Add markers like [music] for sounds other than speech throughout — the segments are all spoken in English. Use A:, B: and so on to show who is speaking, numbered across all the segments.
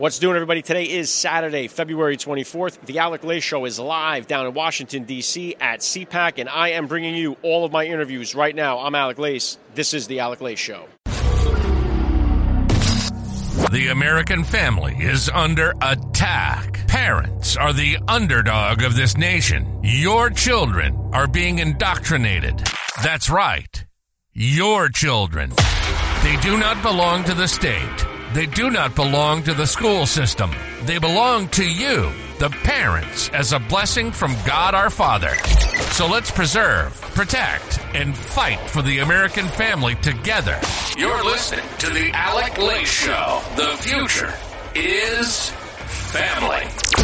A: What's doing, everybody? Today is Saturday, February 24th. The Alec Lace Show is live down in Washington, D.C. at CPAC, and I am bringing you all of my interviews right now. I'm Alec Lace. This is The Alec Lace Show.
B: The American family is under attack. Parents are the underdog of this nation. Your children are being indoctrinated. That's right. Your children. They do not belong to the state. They do not belong to the school system. They belong to you, the parents, as a blessing from God our Father. So let's preserve, protect, and fight for the American family together. You're listening to The Alec Lace Show. The future is family.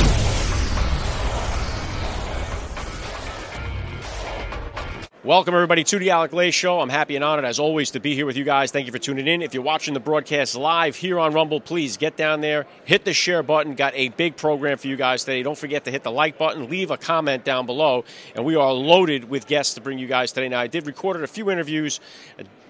A: Welcome, everybody, to the Alec Lace Show. I'm happy and honored, as always, to be here with you guys. Thank you for tuning in. If you're watching the broadcast live here on Rumble, please get down there, hit the share button. Got a big program for you guys today. Don't forget to hit the like button, leave a comment down below, and we are loaded with guests to bring you guys today. Now, I did record a few interviews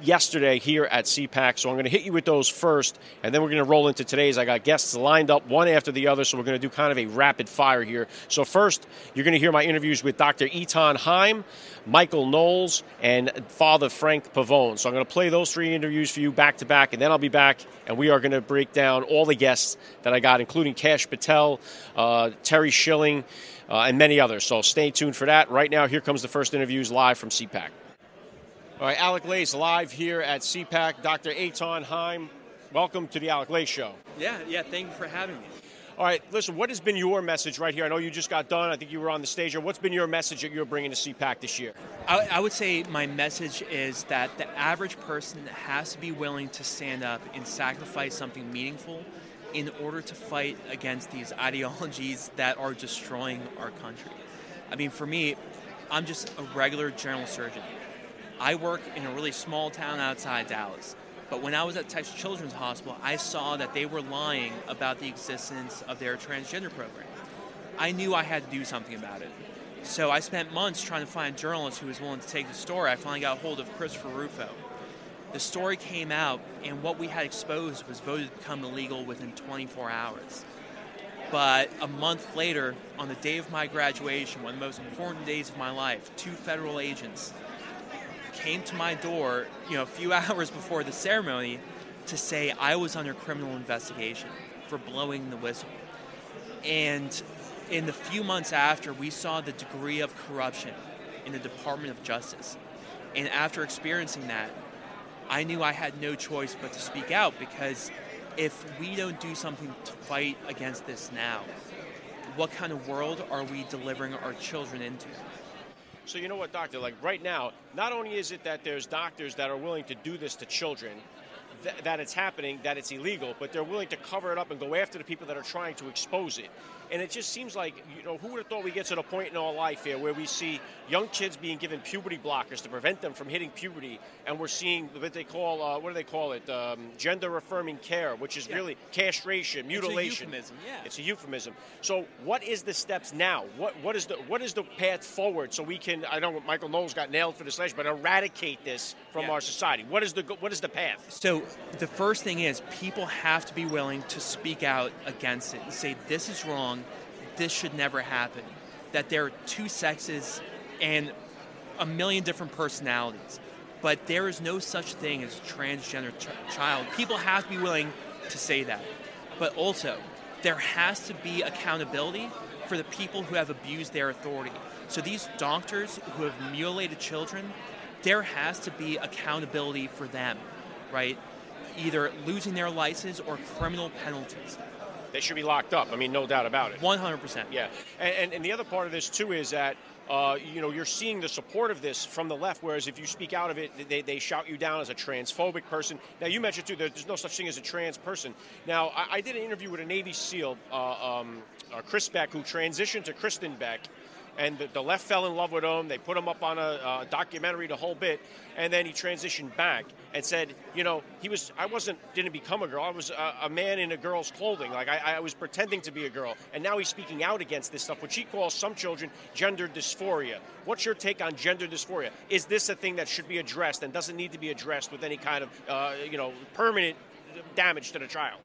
A: yesterday here at CPAC. So I'm going to hit you with those first, and then we're going to roll into today's. I got guests lined up one after the other, so we're going to do kind of a rapid fire here. So first, you're going to hear my interviews with Dr. Eithan Haim, Michael Knowles, and Father Frank Pavone. So I'm going to play those three interviews for you back to back, and then I'll be back, and we are going to break down all the guests that I got, including Kash Patel, uh, Terry Schilling, uh, and many others. So stay tuned for that. Right now, here comes the first interviews live from CPAC. All right, Alec Lace live here at CPAC. Dr. Eithan Haim, welcome to the Alec Lay Show.
C: Yeah, yeah, thank you for having me.
A: All right, listen, what has been your message right here? I know you just got done. I think you were on the stage. What's been your message that you're bringing to CPAC this year?
C: I, I would say my message is that the average person has to be willing to stand up and sacrifice something meaningful in order to fight against these ideologies that are destroying our country. I mean, for me, I'm just a regular general surgeon. I work in a really small town outside Dallas. But when I was at Texas Children's Hospital, I saw that they were lying about the existence of their transgender program. I knew I had to do something about it. So I spent months trying to find a journalist who was willing to take the story. I finally got a hold of Christopher Rufo. The story came out, and what we had exposed was voted to become illegal within 24 hours. But a month later, on the day of my graduation, one of the most important days of my life, two federal agents came to my door, you know, a few [laughs] hours before the ceremony to say I was under criminal investigation for blowing the whistle. And in the few months after, we saw the degree of corruption in the Department of Justice. And after experiencing that, I knew I had no choice but to speak out because if we don't do something to fight against this now, what kind of world are we delivering our children into?
A: So you know what, doctor? Like right now, not only is it that there's doctors that are willing to do this to children, th- that it's happening, that it's illegal, but they're willing to cover it up and go after the people that are trying to expose it. And it just seems like, you know, who would have thought we get to the point in our life here where we see young kids being given puberty blockers to prevent them from hitting puberty, and we're seeing what they call, uh, what do they call it, um, gender affirming care, which is
C: Yeah.
A: really castration, mutilation.
C: It's a euphemism, yeah.
A: It's a euphemism. So, what is the steps now? What what is the what is the path forward so we can? I know Michael Knowles got nailed for this last, but eradicate this from
C: Yeah.
A: our society. What is the what is the path?
C: So the first thing is people have to be willing to speak out against it and say this is wrong, this should never happen. That there are two sexes and a million different personalities, but there is no such thing as a transgender ch- child. People have to be willing to say that. But also, there has to be accountability for the people who have abused their authority. So these doctors who have mutilated children, there has to be accountability for them, right? Either losing their license or criminal penalties.
A: They should be locked up. I mean, no doubt about it.
C: 100%.
A: Yeah, and, and, and the other part of this too is that uh, you know you're seeing the support of this from the left, whereas if you speak out of it, they, they shout you down as a transphobic person. Now you mentioned too there's no such thing as a trans person. Now I, I did an interview with a Navy SEAL, uh, um, uh, Chris Beck, who transitioned to Kristen Beck. And the, the left fell in love with him. They put him up on a uh, documentary, the whole bit, and then he transitioned back and said, you know, he was, I wasn't, didn't become a girl. I was a, a man in a girl's clothing. Like I, I was pretending to be a girl, and now he's speaking out against this stuff, which he calls some children gender dysphoria. What's your take on gender dysphoria? Is this a thing that should be addressed and doesn't need to be addressed with any kind of, uh, you know, permanent damage to the child.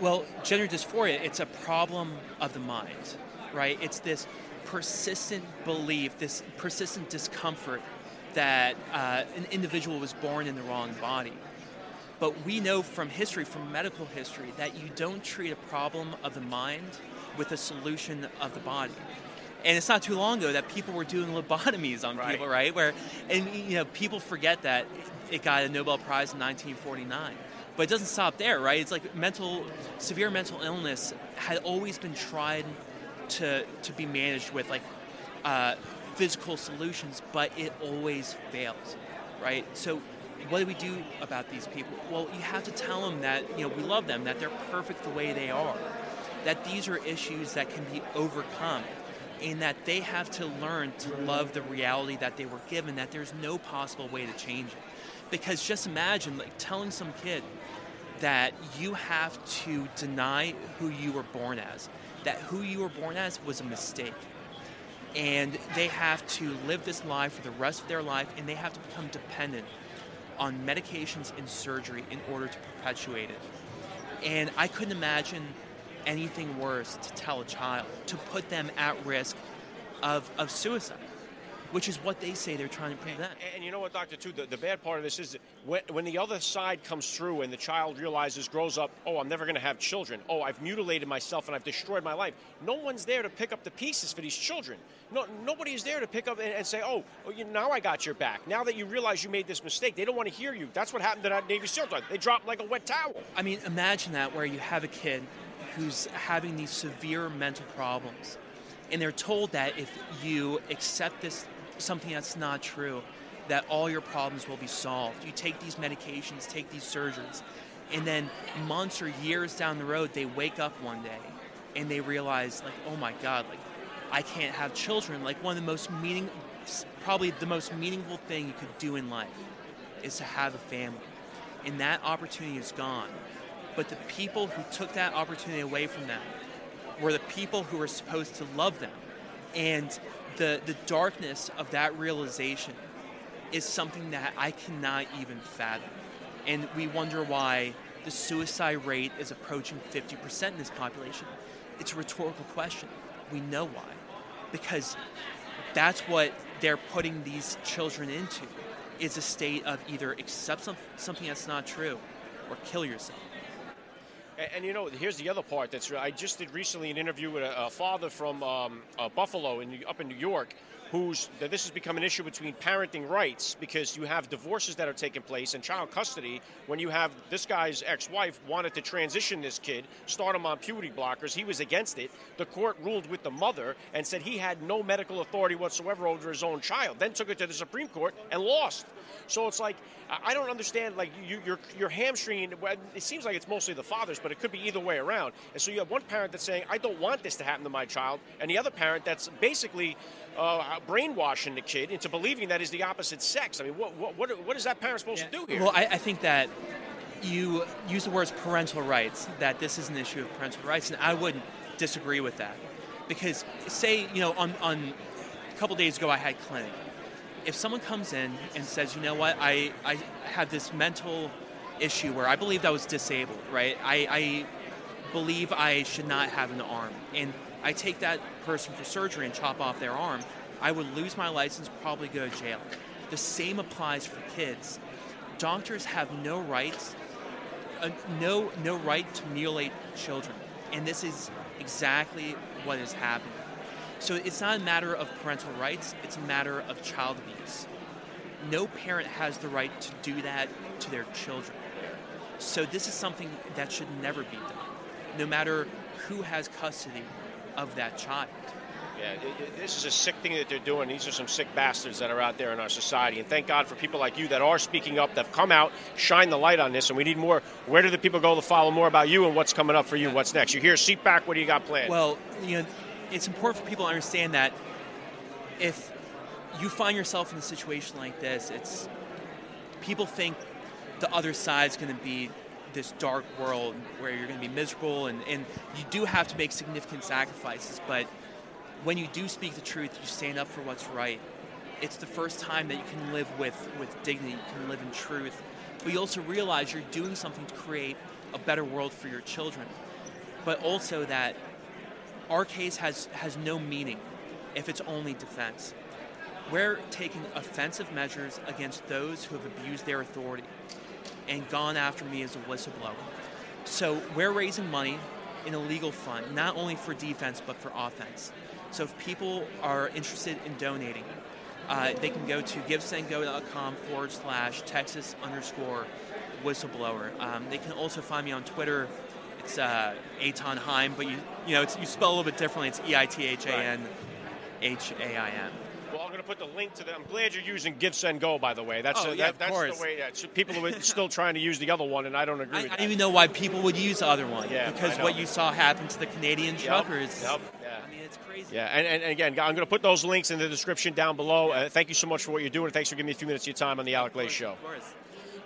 C: Well, gender dysphoria, it's a problem of the mind, right? It's this persistent belief, this persistent discomfort that uh, an individual was born in the wrong body. But we know from history, from medical history, that you don't treat a problem of the mind with a solution of the body. And it's not too long ago that people were doing lobotomies on
A: Right.
C: people, right? Where, and you know, people forget that it got a Nobel Prize in 1949. But it doesn't stop there, right? It's like mental, severe mental illness had always been tried to to be managed with like uh, physical solutions, but it always fails, right? So, what do we do about these people? Well, you have to tell them that you know we love them, that they're perfect the way they are, that these are issues that can be overcome, and that they have to learn to love the reality that they were given. That there's no possible way to change it, because just imagine like telling some kid that you have to deny who you were born as, that who you were born as was a mistake. And they have to live this life for the rest of their life, and they have to become dependent on medications and surgery in order to perpetuate it. And I couldn't imagine anything worse to tell a child, to put them at risk of, of suicide, which is what they say they're trying to prevent.
A: And, and you know what, Doctor, too, the, the bad part of this is that when, when the other side comes through and the child realizes, grows up, oh, I'm never going to have children. Oh, I've mutilated myself and I've destroyed my life. No one's there to pick up the pieces for these children. No, nobody is there to pick up and, and say, oh, oh, you, now I got your back. Now that you realize you made this mistake, they don't want to hear you. That's what happened to that Navy SEAL. They dropped like a wet towel.
C: I mean, imagine that where you have a kid who's having these severe mental problems, and they're told that if you accept this something that's not true, that all your problems will be solved. You take these medications, take these surgeries, and then months or years down the road, they wake up one day and they realize, like, oh my God, like, I can't have children. Like, one of the most meaning, probably the most meaningful thing you could do in life is to have a family. And that opportunity is gone. But the people who took that opportunity away from them were the people who were supposed to love them. And the, the darkness of that realization is something that I cannot even fathom. And we wonder why the suicide rate is approaching 50% in this population. It's a rhetorical question. We know why. Because that's what they're putting these children into is a state of either accept some, something that's not true or kill yourself.
A: And, and you know, here's the other part. That's I just did recently an interview with a, a father from um, uh, Buffalo in up in New York, who's that this has become an issue between parenting rights because you have divorces that are taking place and child custody. When you have this guy's ex-wife wanted to transition this kid, start him on puberty blockers, he was against it. The court ruled with the mother and said he had no medical authority whatsoever over his own child. Then took it to the Supreme Court and lost. So it's like I don't understand. Like you, you're you're hamstringing. It seems like it's mostly the fathers, but it could be either way around. And so you have one parent that's saying, "I don't want this to happen to my child," and the other parent that's basically uh, brainwashing the kid into believing that is the opposite sex. I mean, what what what, is that parent supposed to do here?
C: Well, I, I think that you use the words parental rights, that this is an issue of parental rights, and I wouldn't disagree with that. Because, say, you know, on, on a couple days ago, I had clinic. If someone comes in and says, you know what, I, I have this mental issue where I believe I was disabled, right? I, I believe I should not have an arm, and I take that person for surgery and chop off their arm, I would lose my license, probably go to jail. The same applies for kids. Doctors have no rights, uh, no no right to mutilate children, and this is exactly what is happening. So it's not a matter of parental rights; it's a matter of child abuse. No parent has the right to do that to their children. So this is something that should never be done, no matter who has custody of that child.
A: Yeah, this is a sick thing that they're doing. These are some sick bastards that are out there in our society. And thank God for people like you that are speaking up, that have come out, shine the light on this. And we need more. Where do the people go to follow more about you and what's coming up for you? What's next? You hear CPAC. What do you got planned?
C: Well, you know, it's important for people to understand that if you find yourself in a situation like this, it's people think the other side's going to be this dark world where you're going to be miserable, and, and you do have to make significant sacrifices. But when you do speak the truth, you stand up for what's right. It's the first time that you can live with, with dignity, you can live in truth. But you also realize you're doing something to create a better world for your children, but also that our case has, has no meaning if it's only defense. We're taking offensive measures against those who have abused their authority and gone after me as a whistleblower. So we're raising money in a legal fund, not only for defense but for offense. So if people are interested in donating, uh, they can go to givesendgo.com forward slash Texas underscore whistleblower. Um, they can also find me on Twitter. It's uh, Eithan Haim, but you you know it's, you spell a little bit differently. It's E I T H A N H A I N.
A: Well, I'm going to put the link to the. I'm glad you're using Give Send Go. By the way, that's
C: Oh,
A: uh,
C: yeah,
A: that, that's
C: course.
A: the way. Yeah, so people are still trying to use the other one, and I don't agree
C: I, I don't even know why people would use the other one
A: Yeah,
C: because what you saw happen to the Canadian truckers.
A: yep, yeah.
C: I mean, it's crazy.
A: Yeah, and, and, and again, I'm going to put those links in the description down below. Uh, thank you so much for what you're doing. Thanks for giving me a few minutes of your time on the Alec Lace Show.
C: Of course.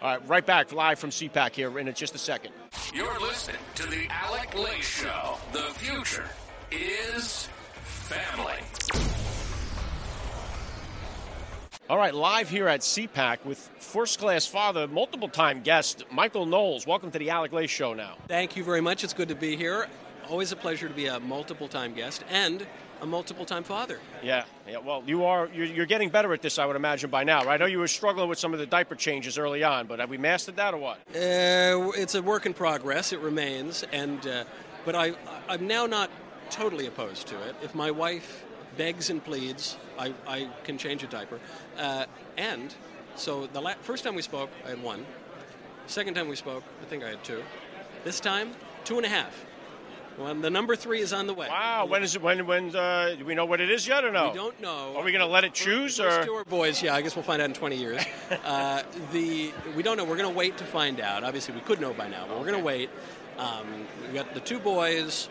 A: All right, right back live from CPAC here in just a second.
B: You're listening to the Alec Lace Show. The future is family.
A: All right, live here at CPAC with first class father, multiple time guest, Michael Knowles. Welcome to the Alec Lace Show now.
D: Thank you very much. It's good to be here. Always a pleasure to be a multiple time guest and a multiple time father.
A: Yeah, yeah. Well, you are you're, you're getting better at this, I would imagine by now. Right? I know you were struggling with some of the diaper changes early on, but have we mastered that or what?
D: Uh, it's a work in progress. It remains, and uh, but I I'm now not totally opposed to it. If my wife begs and pleads, I, I can change a diaper. Uh, and so the la- first time we spoke, I had one. Second time we spoke, I think I had two. This time, two and a half. Well, the number three is on the way.
A: Wow. When is it? When when uh, do we know what it is yet or no?
D: We don't know.
A: Are we going to let it choose or?
D: two boys. Yeah, I guess we'll find out in 20 years. [laughs] uh, the we don't know. We're going to wait to find out. Obviously, we could know by now, but we're going to wait. Um, we got the two boys.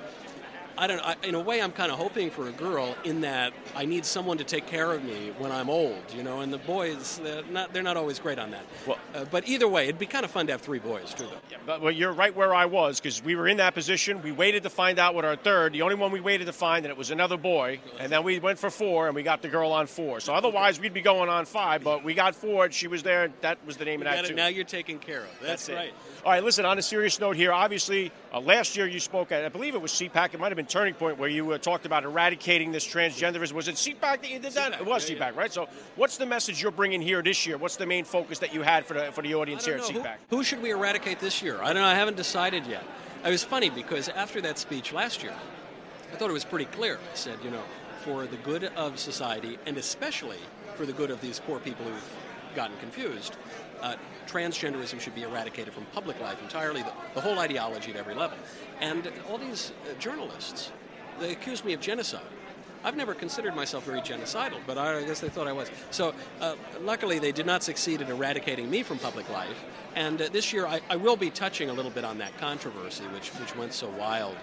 D: I don't. I, in a way, I'm kind of hoping for a girl in that I need someone to take care of me when I'm old. You know, and the boys, they're not. They're not always great on that.
A: Well-
D: uh, but either way, it'd be kind of fun to have three boys too. Though.
A: Yeah, but well, you're right where I was because we were in that position. We waited to find out what our third, the only one we waited to find, and it was another boy. And then we went for four, and we got the girl on four. So otherwise, we'd be going on five, but we got four, and she was there. That was the name
D: You
A: of that
D: it.
A: too.
D: Now you're taken care of. That's,
A: it.
D: right.
A: All right, listen, on a serious note here, obviously, uh, last year you spoke at, I believe it was CPAC, it might have been Turning Point, where you uh, talked about eradicating this transgenderism. Was it CPAC that you did that?
D: CPAC,
A: It was
D: yeah,
A: CPAC, right? So, what's the message you're bringing here this year? What's the main focus that you had for the, for the audience here at. CPAC?
D: Who, who should we eradicate this year? I don't know. I haven't decided yet. It was funny because after that speech last year, I thought it was pretty clear. I said, you know, for the good of society and especially for the good of these poor people who've gotten confused, uh, transgenderism should be eradicated from public life entirely, the, the whole ideology at every level. And all these uh, journalists, they accused me of genocide. I've never considered myself very genocidal, but I guess they thought I was. So, uh, luckily, they did not succeed in eradicating me from public life. And uh, this year, I, I will be touching a little bit on that controversy, which, which went so wild.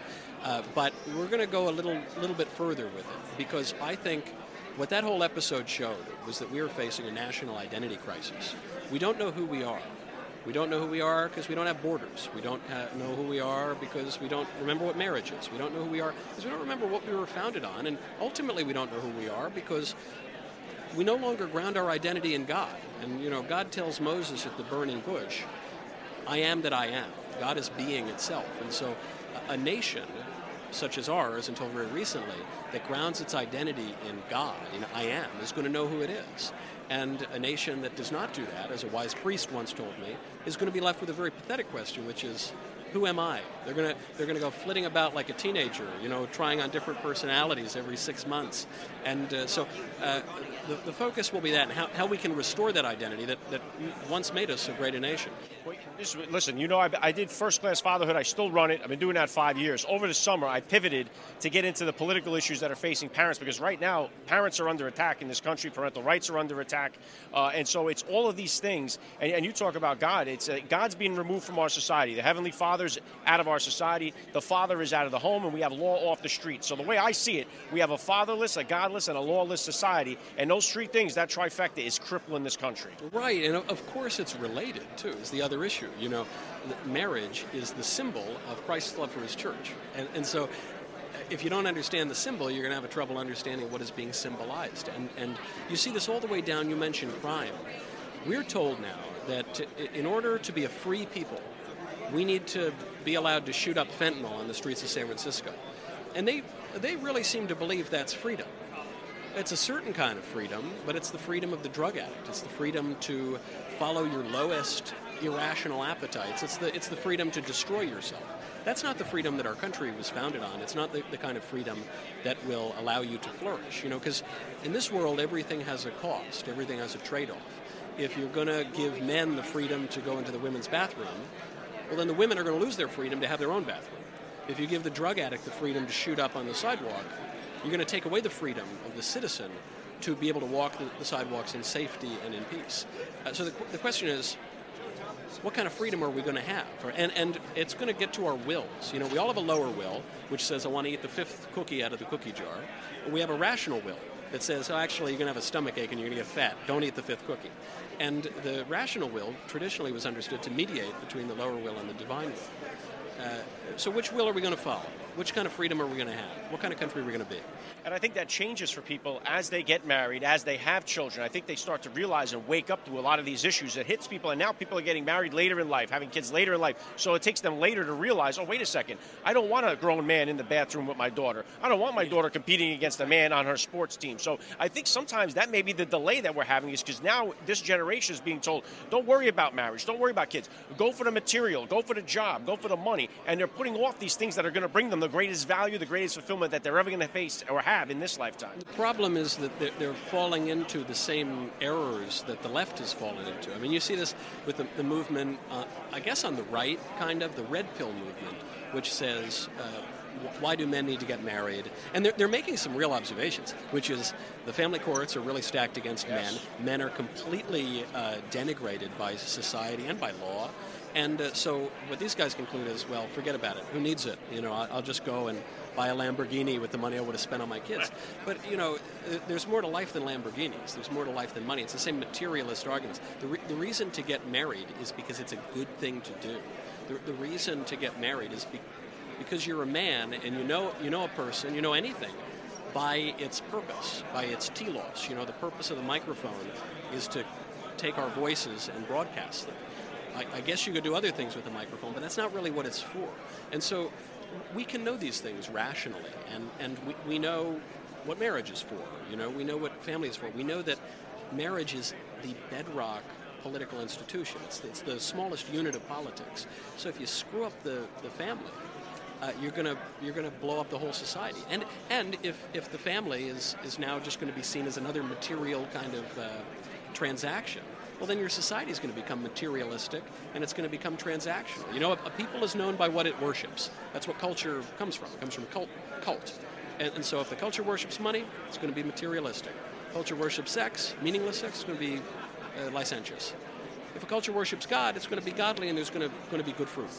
D: Uh, but we're going to go a little, little bit further with it because I think what that whole episode showed was that we are facing a national identity crisis. We don't know who we are. We don't know who we are because we don't have borders. We don't ha- know who we are because we don't remember what marriage is. We don't know who we are because we don't remember what we were founded on. And ultimately, we don't know who we are because we no longer ground our identity in God. And, you know, God tells Moses at the burning bush, I am that I am. God is being itself. And so a, a nation such as ours until very recently that grounds its identity in God, in I am, is going to know who it is. And a nation that does not do that, as a wise priest once told me, is going to be left with a very pathetic question, which is, who am I? They're going to they're to go flitting about like a teenager, you know, trying on different personalities every six months, and uh, so uh, the, the focus will be that and how, how we can restore that identity that, that once made us so great a nation.
A: Wait, this, listen, you know, I, I did first class fatherhood. I still run it. I've been doing that five years. Over the summer, I pivoted to get into the political issues that are facing parents because right now, parents are under attack in this country. Parental rights are under attack. Uh, and so it's all of these things. And, and you talk about God. It's uh, God's being removed from our society. The Heavenly Father's out of our society. The Father is out of the home, and we have law off the street. So the way I see it, we have a fatherless, a godless, and a lawless society. And those three things, that trifecta, is crippling this country.
D: Right, and of course it's related too. Is the other issue, you know, marriage is the symbol of Christ's love for His church, and and so if you don't understand the symbol, you're going to have a trouble understanding what is being symbolized. And and you see this all the way down. You mentioned crime. We're told now that in order to be a free people, we need to be allowed to shoot up fentanyl on the streets of San Francisco. And they, they really seem to believe that's freedom. It's a certain kind of freedom, but it's the freedom of the drug addict. It's the freedom to follow your lowest irrational appetites. It's the, it's the freedom to destroy yourself. That's not the freedom that our country was founded on. It's not the, the kind of freedom that will allow you to flourish. You know, because in this world, everything has a cost. Everything has a trade-off. If you're going to give men the freedom to go into the women's bathroom, well, then the women are going to lose their freedom to have their own bathroom. If you give the drug addict the freedom to shoot up on the sidewalk, you're going to take away the freedom of the citizen to be able to walk the, the sidewalks in safety and in peace. Uh, so the, the question is, what kind of freedom are we going to have? And, and it's going to get to our wills. You know, we all have a lower will, which says, I want to eat the fifth cookie out of the cookie jar. We have a rational will that says, oh, actually, you're going to have a stomach ache and you're going to get fat. Don't eat the fifth cookie. And the rational will traditionally was understood to mediate between the lower will and the divine will. Uh, so, which will are we going to follow? Which kind of freedom are we going to have? What kind of country are we going to be?
A: And I think that changes for people as they get married, as they have children. I think they start to realize and wake up to a lot of these issues that hits people. And now people are getting married later in life, having kids later in life. So it takes them later to realize, oh, wait a second, I don't want a grown man in the bathroom with my daughter. I don't want my daughter competing against a man on her sports team. So I think sometimes that may be the delay that we're having is because now this generation is being told, don't worry about marriage, don't worry about kids. Go for the material, go for the job, go for the money. And they're putting off these things that are going to bring them the greatest value, the greatest fulfillment that they're ever going to face or have in this lifetime.
D: The problem is that they're falling into the same errors that the left has fallen into. I mean, you see this with the, the movement, uh, I guess on the right, kind of, the red pill movement, which says, uh, why do men need to get married? And they're, they're making some real observations, which is the family courts are really stacked against yes. men. Men are completely uh, denigrated by society and by law. And uh, so what these guys conclude is, well, forget about it. Who needs it? You know, I'll just go and buy a Lamborghini with the money I would have spent on my kids. But you know, there's more to life than Lamborghinis. There's more to life than money. It's the same materialist arguments. The, re- the reason to get married is because it's a good thing to do. The, the reason to get married is be- because you're a man and you know you know a person, you know anything by its purpose, by its telos. You know, the purpose of the microphone is to take our voices and broadcast them. I, I guess you could do other things with a microphone, but that's not really what it's for. And so we can know these things rationally, and, and we, we know what marriage is for. You know, we know what family is for. We know that marriage is the bedrock political institution. It's, it's the smallest unit of politics. So if you screw up the, the family, uh, you're gonna you're gonna blow up the whole society. And and if, if the family is is now just going to be seen as another material kind of uh, transaction, well, then your society is going to become materialistic and it's going to become transactional. You know, a, a, people is known by what it worships. That's what culture comes from. It comes from cult. cult. And, and so if the culture worships money, it's going to be materialistic. Culture worships sex, meaningless sex, it's going to be uh, licentious. If a culture worships God, it's going to be godly and there's going to, going to be good fruit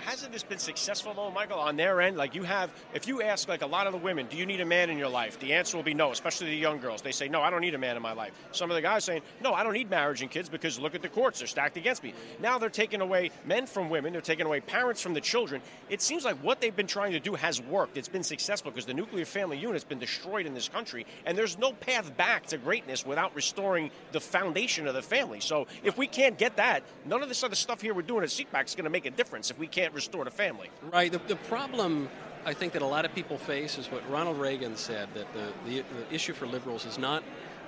A: hasn't this been successful though, Michael, on their end? Like you have, if you ask like a lot of the women, do you need a man in your life? The answer will be no, especially the young girls. They say, no, I don't need a man in my life. Some of the guys saying, no, I don't need marriage and kids because look at the courts, they're stacked against me. Now they're taking away men from women, they're taking away parents from the children. It seems like what they've been trying to do has worked. It's been successful because the nuclear family unit's been destroyed in this country, and there's no path back to greatness without restoring the foundation of the family. So if we can't get that, none of this other stuff here we're doing at CPAC is going to make a difference if we can't restore the family.
D: Right. The, the problem I think that a lot of people face is what Ronald Reagan said that the, the, the, issue for liberals is not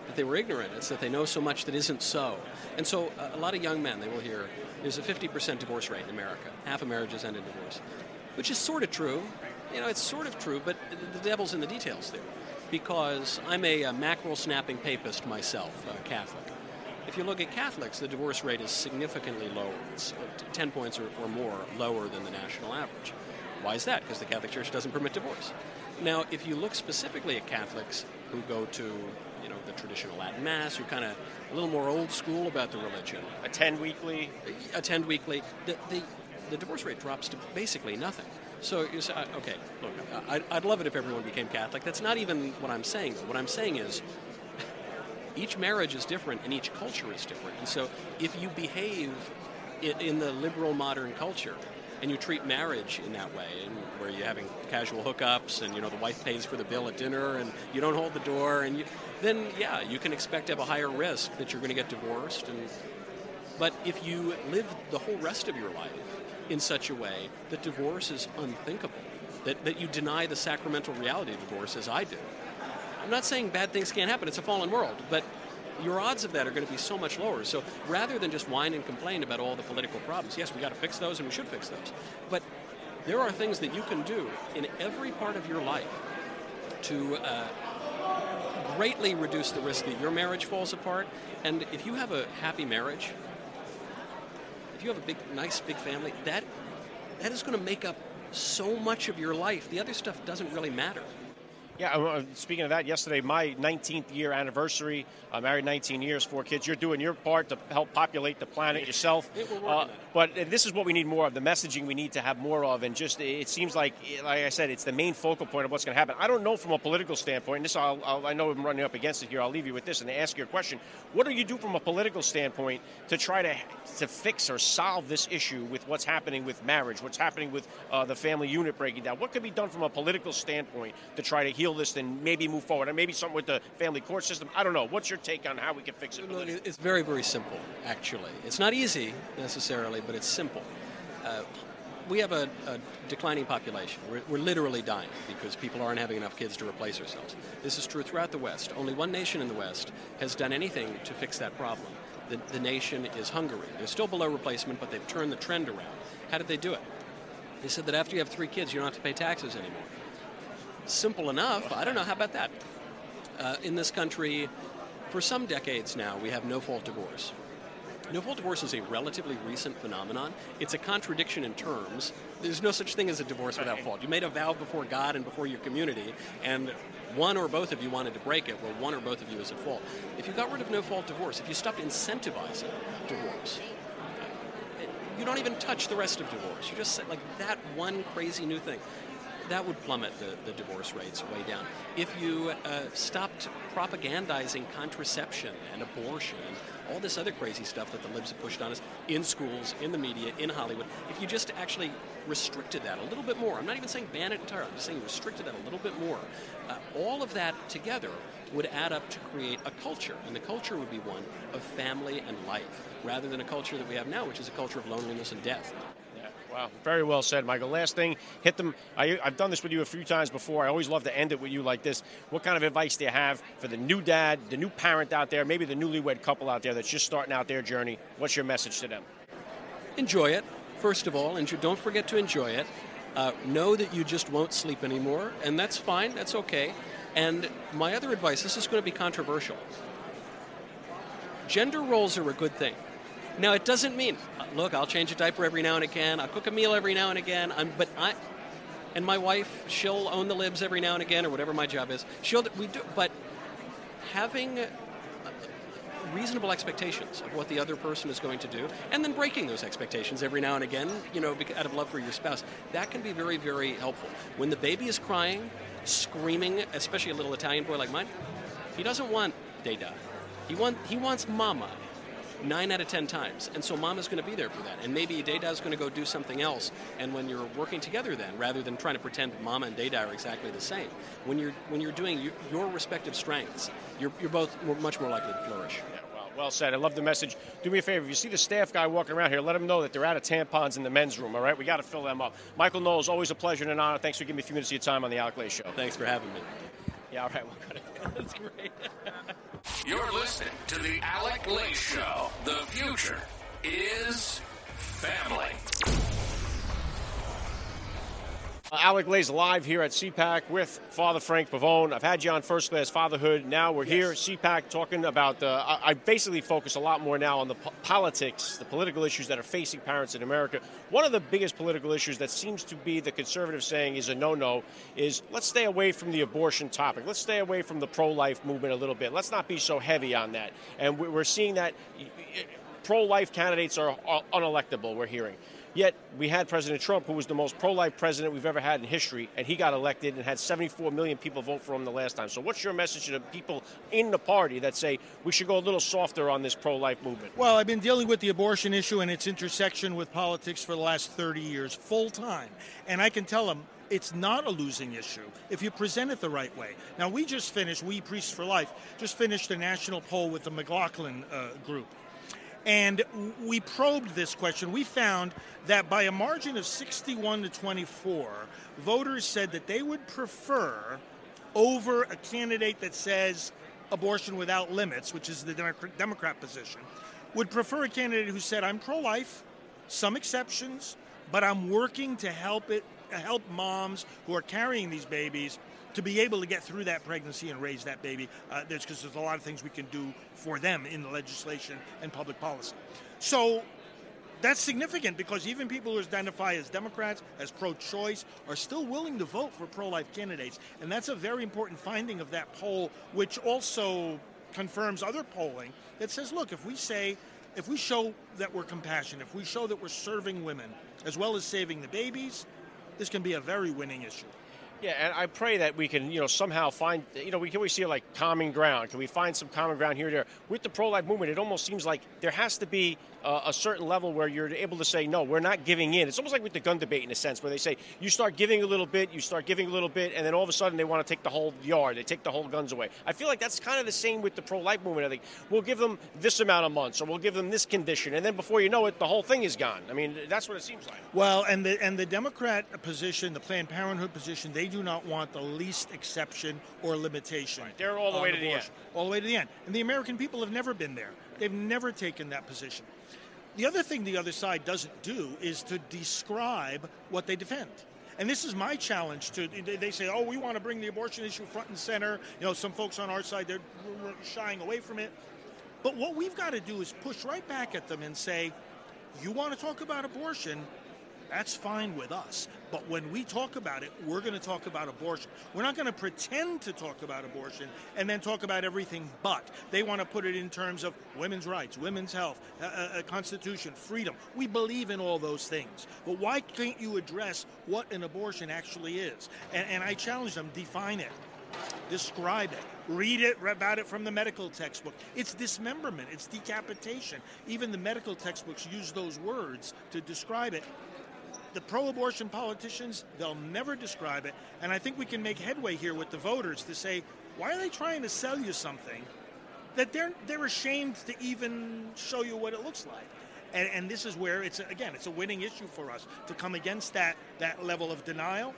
D: that they were ignorant, it's that they know so much that isn't so. And so uh, a lot of young men, they will hear, there's a 50% divorce rate in America. Half of marriages end in divorce, which is sort of true. You know, it's sort of true, but the devil's in the details there. Because I'm a, a mackerel snapping papist myself, a Catholic. If you look at Catholics, the divorce rate is significantly lower. It's 10 points or, or more lower than the national average. Why is that? Because the Catholic Church doesn't permit divorce. Now, if you look specifically at Catholics who go to, you know, the traditional Latin Mass, who are kind of a little more old school about the religion,
A: attend weekly,
D: attend weekly, the, the, the divorce rate drops to basically nothing. So you say, uh, okay, look, I'd love it if everyone became Catholic. That's not even what I'm saying. Though. What I'm saying is each marriage is different and each culture is different. And so if you behave in, the liberal modern culture and you treat marriage in that way, and where you're having casual hookups, and you know the wife pays for the bill at dinner, and you don't hold the door, and you, then yeah, you can expect to have a higher risk that you're going to get divorced. And but if you live the whole rest of your life in such a way that divorce is unthinkable, that, that you deny the sacramental reality of divorce, as I do. I'm not saying bad things can't happen, it's a fallen world, but your odds of that are going to be so much lower. So rather than just whine and complain about all the political problems, yes, we got to fix those and we should fix those. But there are things that you can do in every part of your life to uh, greatly reduce the risk that your marriage falls apart. And if you have a happy marriage, if you have a big, nice, big family, that that is going to make up so much of your life. The other stuff doesn't really matter.
A: Yeah, uh, speaking of that, yesterday, my 19th year anniversary. I'm married 19 years, four kids. You're doing your part to help populate the planet yourself.
D: Uh,
A: but this is what we need more of the messaging we need to have more of. And just, it seems like, like I said, it's the main focal point of what's going to happen. I don't know from a political standpoint, and this I'll, I'll, i know I'm running up against it here. I'll leave you with this and ask you a question. What do you do from a political standpoint to try to, to fix or solve this issue with what's happening with marriage, what's happening with uh, the family unit breaking down? What could be done from a political standpoint to try to heal this and maybe move forward? And maybe something with the family court system? I don't know. What's your take on how we can fix it?
D: It's very, very simple, actually. It's not easy necessarily, but it's simple. Uh, we have a, a, declining population. We're, we're, literally dying because people aren't having enough kids to replace ourselves. This is true throughout the West. Only one nation in the West has done anything to fix that problem. The, the nation is Hungary. They're still below replacement, but they've turned the trend around. How did they do it? They said that after you have three kids, you don't have to pay taxes anymore. Simple enough. I don't know. How about that? Uh, in this country, for some decades now, we have no fault divorce. No fault divorce is a relatively recent phenomenon. It's a contradiction in terms. There's no such thing as a divorce without fault. You made a vow before God and before your community, and one or both of you wanted to break it, well, one or both of you is at fault. If you got rid of no fault divorce, if you stopped incentivizing divorce, you don't even touch the rest of divorce. You just say, like, that one crazy new thing that would plummet the, the divorce rates way down. If you uh, stopped propagandizing contraception and abortion and all this other crazy stuff that the libs have pushed on us in schools, in the media, in Hollywood, if you just actually restricted that a little bit more, I'm not even saying ban it entirely, I'm just saying restricted that a little bit more, uh, all of that together would add up to create a culture, and the culture would be one of family and life, rather than a culture that we have now, which is a culture of loneliness and death.
A: Wow, very well said, Michael. Last thing, hit them. I, have done this with you a few times before. I always love to end it with you like this. What kind of advice do you have for the new dad, the new parent out there, maybe the newlywed couple out there that's just starting out their journey? What's your message to them?
D: Enjoy it, first of all, and don't forget to enjoy it. Uh, know that you just won't sleep anymore, and that's fine, that's okay. And my other advice this is going to be controversial. Gender roles are a good thing. Now, it doesn't mean, uh, look, I'll change a diaper every now and again, I'll cook a meal every now and again, I'm, but I, and my wife, she'll own the libs every now and again, or whatever my job is. She'll, we do, but having uh, reasonable expectations of what the other person is going to do, and then breaking those expectations every now and again, you know, out of love for your spouse, that can be very, very helpful. When the baby is crying, screaming, especially a little Italian boy like mine, he doesn't want dada. He, want, he wants mama nine out of ten times. And so mom is going to be there for that. And maybe Dada is going to go do something else. And when you're working together then, rather than trying to pretend mama and Dada are exactly the same, when you're, when you're doing your, your respective strengths, you're, you're both much more likely to flourish.
A: Yeah, well, well said. I love the message. Do me a favor. If you see the staff guy walking around here, let him know that they're out of tampons in the men's room, all right? We got to fill them up. Michael Knowles, always a pleasure and an honor. Thanks for giving me a few minutes of your time on the Alec Lace Show.
D: Thanks for having me.
A: Yeah, all right. We'll. [laughs]
D: That's great.
B: You're listening to the Alec Lace Show. The future is family.
A: Alec Lace live here at CPAC with Father Frank Pavone. I've had you on First Class Fatherhood. Now we're yes. here, CPAC, talking about. Uh, I, I, basically focus a lot more now on the po- politics, the political issues that are facing parents in America. One of the biggest political issues that seems to be the conservative saying is a no-no is let's stay away from the abortion topic. Let's stay away from the pro-life movement a little bit. Let's not be so heavy on that. And we're seeing that pro-life candidates are unelectable. We're hearing. Yet we had President Trump, who was the most pro life president we've ever had in history, and he got elected and had 74 million people vote for him the last time. So, what's your message to the people in the party that say we should go a little softer on this pro life movement?
E: Well, I've been dealing with the abortion issue and its intersection with politics for the last 30 years, full time. And I can tell them it's not a losing issue if you present it the right way. Now, we just finished, we Priests for Life, just finished a national poll with the McLaughlin uh, group And we probed this question. We found that by a margin of 61 to 24, voters said that they would prefer over a candidate that says abortion without limits, which is the Democrat position, would prefer a candidate who said, I'm pro life, some exceptions, but I'm working to help it help moms who are carrying these babies to be able to get through that pregnancy and raise that baby. Uh, there's because there's a lot of things we can do for them in the legislation and public policy. So that's significant because even people who identify as Democrats, as pro choice, are still willing to vote for pro life candidates. And that's a very important finding of that poll, which also confirms other polling that says, look, if we say, if we show that we're compassionate, if we show that we're serving women as well as saving the babies, this can be a very winning issue.
A: Yeah, and I pray that we can, you know, somehow find, you know, we can always see like common ground. Can we find some common ground here there? With the pro-life movement, it almost seems like there has to be uh, a certain level where you're able to say, no, we're not giving in. It's almost like with the gun debate in a sense, where they say you start giving a little bit, you start giving a little bit, and then all of a sudden they want to take the whole yard, they take the whole guns away. I feel like that's kind of the same with the pro-life movement. I think we'll give them this amount of months, or we'll give them this condition, and then before you know it, the whole thing is gone. I mean, that's what it seems like.
E: Well, and the and the Democrat position, the Planned Parenthood position, they do not want the least exception or limitation.
A: Right. They're all the way to the end.
E: All the way to the end. And the American people have never been there. They've never taken that position. The other thing the other side doesn't do is to describe what they defend. And this is my challenge to they say, "Oh, we want to bring the abortion issue front and center." You know, some folks on our side they're shying away from it. But what we've got to do is push right back at them and say, "You want to talk about abortion? That's fine with us. But when we talk about it, we're going to talk about abortion. We're not going to pretend to talk about abortion and then talk about everything but. They want to put it in terms of women's rights, women's health, a, a, a constitution, freedom. We believe in all those things. But why can't you address what an abortion actually is? And, and I challenge them define it describe it. Read it about it from the medical textbook. It's dismemberment, it's decapitation. Even the medical textbooks use those words to describe it the pro abortion politicians, they'll never describe it. And I think we can make headway here with the voters to say, why are they trying to sell you something that they're, they're ashamed to even show you what it looks like? And, and this is where it's, again, it's a winning issue for us to come against that, that level of denial,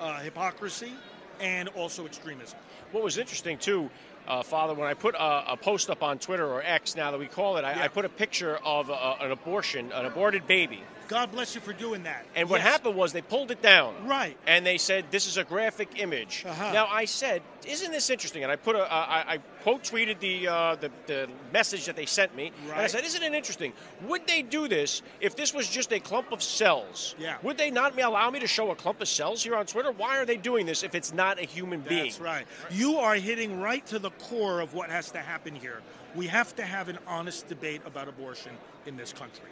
E: uh, hypocrisy, and also extremism.
A: What was interesting, too, uh, Father, when I put a, a, post up on Twitter or X now that we call it, I, yeah. I put a picture of a, an abortion, an aborted baby
E: God bless you for doing that.
A: And what yes. happened was they pulled it down.
E: Right.
A: And they said, this is a graphic image. Uh-huh. Now, I said, isn't this interesting? And I put a, uh, I, I quote tweeted the, uh, the, the message that they sent me. Right. And I said, isn't it interesting? Would they do this if this was just a clump of cells?
E: Yeah.
A: Would they not allow me to show a clump of cells here on Twitter? Why are they doing this if it's not a human
E: That's
A: being?
E: That's right. You are hitting right to the core of what has to happen here. We have to have an honest debate about abortion in this country.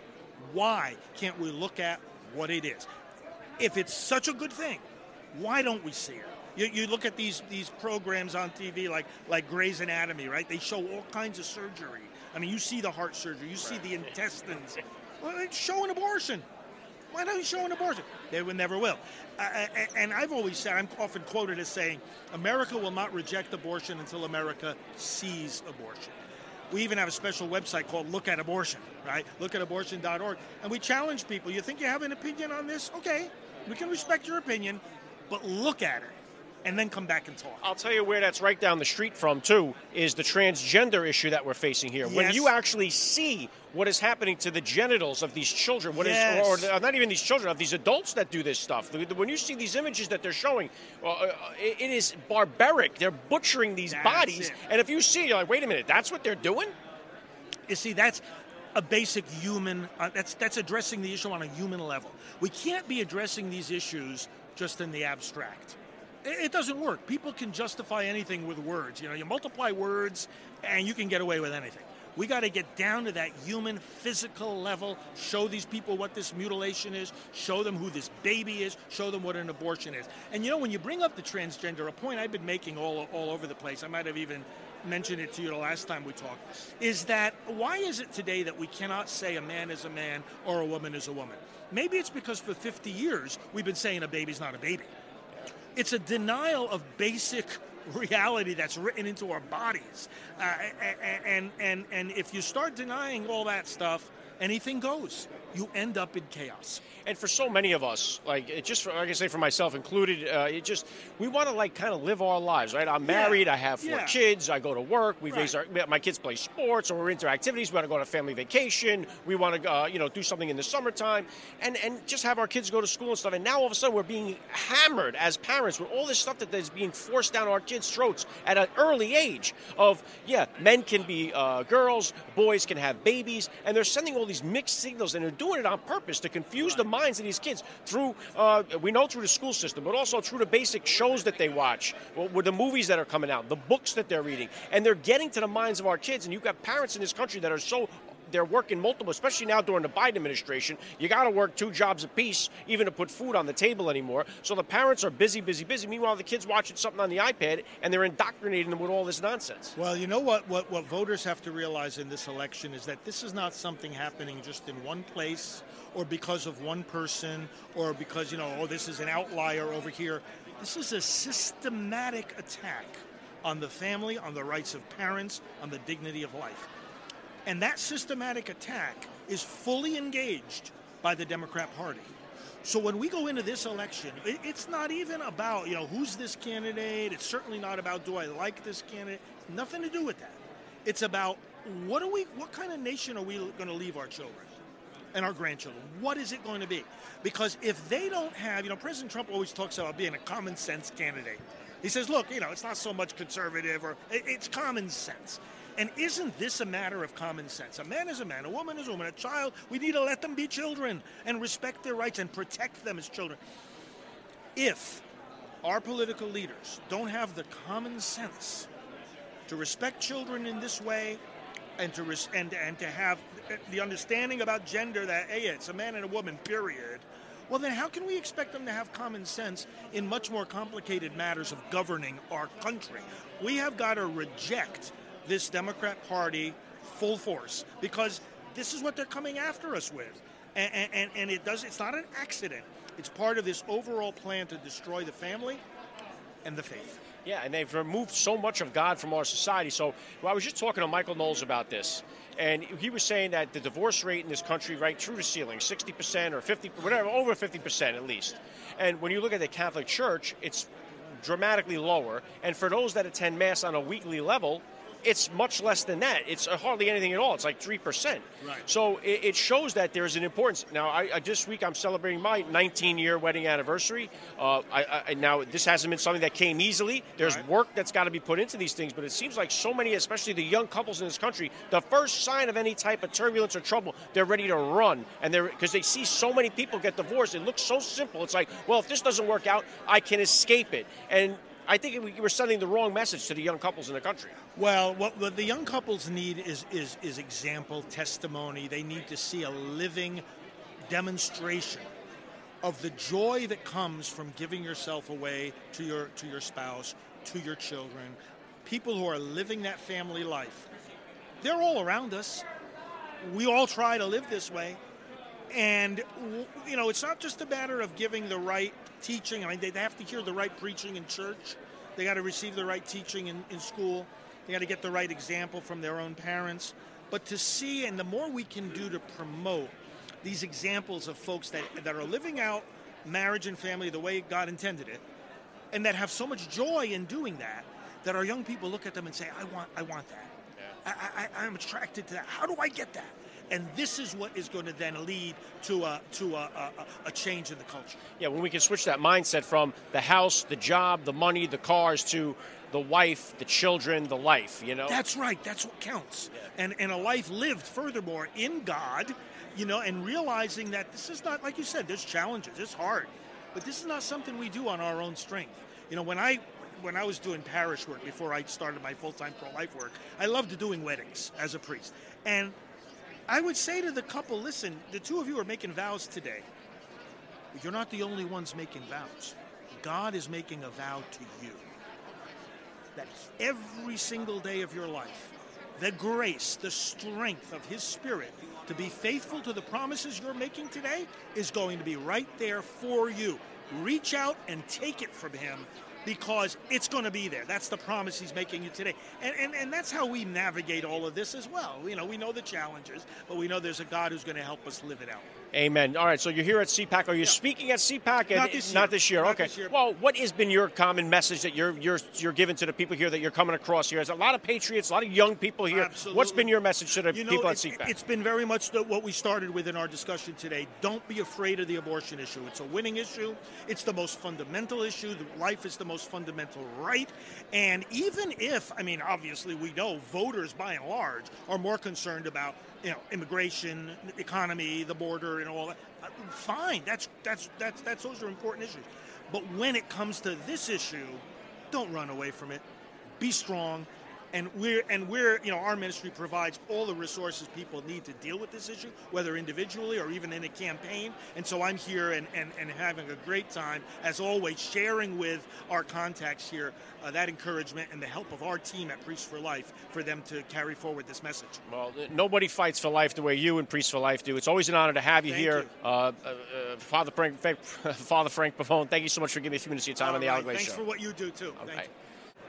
E: Why can't we look at what it is. If it's such a good thing, why don't we see it? You, you, look at these these programs on TV like like Grey's Anatomy, right? They show all kinds of surgery. I mean, you see the heart surgery, you see the intestines. Well, show an abortion. Why don't you show an abortion? They will never will. Uh, and I've always said, I'm often quoted as saying, America will not reject abortion until America sees abortion. We even have a special website called Look at Abortion, right? Lookatabortion.org. And we challenge people. You think you have an opinion on this? Okay, we can respect your opinion, but look at it and then come back and talk.
A: I'll tell you where that's right down the street from, too, is the transgender issue that we're facing here. Yes. When you actually see what is happening to the genitals of these children, what
E: yes.
A: is, or, not even these children, of these adults that do this stuff. When you see these images that they're showing, uh, uh it is barbaric. They're butchering these
E: that's
A: bodies.
E: It.
A: And if you see you're like, wait a minute, that's what they're doing?
E: You see, that's a basic human, uh, that's, that's addressing the issue on a human level. We can't be addressing these issues just in the abstract it doesn't work. People can justify anything with words. You know, you multiply words and you can get away with anything. We got to get down to that human, physical level, show these people what this mutilation is, show them who this baby is, show them what an abortion is. And you know, when you bring up the transgender, a point I've been making all, all over the place, I might have even mentioned it to you the last time we talked, is that why is it today that we cannot say a man is a man or a woman is a woman? Maybe it's because for 50 years we've been saying a baby's not a baby. It's a denial of basic [laughs] reality that's written into our bodies. Uh, and, and, and if you start denying all that stuff, anything goes. You end up in chaos.
A: And for so many of us, like it just for, like I say for myself included, uh, it just we want to like kind of live our lives, right? I'm married,
E: Yeah.
A: I have four
E: Yeah.
A: kids, I go to work, we
E: Right.
A: raise our my kids play sports or we're into activities. We want to go on a family vacation. We want to uh, you know do something in the summertime, and and just have our kids go to school and stuff. And now all of a sudden we're being hammered as parents with all this stuff that is being forced down our kids' throats at an early age. Of yeah, men can be uh, girls, boys can have babies, and they're sending all these mixed signals, and they're doing it on purpose to confuse the minds of these kids through uh, we know through the school system, but also through the basic shows that they watch, with the movies that are coming out, the books that they're reading, and they're getting to the minds of our kids. And you've got parents in this country that are so they're working multiple, especially now during the Biden administration. You got to work two jobs apiece, even to put food on the table anymore. So the parents are busy, busy, busy. Meanwhile, the kids watching something on the iPad, and they're indoctrinating them with all this nonsense.
E: Well, you know what, what? What voters have to realize in this election is that this is not something happening just in one place or because of one person or because, you know, oh, this is an outlier over here. This is a systematic attack on the family, on the rights of parents, on the dignity of life. And that systematic attack is fully engaged by the Democrat Party. So when we go into this election, it's not even about, you know, who's this candidate. It's certainly not about do I like this candidate. Nothing to do with that. It's about what are we what kind of nation are we going to leave our children and our grandchildren? What is it going to be? Because if they don't have, you know, President Trump always talks about being a common sense candidate. He says, look, you know, it's not so much conservative or it's common sense. And isn't this a matter of common sense? A man is a man, a woman is a woman, a child, we need to let them be children and respect their rights and protect them as children. If our political leaders don't have the common sense to respect children in this way and to res- and and to have the understanding about gender that hey it's a man and a woman period well then how can we expect them to have common sense in much more complicated matters of governing our country we have got to reject this democrat party full force because this is what they're coming after us with and and, and, it does it's not an accident it's part of this overall plan to destroy the family and the faith
A: Yeah, and they've removed so much of God from our society. So well, I was just talking to Michael Knowles about this, and he was saying that the divorce rate in this country, right through the ceiling, 60% or 50, whatever, over 50% at least. And when you look at the Catholic Church, it's dramatically lower. And for those that attend Mass on a weekly level, it's much less than that. It's uh, hardly anything at all. It's like 3%.
E: Right.
A: So it, it shows that there's an importance. Now, I, I, this week I'm celebrating my 19 year wedding anniversary. Uh, I, I, now, this hasn't been something that came easily. There's
E: Right.
A: work that's got to be put into these things, but it seems like so many, especially the young couples in this country, the first sign of any type of turbulence or trouble, they're ready to run. And they're because they see so many people get divorced. It looks so simple. It's like, well, if this doesn't work out, I can escape it. And I think we- we're sending the wrong message to the young couples in the country.
E: Well, what, what the young couples need is, is, is example, testimony. They need to see a living demonstration of the joy that comes from giving yourself away to your, to your spouse, to your children. People who are living that family life. They're all around us. We all try to live this way. And, you know, it's not just a matter of giving the right teaching. I mean, they have to hear the right preaching in church. They got to receive the right teaching in, in school. They got to get the right example from their own parents. But to see, and the more we can do to promote these examples of folks that, that are living out marriage and family the way God intended it, and that have so much joy in doing that, that our young people look at them and say, I want, I want that. I, I, I'm attracted to that. How do I get that? And this is what is going to then lead to a, to a, a, a change in the culture.
A: Yeah, when we can switch that mindset from the house, the job, the money, the cars to the wife, the children, the life, you know?
E: That's right. That's what counts. And and a life lived, furthermore, in God, you know, and realizing that this is not like you said. There's challenges. It's hard, but this is not something we do on our own strength. You know, when I when I was doing parish work before I started my full time pro life work, I loved doing weddings as a priest, and I would say to the couple, listen, the two of you are making vows today. You're not the only ones making vows. God is making a vow to you that every single day of your life, the grace, the strength of His Spirit to be faithful to the promises you're making today is going to be right there for you. Reach out and take it from Him because it's going to be there. That's the promise he's making you today. And, and, and that's how we navigate all of this as well. You know, we know the challenges, but we know there's a God who's going to help us live it out.
A: Amen. All right, so you're here at CPAC. Are you
E: Yeah.
A: speaking at CPAC?
E: Not this year.
A: Not this year.
E: Not
A: okay.
E: this year.
A: Well, what has been your common message that you're you're you're giving to the people here that you're coming across here? There's a lot of patriots, a lot of young people here.
E: Absolutely.
A: What's been your message to the
E: You know,
A: people at CPAC?
E: It's been very much the, what we started with in our discussion today. Don't be afraid of the abortion issue. It's a winning issue. It's the most fundamental issue. Life is the most fundamental right. And even if, I mean, obviously we know voters by and large are more concerned about, you know, immigration, economy, the border, and all that. uh, Fine, that's that's that's that's those are important issues. But when it comes to this issue, don't run away from it. Be strong. And we're and we're you know our ministry provides all the resources people need to deal with this issue, whether individually or even in a campaign. And so I'm here and, and, and having a great time, as always, sharing with our contacts here uh, that encouragement and the help of our team at Priests for Life for them to carry forward this message.
A: Well, nobody fights for life the way you and Priests for Life do. It's always an honor to have you
E: Thank
A: here,
E: you.
A: Uh, uh, uh, Father Frank, [laughs] Father Frank Pavone. Thank you so much for giving me a few minutes of your time on the
E: All right,
A: Lay
E: Thanks
A: Show.
E: for what you do too. Thank
A: Okay.
E: you.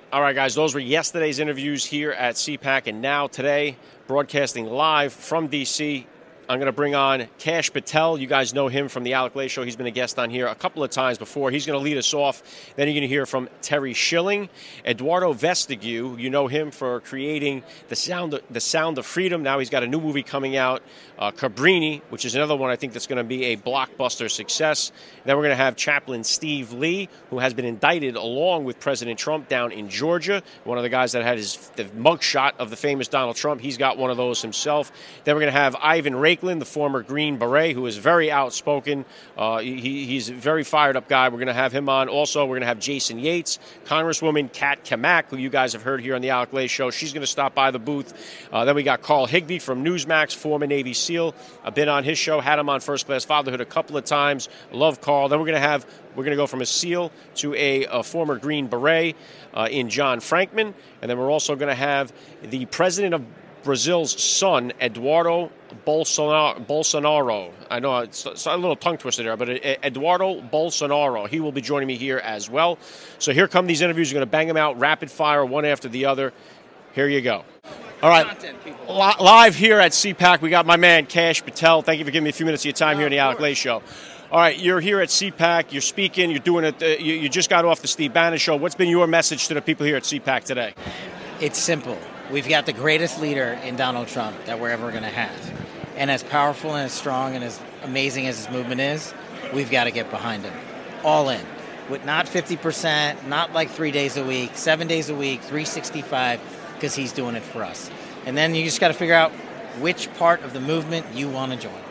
A: All right, guys, those were yesterday's interviews here at CPAC, and now today, broadcasting live from DC. I'm going to bring on Kash Patel. You guys know him from the Alec Lace Show. He's been a guest on here a couple of times before. He's going to lead us off. Then you're going to hear from Terry Schilling, Eduardo Verástegui. You know him for creating the sound, of, the Sound of Freedom. Now he's got a new movie coming out, uh, Cabrini, which is another one I think that's going to be a blockbuster success. Then we're going to have Chaplain Steve Lee, who has been indicted along with President Trump down in Georgia. One of the guys that had his the mugshot of the famous Donald Trump. He's got one of those himself. Then we're going to have Ivan Raiklin, the former Green Beret, who is very outspoken. Uh, he, he's a very fired up guy. We're going to have him on. Also, we're going to have Jason Yates, Congresswoman Kat Cammack, who you guys have heard here on the Alec Lace Show. She's going to stop by the booth. Uh, then we got Carl Higbie from Newsmax, former Navy SEAL. I've been on his show, had him on First Class Fatherhood a couple of times. Love Carl. Then we're going to have we're going to go from a SEAL to a, a former Green Beret uh, in John Frankman, and then we're also going to have the president of Brazil's son, Eduardo Bolsonaro. Bolsonaro. I know it's, it's a little tongue twister there, but Eduardo Bolsonaro. He will be joining me here as well. So here come these interviews. We're going to bang them out rapid fire, one after the other. Here you go. All right, Li- live here at CPAC, we got my man Kash Patel. Thank you for giving me a few minutes of your time here on the Alec Lace Show. All right, you're here at CPAC. You're speaking. You're doing it. Uh, you, you just got off the Steve Bannon show. What's been your message to the people here at CPAC today?
F: It's simple. We've got the greatest leader in Donald Trump that we're ever going to have. And as powerful and as strong and as amazing as his movement is, we've got to get behind him. All in. With not 50%, not like three days a week, seven days a week, 365, because he's doing it for us. And then you just got to figure out which part of the movement you want to join.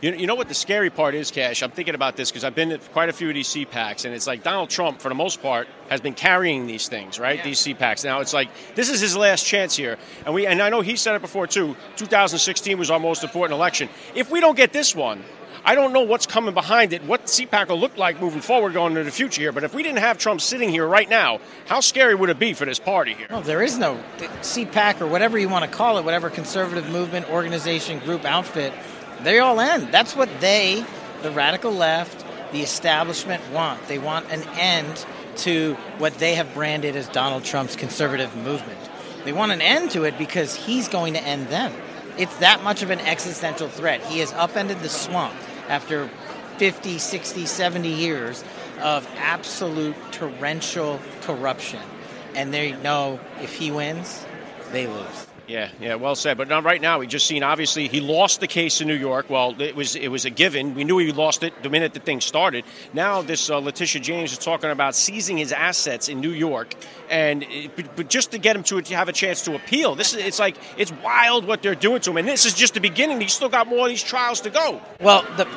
A: You, you know what the scary part is, Kash? I'm thinking about this because I've been at quite a few of these CPACs, and it's like Donald Trump, for the most part, has been carrying these things, right?
F: Yeah.
A: These CPACs. Now it's like this is his last chance here, and we and I know he said it before too. 2016 was our most important election. If we don't get this one. I don't know what's coming behind it, what CPAC will look like moving forward going into the future here. But if we didn't have Trump sitting here right now, how scary would it be for this party here?
F: Well, there is no CPAC or whatever you want to call it, whatever conservative movement, organization, group, outfit. They all end. That's what they, the radical left, the establishment want. They want an end to what they have branded as Donald Trump's conservative movement. They want an end to it because he's going to end them. It's that much of an existential threat. He has upended the swamp after 50, 60, 70 years of absolute torrential corruption. And they know if he wins, they lose.
A: Yeah, yeah, well said. But now, right now, we just seen obviously he lost the case in New York. Well, it was it was a given. We knew he lost it the minute the thing started. Now, this uh, Letitia James is talking about seizing his assets in New York, and it, but, but just to get him to have a chance to appeal. This is it's like it's wild what they're doing to him, and this is just the beginning. He's still got more of these trials to go.
F: Well, the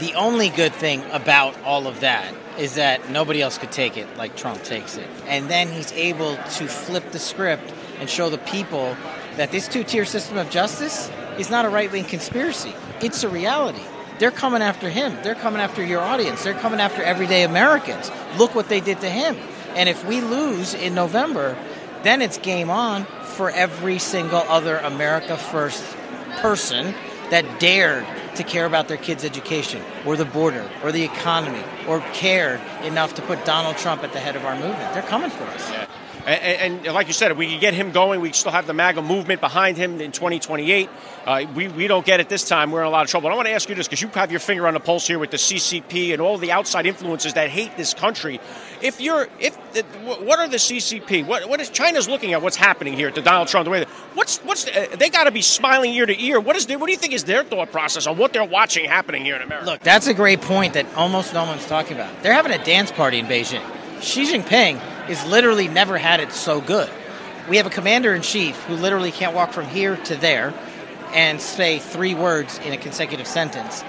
F: the only good thing about all of that is that nobody else could take it like Trump takes it. And then he's able to flip the script and show the people that this two tier system of justice is not a right wing conspiracy. It's a reality. They're coming after him. They're coming after your audience. They're coming after everyday Americans. Look what they did to him. And if we lose in November, then it's game on for every single other America First person that dared to care about their kids' education or the border or the economy or cared enough to put Donald Trump at the head of our movement. They're coming for us.
A: And, and, like you said, if we can get him going, we still have the MAGA movement behind him in 2028. Uh, we, we don't get it this time. We're in a lot of trouble. I want to ask you this because you have your finger on the pulse here with the CCP and all the outside influences that hate this country. If you're, if what are the CCP? What, what is China's looking at? What's happening here to Donald Trump? The way that, what's what's uh, they got to be smiling ear to ear. What is their, what do you think is their thought process on what they're watching happening here in America?
F: Look, that's a great point that almost no one's talking about. They're having a dance party in Beijing. Xi Jinping is literally never had it so good. We have a commander in chief who literally can't walk from here to there and say three words in a consecutive sentence.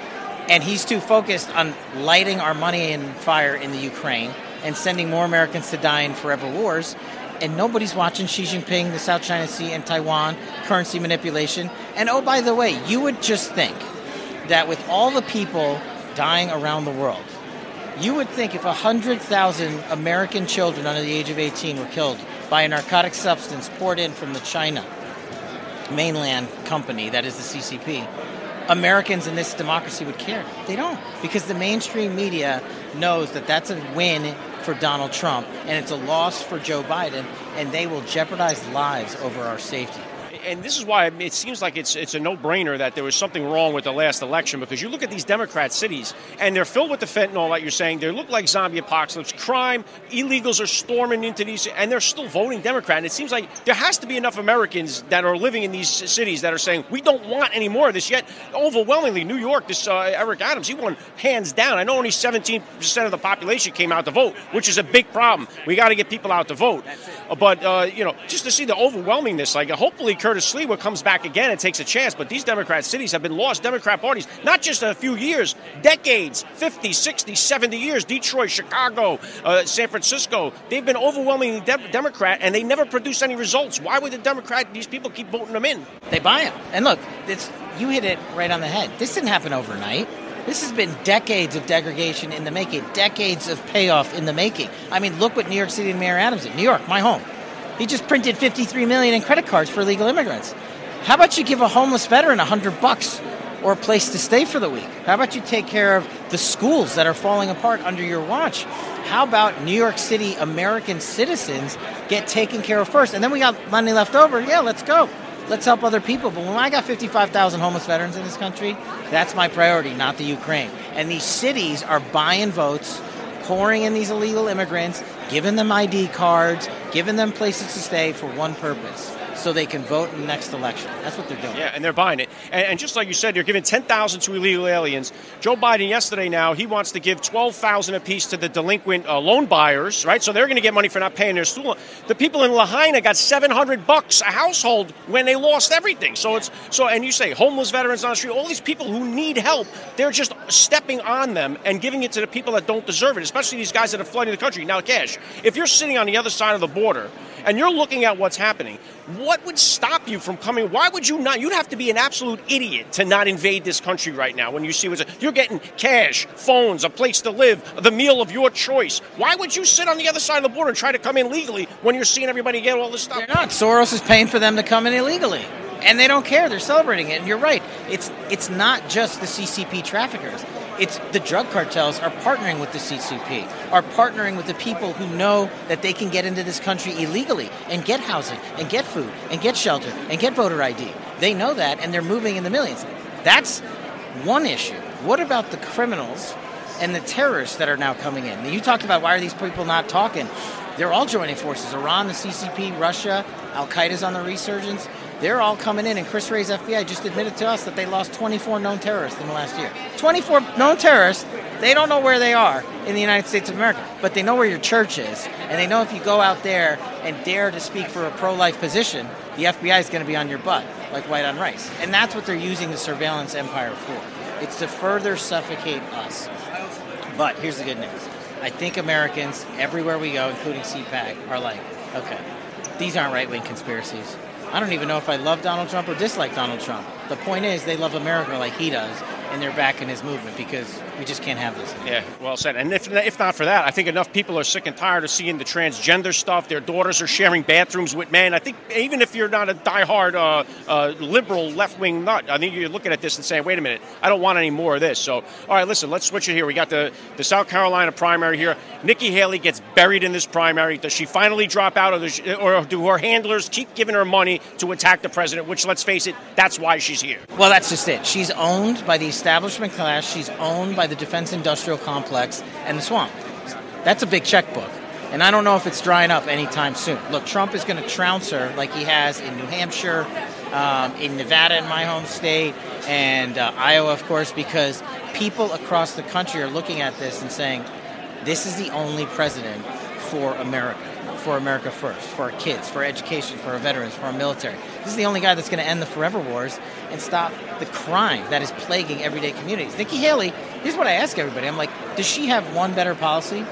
F: And he's too focused on lighting our money in fire in the Ukraine and sending more Americans to die in forever wars. And nobody's watching Xi Jinping, the South China Sea, and Taiwan, currency manipulation. And oh, by the way, you would just think that with all the people dying around the world, you would think if 100,000 American children under the age of 18 were killed by a narcotic substance poured in from the China mainland company, that is the CCP, Americans in this democracy would care. They don't, because the mainstream media knows that that's a win for Donald Trump and it's a loss for Joe Biden, and they will jeopardize lives over our safety
A: and this is why it seems like it's it's a no-brainer that there was something wrong with the last election because you look at these Democrat cities and they're filled with the fentanyl like you're saying. They look like zombie apocalypse, crime, illegals are storming into these, and they're still voting Democrat. And it seems like there has to be enough Americans that are living in these cities that are saying we don't want any more of this. Yet, overwhelmingly, New York, this uh, Eric Adams, he won hands down. I know only 17 percent of the population came out to vote, which is a big problem. We got to get people out to vote. But uh, you know, just to see the overwhelmingness, like hopefully. Curtis Sliwa comes back again and takes a chance. But these Democrat cities have been lost Democrat parties, not just a few years, decades 50, 60, 70 years. Detroit, Chicago, uh, San Francisco, they've been overwhelmingly de- Democrat and they never produce any results. Why would the Democrat, these people keep voting them in?
F: They buy them. And look, it's, you hit it right on the head. This didn't happen overnight. This has been decades of degradation in the making, decades of payoff in the making. I mean, look what New York City and Mayor Adams did. New York, my home. He just printed 53 million in credit cards for illegal immigrants. How about you give a homeless veteran 100 bucks or a place to stay for the week? How about you take care of the schools that are falling apart under your watch? How about New York City American citizens get taken care of first? And then we got money left over. Yeah, let's go. Let's help other people. But when I got 55,000 homeless veterans in this country, that's my priority, not the Ukraine. And these cities are buying votes pouring in these illegal immigrants, giving them ID cards, giving them places to stay for one purpose so they can vote in the next election. That's what they're doing.
A: Yeah, and they're buying it. And, and just like you said, you're giving 10,000 to illegal aliens. Joe Biden yesterday now, he wants to give 12,000 apiece to the delinquent uh, loan buyers, right? So they're going to get money for not paying their student The people in Lahaina got 700 bucks a household when they lost everything. So it's so and you say homeless veterans on the street, all these people who need help, they're just stepping on them and giving it to the people that don't deserve it, especially these guys that are flooding the country. Now, Kash, if you're sitting on the other side of the border and you're looking at what's happening, what would stop you from coming? Why would you not? You'd have to be an absolute idiot to not invade this country right now when you see what's. You're getting cash, phones, a place to live, the meal of your choice. Why would you sit on the other side of the border and try to come in legally when you're seeing everybody get all this stuff?
F: They're not. Soros is paying for them to come in illegally. And they don't care. They're celebrating it. And you're right. It's it's not just the CCP traffickers. It's the drug cartels are partnering with the CCP, are partnering with the people who know that they can get into this country illegally and get housing and get food and get shelter and get voter ID. They know that and they're moving in the millions. That's one issue. What about the criminals and the terrorists that are now coming in? You talked about why are these people not talking? They're all joining forces. Iran, the CCP, Russia, Al Qaeda's on the resurgence. They're all coming in, and Chris Wray's FBI just admitted to us that they lost 24 known terrorists in the last year. 24 known terrorists. They don't know where they are in the United States of America, but they know where your church is, and they know if you go out there and dare to speak for a pro-life position, the FBI is going to be on your butt, like white on rice. And that's what they're using the surveillance empire for. It's to further suffocate us. But here's the good news. I think Americans, everywhere we go, including CPAC, are like, okay, these aren't right wing conspiracies. I don't even know if I love Donald Trump or dislike Donald Trump. The point is, they love America like he does, and they're backing his movement because we just can't have this.
A: Yeah, well said. And if, if not for that, I think enough people are sick and tired of seeing the transgender stuff. Their daughters are sharing bathrooms with men. I think even if you're not a diehard uh, uh, liberal left wing nut, I think you're looking at this and saying, wait a minute, I don't want any more of this. So, all right, listen, let's switch it here. We got the, the South Carolina primary here. Nikki Haley gets buried in this primary. Does she finally drop out, or, she, or do her handlers keep giving her money to attack the president? Which, let's face it, that's why she's here.
F: Well, that's just it. She's owned by the establishment class. She's owned by the defense industrial complex and the swamp. That's a big checkbook. And I don't know if it's drying up anytime soon. Look, Trump is going to trounce her like he has in New Hampshire, um, in Nevada, in my home state, and uh, Iowa, of course, because people across the country are looking at this and saying, this is the only president for America, for America first, for our kids, for education, for our veterans, for our military. This is the only guy that's going to end the forever wars and stop the crime that is plaguing everyday communities. Nikki Haley, here's what I ask everybody I'm like, does she have one better policy?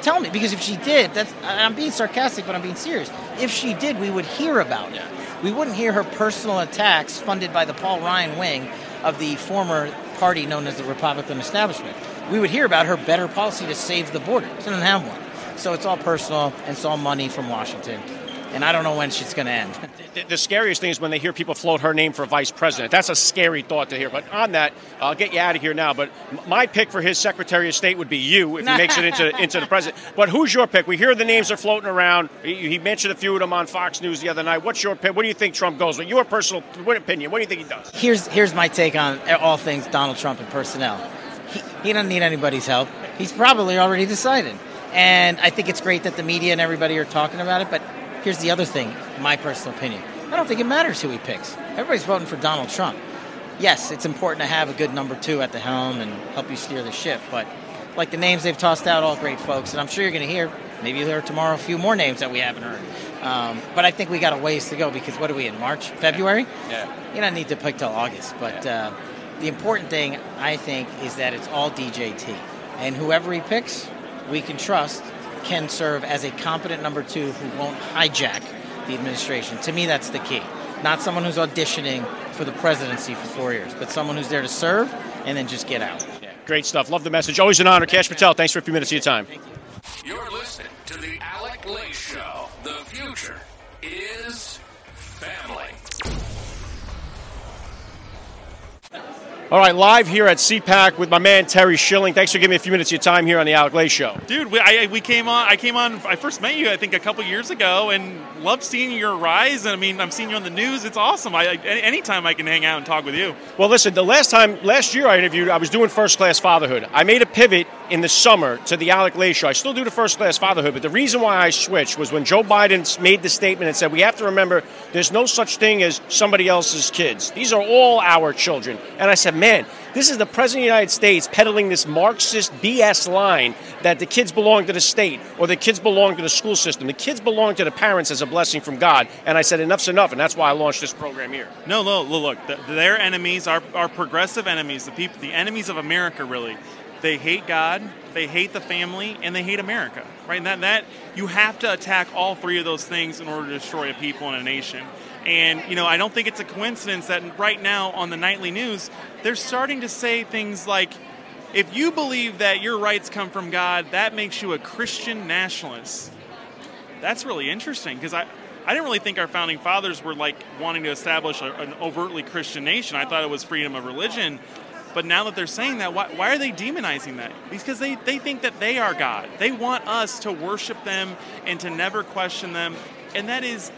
F: Tell me, because if she did, that's I'm being sarcastic, but I'm being serious. If she did, we would hear about it. We wouldn't hear her personal attacks funded by the Paul Ryan wing of the former party known as the Republican establishment. We would hear about her better policy to save the border. She doesn't have one. So it's all personal and it's all money from Washington and I don't know when she's going to end. [laughs]
A: The, the, scariest thing is when they hear people float her name for vice president. That's a scary thought to hear. But on that, I'll get you out of here now. But my pick for his Secretary of State would be you if he makes it into [laughs] into the president. But who's your pick? We hear the names are floating around. He, he, mentioned a few of them on Fox News the other night. What's your pick? What do you think Trump goes with? Your personal what opinion? What do you think he does?
F: Here's here's my take on all things Donald Trump and personnel. He, he doesn't need anybody's help. He's probably already decided. And I think it's great that the media and everybody are talking about it, but Here's the other thing, my personal opinion. I don't think it matters who he picks. Everybody's voting for Donald Trump. Yes, it's important to have a good number two at the helm and help you steer the ship, but like the names they've tossed out, all great folks, and I'm sure you're going to hear, maybe you'll hear tomorrow a few more names that we haven't heard. Um, but I think we got a ways to go because what are we in March, February?
A: Yeah.
F: You don't need to pick till August, but uh, the important thing I think is that it's all DJT, and whoever he picks, we can trust can serve as a competent number two who won't hijack the administration. To me, that's the key. Not someone who's auditioning for the presidency for four years, but someone who's there to serve and then just get out.
A: Yeah, great stuff. Love the message. Always an honor. Kash Patel, thanks for a few minutes of your time.
B: You. You're listening to the Alec Lace Show.
A: All right, live here at CPAC with my man Terry Schilling. Thanks for giving me a few minutes of your time here on the Alec Lace Show.
G: Dude, we, I, we came on. I came on. I first met you, I think, a couple years ago, and love seeing your rise. And I mean, I'm seeing you on the news. It's awesome. I, I, anytime I can hang out and talk with you.
A: Well, listen. The last time, last year I interviewed, I was doing first class fatherhood. I made a pivot in the summer to the Alec Lace Show. I still do the first class fatherhood, but the reason why I switched was when Joe Biden made the statement and said we have to remember there's no such thing as somebody else's kids. These are all our children. And I said, man this is the President of the United States peddling this Marxist BS line that the kids belong to the state or the kids belong to the school system. The kids belong to the parents as a blessing from God. And I said, enough's enough. And that's why I launched this program here.
G: No, no, look, their enemies are, are progressive enemies, the people, the enemies of America, really. They hate God, they hate the family, and they hate America, right? And that, that you have to attack all three of those things in order to destroy a people and a nation. And, you know, I don't think it's a coincidence that right now on the nightly news, they're starting to say things like, if you believe that your rights come from God, that makes you a Christian nationalist. That's really interesting because I, I didn't really think our founding fathers were like wanting to establish a, an overtly Christian nation. I thought it was freedom of religion. But now that they're saying that, why, why are they demonizing that? Because they, they think that they are God. They want us to worship them and to never question them. And that is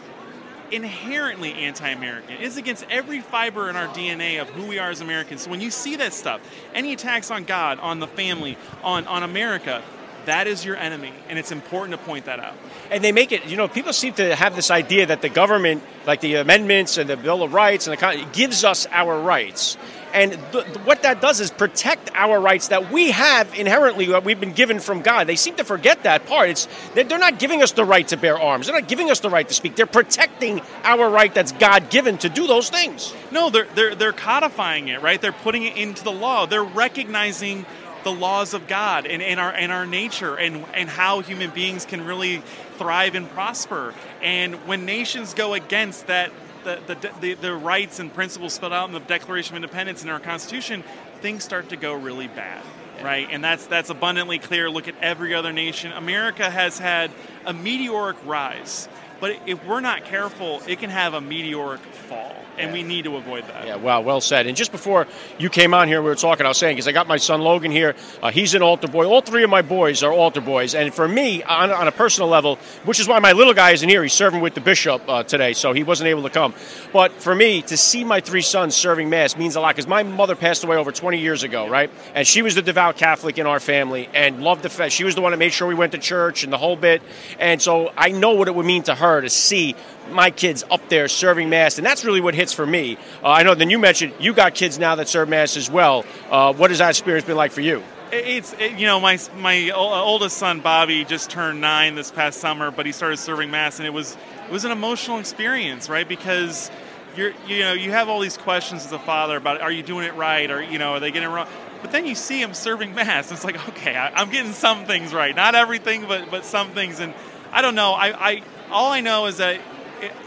G: inherently anti-American. It is against every fiber in our DNA of who we are as Americans. So when you see that stuff, any attacks on God, on the family, on, on America, that is your enemy, and it's important to point that out.
A: And they make it, you know, people seem to have this idea that the government, like the amendments and the Bill of Rights, and the gives us our rights. And th- what that does is protect our rights that we have inherently, that we've been given from God. They seem to forget that part. It's they're not giving us the right to bear arms. They're not giving us the right to speak. They're protecting our right that's God given to do those things.
G: No, they're, they're, they're codifying it, right? They're putting it into the law. They're recognizing the laws of God and, and our and our nature and and how human beings can really thrive and prosper. And when nations go against that the, the, the, the, rights and principles spelled out in the Declaration of Independence and our Constitution, things start to go really bad. Right, and that's that's abundantly clear. Look at every other nation. America has had a meteoric rise, but if we're not careful, it can have a meteoric fall and we need to avoid that.
A: Yeah, wow, well said. And just before you came on here, we were talking. I was saying because I got my son Logan here. Uh, he's an altar boy. All three of my boys are altar boys, and for me, on, on a personal level, which is why my little guy isn't here. He's serving with the bishop uh, today, so he wasn't able to come. But for me, to see my three sons serving mass means a lot because my mother passed away over 20 years ago, right? And she was the devout Catholic in our family and loved the. She was the one that made sure we went to church and the whole bit. And so I know what it would mean to her to see my kids up there serving mass, and that's really what hits for me. Uh, I know. Then you mentioned you got kids now that serve mass as well. Uh, what has that experience been like for you?
G: It's it, you know my my oldest son Bobby just turned nine this past summer, but he started serving mass, and it was it was an emotional experience, right? Because you're you know you have all these questions as a father about are you doing it right or you know are they getting it wrong. But then you see him serving mass, and it's like okay, I, I'm getting some things right, not everything, but but some things, and I don't know. I, I all I know is that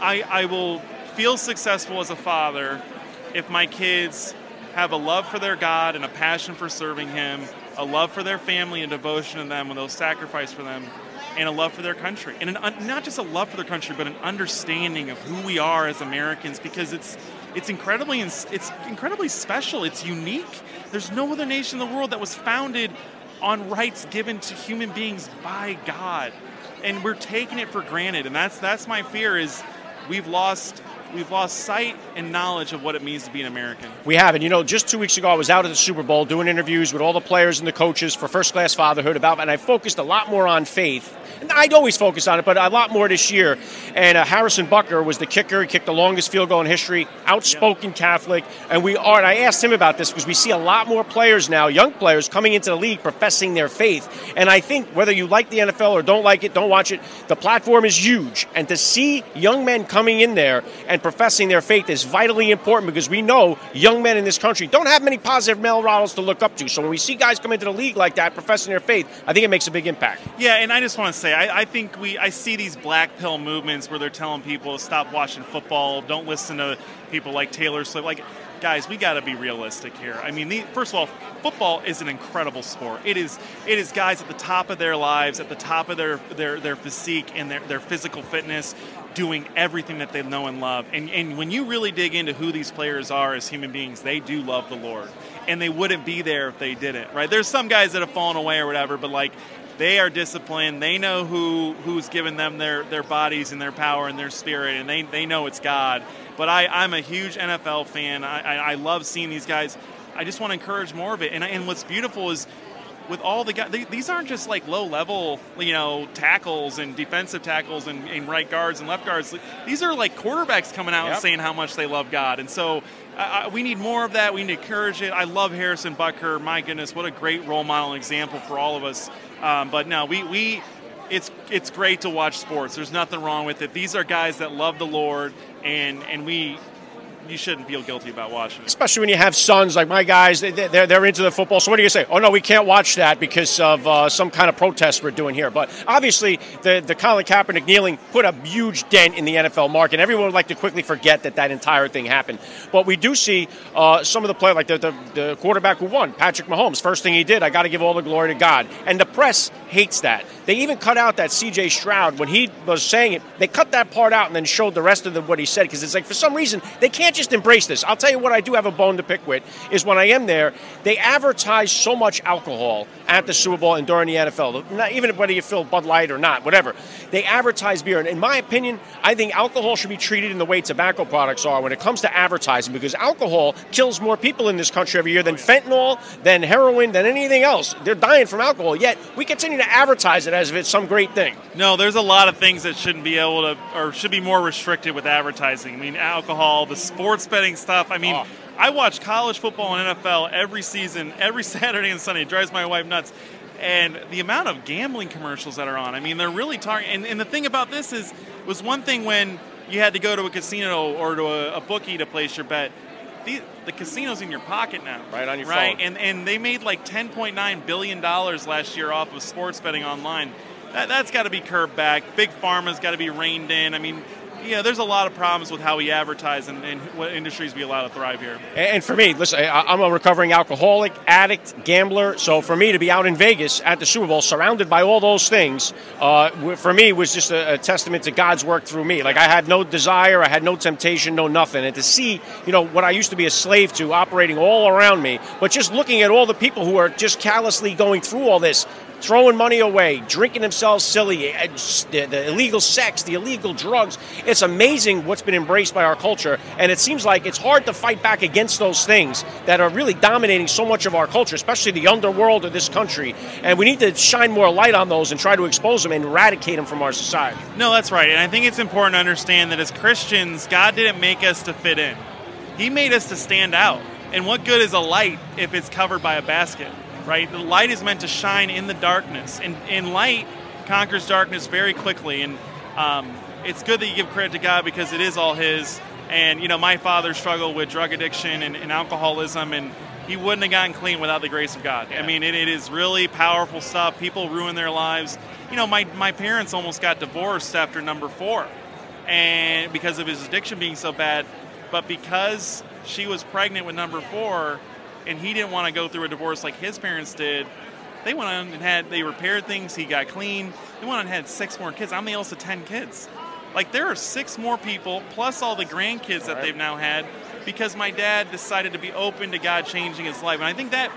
G: I, I will feel successful as a father if my kids have a love for their God and a passion for serving Him, a love for their family and devotion to them when they'll sacrifice for them, and a love for their country. And an, not just a love for their country, but an understanding of who we are as Americans because it's it's incredibly it's incredibly special. It's unique. There's no other nation in the world that was founded on rights given to human beings by God and we're taking it for granted. And that's that's my fear is we've lost we've lost sight and knowledge of what it means to be an American.
A: We have, and you know, just two weeks ago, I was out at the Super Bowl doing interviews with all the players and the coaches for First Class Fatherhood about, and I focused a lot more on faith I'd always focus on it, but a lot more this year. And uh, Harrison Butker was the kicker. He kicked the longest field goal in history. Outspoken Catholic, and we are. And I asked him about this because we see a lot more players now, young players, coming into the league professing their faith. And I think whether you like the NFL or don't like it, don't watch it. The platform is huge, and to see young men coming in there and professing their faith is vitally important because we know young men in this country don't have many positive male models to look up to. So when we see guys come into the league like that, professing their faith, I think it makes a big impact.
G: Yeah, and I just want to say, I, I think we I see these black pill movements where they're telling people stop watching football, don't listen to people like Taylor Swift. Like, guys, we got to be realistic here. I mean, the, first of all, football is an incredible sport. It is it is guys at the top of their lives, at the top of their their, their physique and their, their physical fitness, doing everything that they know and love. And and when you really dig into who these players are as human beings, they do love the Lord. And they wouldn't be there if they didn't, right? There's some guys that have fallen away or whatever, but like they are disciplined. They know who who's given them their, their bodies and their power and their spirit, and they, they know it's God. But I, I'm a huge NFL fan. I, I, I love seeing these guys. I just want to encourage more of it. And, and what's beautiful is with all the guys, they, these aren't just like low level, you know, tackles and defensive tackles and, and, right guards and left guards. These are like quarterbacks coming out yep. and saying how much they love God. And so uh, we need more of that. We need to encourage it. I love Harrison Butker. My goodness, what a great role model and example for all of us. Um, but no, we, we it's it's great to watch sports. There's nothing wrong with it. These are guys that love the Lord, and and we you shouldn't feel guilty about watching it.
A: Especially when you have sons like my guys, they, are they're into the football. So what do you say? Oh, no, we can't watch that because of uh, some kind of protest we're doing here. But obviously, the, the Colin Kaepernick kneeling put a huge dent in the NFL market. Everyone would like to quickly forget that that entire thing happened. But we do see uh, some of the players, like the, the, the quarterback who won, Patrick Mahomes, first thing he did, I got to give all the glory to God. And the press hates that. They even cut out that C.J. Stroud when he was saying it. They cut that part out and then showed the rest of the, what he said because it's like for some reason they can't just embrace this. I'll tell you what I do have a bone to pick with is when I am there, they advertise so much alcohol at the Super Bowl and during the NFL. Not even whether you fill Bud Light or not, whatever. They advertise beer, and in my opinion, I think alcohol should be treated in the way tobacco products are when it comes to advertising, because alcohol kills more people in this country every year than fentanyl, than heroin, than anything else. They're dying from alcohol. Yet we continue to advertise it as if it's some great thing.
G: No, there's a lot of things that shouldn't be able to, or should be more restricted with advertising. I mean, alcohol, the sports betting stuff. I mean. Oh. I watch college football and NFL every season, every [laughs] Saturday and Sunday. It drives my wife nuts and the amount of gambling commercials that are on. I mean, they're really targeting. And, and, the thing about this is, was one thing when you had to go to a casino or to a, a bookie to place your bet. The, the, casino's in your pocket now,
A: right on your
G: right?
A: phone.
G: And and they made like 10.9 billion dollars last year off of sports betting online. That, that's got to be curbed back. Big pharma's got to be reined in. I mean, you know, there's a lot of problems with how we advertise and, and what industries we allow to thrive here.
A: And for me, listen, I'm a recovering alcoholic, addict, gambler. So for me to be out in Vegas at the Super Bowl, surrounded by all those things, uh, for me was just a, a, testament to God's work through me. Like I had no desire, I had no temptation, no nothing, and to see, you know, what I used to be a slave to operating all around me, but just looking at all the people who are just callously going through all this, throwing money away, drinking themselves silly, the, the, illegal sex, the illegal drugs. It's amazing what's been embraced by our culture, and it seems like it's hard to fight back against those things that are really dominating so much of our culture, especially the underworld of this country. And we need to shine more light on those and try to expose them and eradicate them from our society.
G: No, that's right. And I think it's important to understand that as Christians, God didn't make us to fit in, He made us to stand out. And what good is a light if it's covered by a basket? Right? The light is meant to shine in the darkness, and, and light conquers darkness very quickly. And um, it's good that you give credit to God because it is all His. And you know, my father struggled with drug addiction and, and alcoholism, and he wouldn't have gotten clean without the grace of God. Yeah. I mean, it, it is really powerful stuff. People ruin their lives. You know, my my parents almost got divorced after number four, and because of his addiction being so bad. But because she was pregnant with number four, and he didn't want to go through a divorce like his parents did. They went on and had they repaired things. He got clean. They went on and had six more kids. I'm the eldest of ten kids. Like there are six more people plus all the grandkids that they've now had because my dad decided to be open to God changing his life. And I think that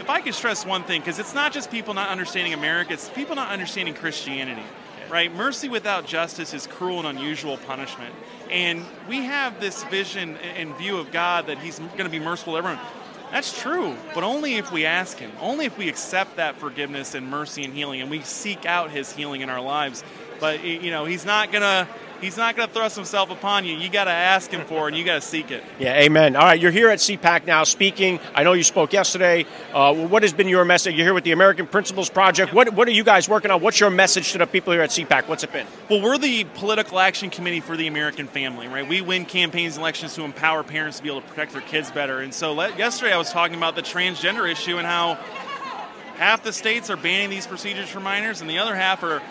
G: if I could stress one thing, because it's not just people not understanding America, it's people not understanding Christianity. Right? Mercy without justice is cruel and unusual punishment. And we have this vision and view of God that He's going to be merciful to everyone. That's true, but only if we ask Him, only if we accept that forgiveness and mercy and healing, and we seek out His healing in our lives. But you know, He's not gonna He's not going to thrust himself upon you. You got to ask him for it, and you got to seek it.
A: Yeah, amen. All right, you're here at CPAC now speaking. I know you spoke yesterday. Uh, what has been your message? You're here with the American Principles Project. What, what are you guys working on? What's your message to the people here at CPAC? What's it been?
G: Well, we're the political action committee for the American family, right? We win campaigns and elections to empower parents to be able to protect their kids better. And so let, yesterday I was talking about the transgender issue and how half the states are banning these procedures for minors, and the other half are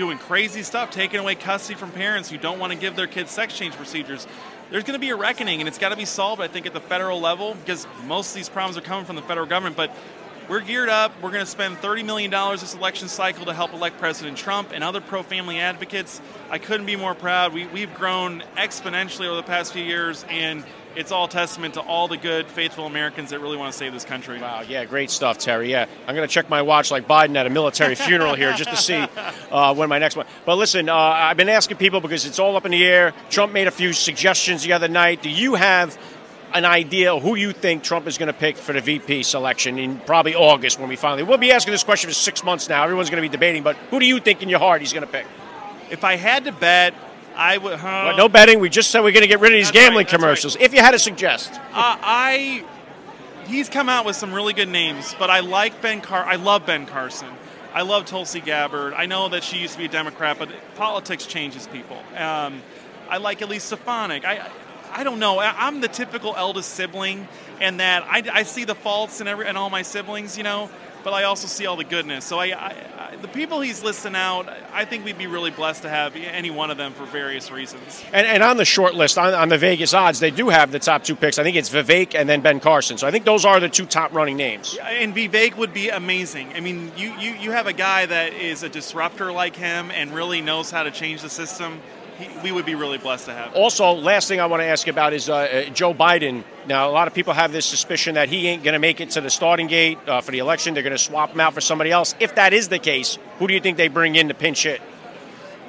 G: doing crazy stuff, taking away custody from parents who don't want to give their kids sex change procedures. There's going to be a reckoning, and it's got to be solved, I think, at the federal level because most of these problems are coming from the federal government. But we're geared up. We're going to spend $30 million this election cycle to help elect President Trump and other pro family advocates. I couldn't be more proud. We, we've grown exponentially over the past few years, and it's all testament to all the good, faithful Americans that really want to save this country.
A: Wow, yeah, great stuff, Terry. Yeah, I'm going to check my watch like Biden at a military [laughs] funeral here just to see uh, when my next one. But listen, uh, I've been asking people because it's all up in the air. Trump made a few suggestions the other night. Do you have an idea who you think Trump is going to pick for the VP selection in probably August when we finally? We'll be asking this question for six months now. Everyone's going to be debating, but who do you think in your heart he's going to pick?
G: If I had to bet, I would. Huh?
A: Well, no betting. We just said we're going to get rid of these that's gambling right, commercials.
G: Right.
A: If you had to suggest, uh,
G: I he's come out with some really good names, but I like Ben Car. I love Ben Carson. I love Tulsi Gabbard. I know that she used to be a Democrat, but politics changes people. Um, I like Elise Stefanik. I I don't know. I'm the typical eldest sibling, and that I, I see the faults in every and all my siblings. You know, but I also see all the goodness. So I, I, I, the people he's listing out, I think we'd be really blessed to have any one of them for various reasons.
A: And, and on the short list, on, on, the Vegas odds, they do have the top two picks. I think it's Vivek and then Ben Carson. So I think those are the two top running names.
G: And Vivek would be amazing. I mean, you, you, you have a guy that is a disruptor like him and really knows how to change the system we would be really blessed to have.
A: Also, last thing I want to ask about is uh, uh, Joe Biden. Now, a lot of people have this suspicion that he ain't going to make it to the starting gate uh, for the election. They're going to swap him out for somebody else. If that is the case, who do you think they bring in to pinch hit?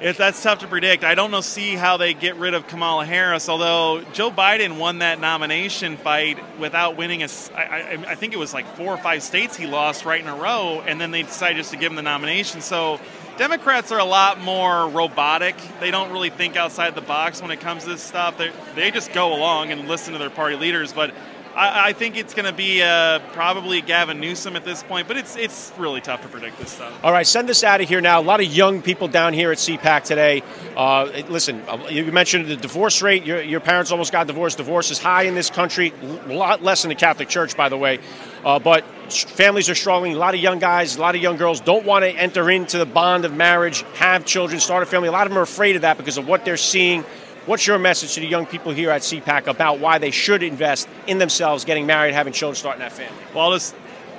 G: If that's tough to predict. I don't know see how they get rid of Kamala Harris. Although Joe Biden won that nomination fight without winning a, I, I think it was like four or five states he lost right in a row, and then they decided just to give him the nomination. So Democrats are a lot more robotic. They don't really think outside the box when it comes to this stuff. They they just go along and listen to their party leaders. But I, I think it's going to be uh, probably Gavin Newsom at this point. But it's it's really tough to predict this stuff.
A: All right, send us out of here now. A lot of young people down here at CPAC today. Uh, listen, uh, you mentioned the divorce rate. Your, your parents almost got divorced. Divorce is high in this country. A lot less in the Catholic Church, by the way. Uh, but families are struggling. A lot of young guys, a lot of young girls don't want to enter into the bond of marriage, have children, start a family. A lot of them are afraid of that because of what they're seeing What's your message to the young people here at CPAC about why they should invest in themselves, getting married, having children, starting that family?
G: Well, just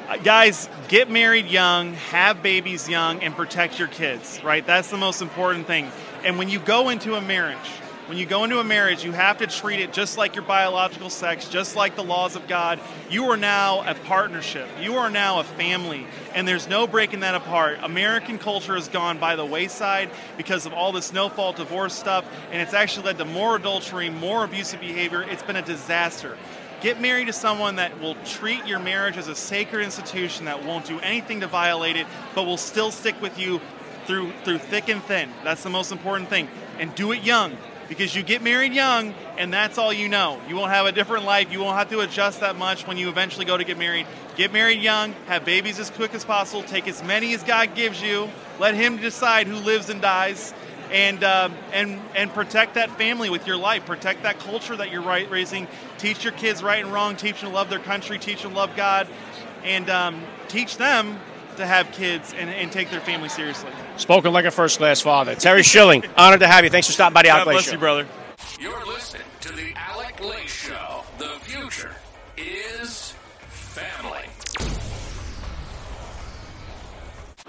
G: uh, guys, get married young, have babies young, and protect your kids. Right, that's the most important thing. And when you go into a marriage, when you go into a marriage, you have to treat it just like your biological sex, just like the laws of God. You are now a partnership. You are now a family, and there's no breaking that apart. American culture has gone by the wayside because of all this no fault divorce stuff, and it's actually led to more adultery, more abusive behavior. It's been a disaster. Get married to someone that will treat your marriage as a sacred institution that won't do anything to violate it, but will still stick with you through through thick and thin. That's the most important thing. And do it young because you get married young and that's all you know. You won't have a different life. You won't have to adjust that much when you eventually go to get married. Get married young, have babies as quick as possible, take as many as God gives you. Let Him decide who lives and dies. And, um, and, and protect that family with your life. Protect that culture that you're right, raising. Teach your kids right and wrong. Teach them to love their country. Teach them to love God. And um, teach them to have kids and, and take their family seriously.
A: Spoken like a first class father. Terry Schilling, honored to have you. Thanks for stopping by the
G: God
A: Alec Lace
G: bless
A: Show.
G: you, brother.
B: You're listening to the Alec Lace Show. The future is family.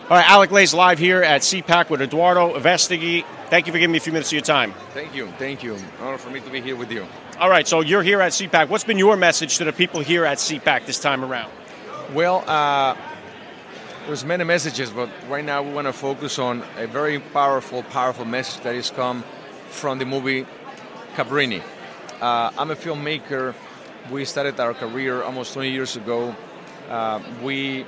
A: All right, Alec Lace's live here at CPAC with Eduardo Verástegui. Thank you for giving me a few minutes of your time.
H: Thank you, thank you. Honor for me to be here with you.
A: All right, so you're here at CPAC. What's been your message to the people here at CPAC this time around?
H: Well, uh, there's many messages, but right now we want to focus on a very powerful, powerful message that has come from the movie Cabrini. Uh, I'm a filmmaker. We started our career almost 20 years ago. Uh, we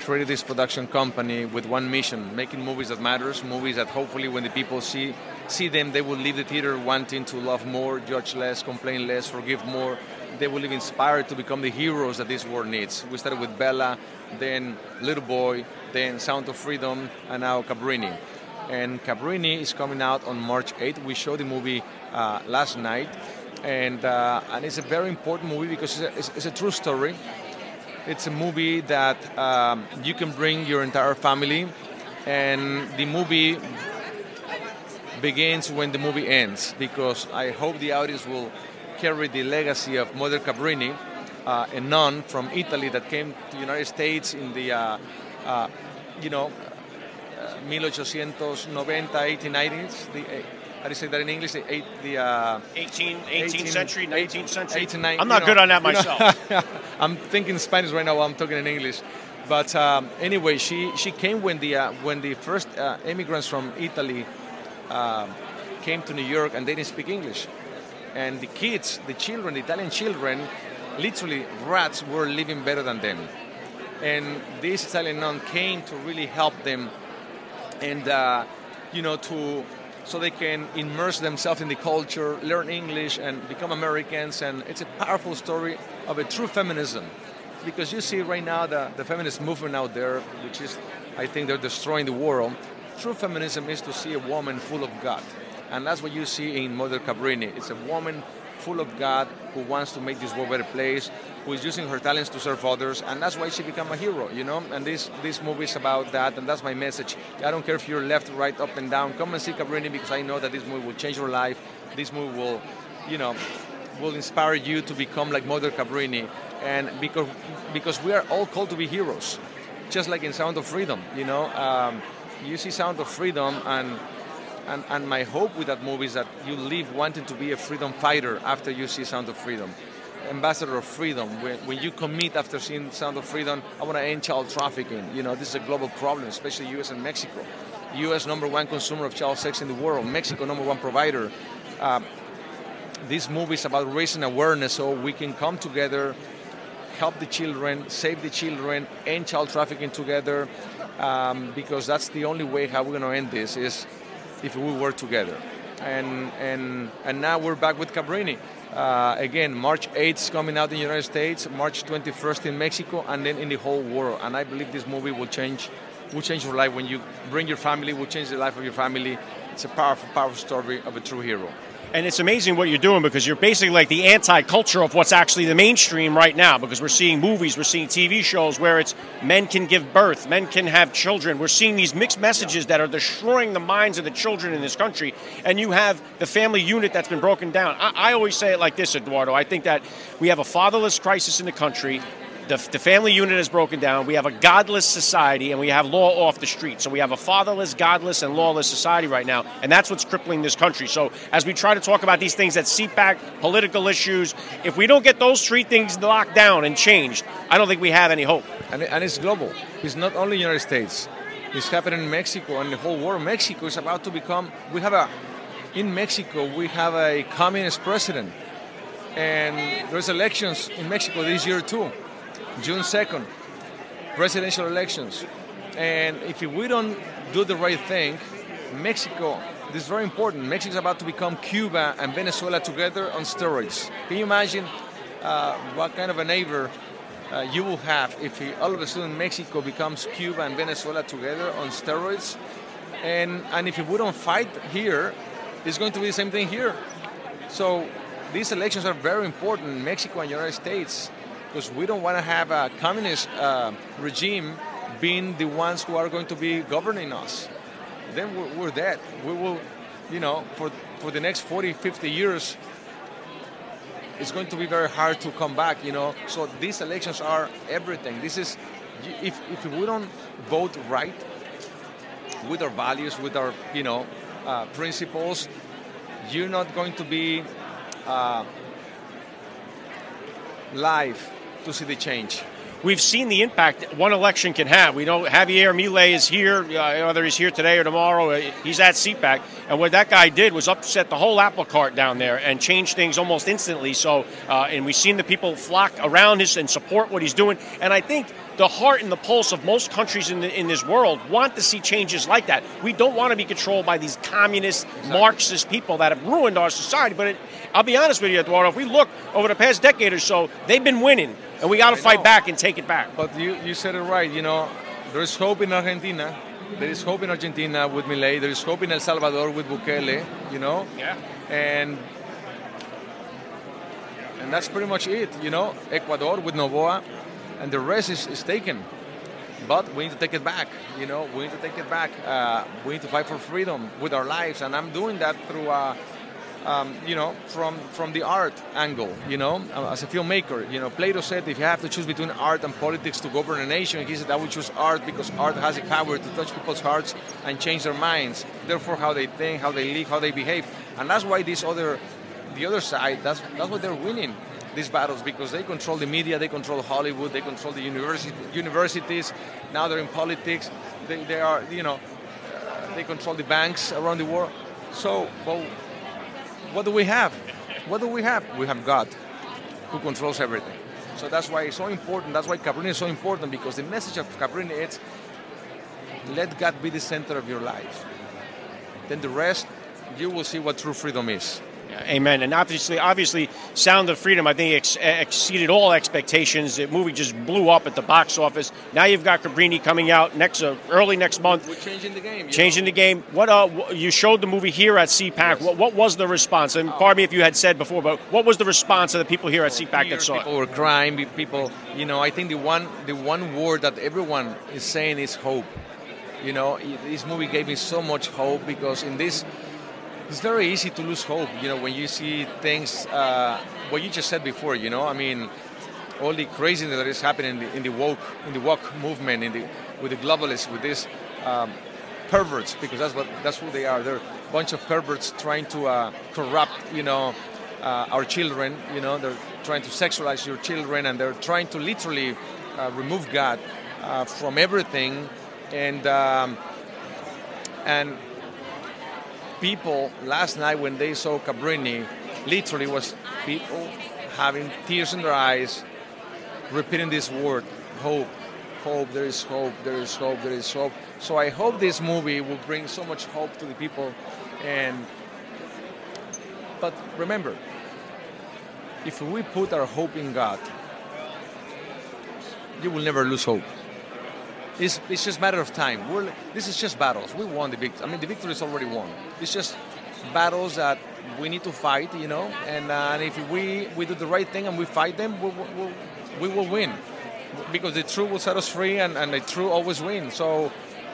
H: created this production company with one mission: making movies that matters, movies that hopefully, when the people see see them, they will leave the theater wanting to love more, judge less, complain less, forgive more. They will live inspired to become the heroes that this world needs. We started with Bella, then Little Boy, then Sound of Freedom, and now Cabrini. And Cabrini is coming out on March 8th. We showed the movie uh, last night, and uh, and it's a very important movie because it's a, it's, it's a true story. It's a movie that um, you can bring your entire family, and the movie begins when the movie ends because I hope the audience will carry the legacy of Mother Cabrini, uh, a nun from Italy that came to the United States in the, uh, uh, you know, uh, 1890, 1890s. The, uh, how do you say that in English? The, eight, the uh,
A: 18, 18th century, 19th century.
H: 18, nine-
A: I'm not
H: know,
A: good on that
H: you know.
A: myself. [laughs]
H: I'm thinking Spanish right now while I'm talking in English. But um, anyway, she, she came when the uh, when the first uh, immigrants from Italy came to New York and they didn't speak English, and the kids, the children, the Italian children, literally rats were living better than them, and this Italian nun came to really help them, and uh, you know to so they can immerse themselves in the culture, learn English, and become Americans. And it's a powerful story of a true feminism. Because you see right now the, the feminist movement out there, which is, I think they're destroying the world. True feminism is to see a woman full of God. And that's what you see in Mother Cabrini. It's a woman full of God who wants to make this world a better place, who is using her talents to serve others, and that's why she became a hero, you know? And this, this movie is about that, and that's my message. I don't care if you're left, right, up, and down. Come and see Cabrini because I know that this movie will change your life. This movie will, you know, will inspire you to become like Mother Cabrini. And because, because we are all called to be heroes, just like in Sound of Freedom, you know? Um, you see Sound of Freedom and and, and my hope with that movie is that you leave wanting to be a freedom fighter after you see Sound of Freedom. Ambassador of freedom. When, when you commit after seeing Sound of Freedom, I want to end child trafficking. You know, this is a global problem, especially U.S. and Mexico. U.S. number one consumer of child sex in the world. Mexico number one provider. Uh, this movie is about raising awareness so we can come together, help the children, save the children, end child trafficking together, um, because that's the only way how we're going to end this is if we work together. And, and, and now we're back with Cabrini. Uh, again, March 8th coming out in the United States, March 21st in Mexico, and then in the whole world. And I believe this movie will change, will change your life when you bring your family, will change the life of your family it's a powerful, powerful story of a true hero.
A: And it's amazing what you're doing because you're basically like the anti culture of what's actually the mainstream right now because we're seeing movies, we're seeing TV shows where it's men can give birth, men can have children. We're seeing these mixed messages that are destroying the minds of the children in this country. And you have the family unit that's been broken down. I, I always say it like this, Eduardo. I think that we have a fatherless crisis in the country the, the, family unit is broken down. We have a godless society, and we have law off the street. So we have a fatherless, godless, and lawless society right now, and that's what's crippling this country. So as we try to talk about these things at back, political issues, if we don't get those three things locked down and changed, I don't think we have any hope.
H: And, and it's global. It's not only United States. It's happening in Mexico and the whole world. Mexico is about to become. We have a in Mexico. We have a communist president, and there's elections in Mexico this year too. June 2nd, presidential elections. And if we don't do the right thing, Mexico, this is very important. Mexico is about to become Cuba and Venezuela together on steroids. Can you imagine uh, what kind of a neighbor uh, you will have if he, all of a sudden Mexico becomes Cuba and Venezuela together on steroids? And, and if we don't fight here, it's going to be the same thing here. So these elections are very important. Mexico and United States because we don't want to have a communist uh, regime being the ones who are going to be governing us. Then we're, we're dead. We will, you know, for, for the next 40, 50 years, it's going to be very hard to come back, you know. So these elections are everything. This is, if, if we don't vote right with our values, with our, you know, uh, principles, you're not going to be uh, live to see the change.
A: We've seen the impact one election can have. We know Javier Milei is here, uh, whether he's here today or tomorrow. Uh, he's at CPAC, and what that guy did was upset the whole apple cart down there and change things almost instantly. So, uh, and we've seen the people flock around his and support what he's doing. And I think the heart and the pulse of most countries in, the, in this world want to see changes like that. We don't want to be controlled by these communist, exactly. Marxist people that have ruined our society. But it, I'll be honest with you, Eduardo, if we look over the past decade or so, they've been winning and we got to fight back and take it back.
H: But you, you said it right. You know, there is hope in Argentina. There is hope in Argentina with Milei. There is hope in El Salvador with Bukele. You know.
A: Yeah.
H: And and that's pretty much it. You know, Ecuador with Novoa, and the rest is, is taken. But we need to take it back. You know, we need to take it back. Uh, we need to fight for freedom with our lives, and I'm doing that through. Uh, um, you know, from from the art angle. You know, uh, as a filmmaker, you know, Plato said if you have to choose between art and politics to govern a nation, he said I would choose art because art has the power to touch people's hearts and change their minds. Therefore, how they think, how they live, how they behave, and that's why this other, the other side, that's that's what they're winning these battles because they control the media, they control Hollywood, they control the university, universities. Now they're in politics. They, they are, you know, uh, they control the banks around the world. So, well, what do we have? What do we have? We have God who controls everything. So that's why it's so important. That's why Cabrini is so important because the message of Cabrini is let God be the center of your life. Then the rest, you will see what true freedom is.
A: Amen. And obviously, obviously, Sound of Freedom, I think, ex- exceeded all expectations. The movie just blew up at the box office. Now you've got Cabrini coming out next uh, early next month.
H: We're changing the game.
A: Changing know? the game. What uh, you showed the movie here at CPAC. Yes. What, what, was the response? And pardon me if you had said before, but what was the response of the people here at CPAC that saw
H: people
A: it?
H: were crying. People, you know, I think the one the one word that everyone is saying is hope. You know, this movie gave me so much hope because in this it's very easy to lose hope, you know, when you see things, uh, what you just said before, you know, I mean, all the craziness that is happening in the, in the woke, in the woke movement, in the, with the globalists, with these um, perverts, because that's what that's who they are. They're a bunch of perverts trying to uh, corrupt, you know, uh, our children. You know, they're trying to sexualize your children, and they're trying to literally uh, remove God uh, from everything, and um, and people last night when they saw Cabrini, literally was people having tears in their eyes, repeating this word, hope, hope, there is hope, there is hope, there is hope. So I hope this movie will bring so much hope to the people. And but remember, if we put our hope in God, you will never lose hope. It's, it's just a matter of time. We're, this is just battles. We won the victory. I mean, the victory is already won. It's just battles that we need to fight, you know. And, uh, and if we, we do the right thing and we fight them, we, we, we will win. Because the truth will set us free, and, and the truth always wins. So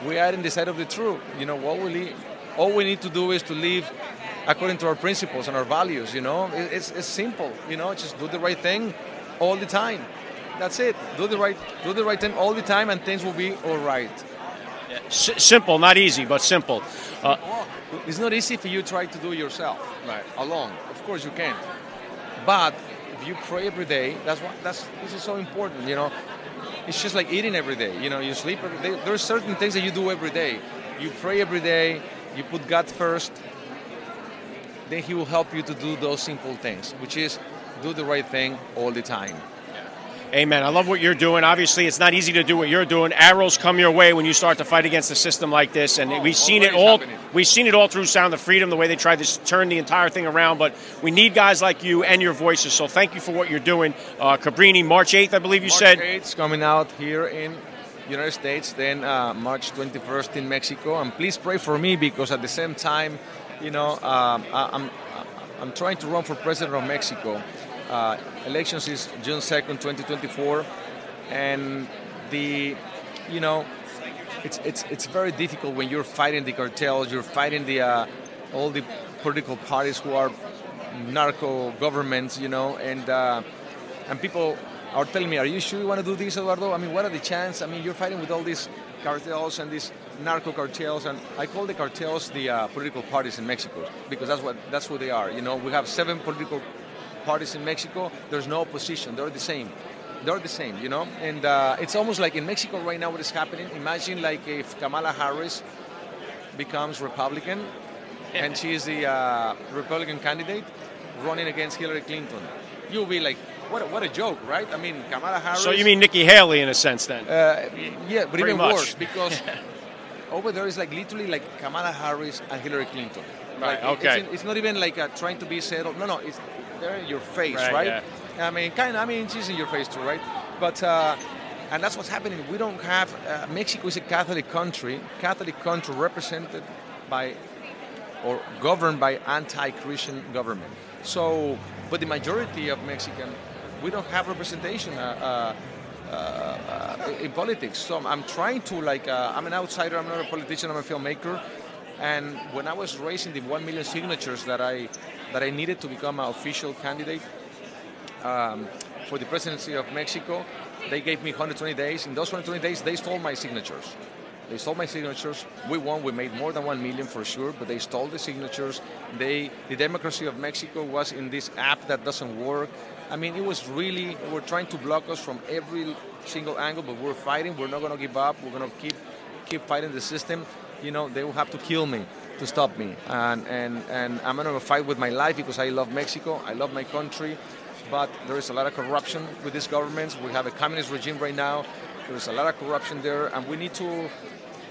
H: we are in the side of the truth. You know, what we all we need to do is to live according to our principles and our values. You know, it's, it's simple. You know, just do the right thing all the time. That's it. Do the right, do the right thing all the time, and things will be all right.
A: S- simple, not easy, but simple. Uh,
H: it's not easy for you to try to do it yourself, right? Alone, of course you can't. But if you pray every day, that's what that's this is so important. You know, it's just like eating every day. You know, you sleep every day. There are certain things that you do every day. You pray every day. You put God first. Then He will help you to do those simple things, which is do the right thing all the time.
A: Amen. I love what you're doing. Obviously, it's not easy to do what you're doing. Arrows come your way when you start to fight against a system like this, and
H: Oh,
A: we've seen it all. We've seen it all through Sound of Freedom, the way they tried to turn the entire thing around. But we need guys like you and your voices. So thank you for what you're doing, uh, Cabrini. March 8th, I believe you
H: March
A: said.
H: 8th coming out here in United States, then uh, March 21st in Mexico, and please pray for me because at the same time, you know, I, I'm I'm trying to run for president of Mexico. Uh, elections is June 2nd, 2024, and the, you know, it's it's it's very difficult when you're fighting the cartels, you're fighting the uh, all the political parties who are narco governments, you know, and uh, and people are telling me, "Are you sure you want to do this, Eduardo? I mean, what are the chances? I mean, you're fighting with all these cartels and these narco cartels, and I call the cartels the uh, political parties in Mexico because that's what that's who they are. You know, we have seven political parties in Mexico. There's no opposition; they're the same. They're the same, you know, and uh, it's almost like in Mexico right now. What is happening? Imagine like if Kamala Harris becomes Republican, and she is the uh, Republican candidate running against Hillary Clinton. You'll be like, what a, what a joke, right? I mean, Kamala Harris.
A: So you mean Nikki Haley in a sense then?
H: Uh, yeah, but
A: Pretty
H: even
A: much.
H: worse because [laughs] over there is like literally like Kamala Harris and Hillary Clinton.
A: Right,
H: Like,
A: okay.
H: It's, it's not even like uh, trying to be settled. No, no, it's they're in your face,
A: Right,
H: right?
A: yeah.
H: I mean, kind of. I mean, she's in your face too, right? But uh, and that's what's happening. We don't have uh, Mexico is a Catholic country, Catholic country represented by or governed by anti-Christian government. So, but the majority of Mexican, we don't have representation uh, uh, uh, in politics. So I'm trying to like, uh, I'm an outsider. I'm not a politician. I'm a filmmaker. And when I was raising the one million signatures that I that I needed to become an official candidate um, for the presidency of Mexico, they gave me 120 days. In those 120 days, they stole my signatures. They stole my signatures. We won. We made more than one million for sure, but they stole the signatures. They, the democracy of Mexico was in this app that doesn't work. I mean, it was really. They were trying to block us from every single angle, but we're fighting. We're not going to give up. We're going to keep keep fighting the system. You know, they will have to kill me to stop me, and and and I'm going to fight with my life because I love Mexico. I love my country, but there is a lot of corruption with these governments. We have a communist regime right now. There's a lot of corruption there, and we need to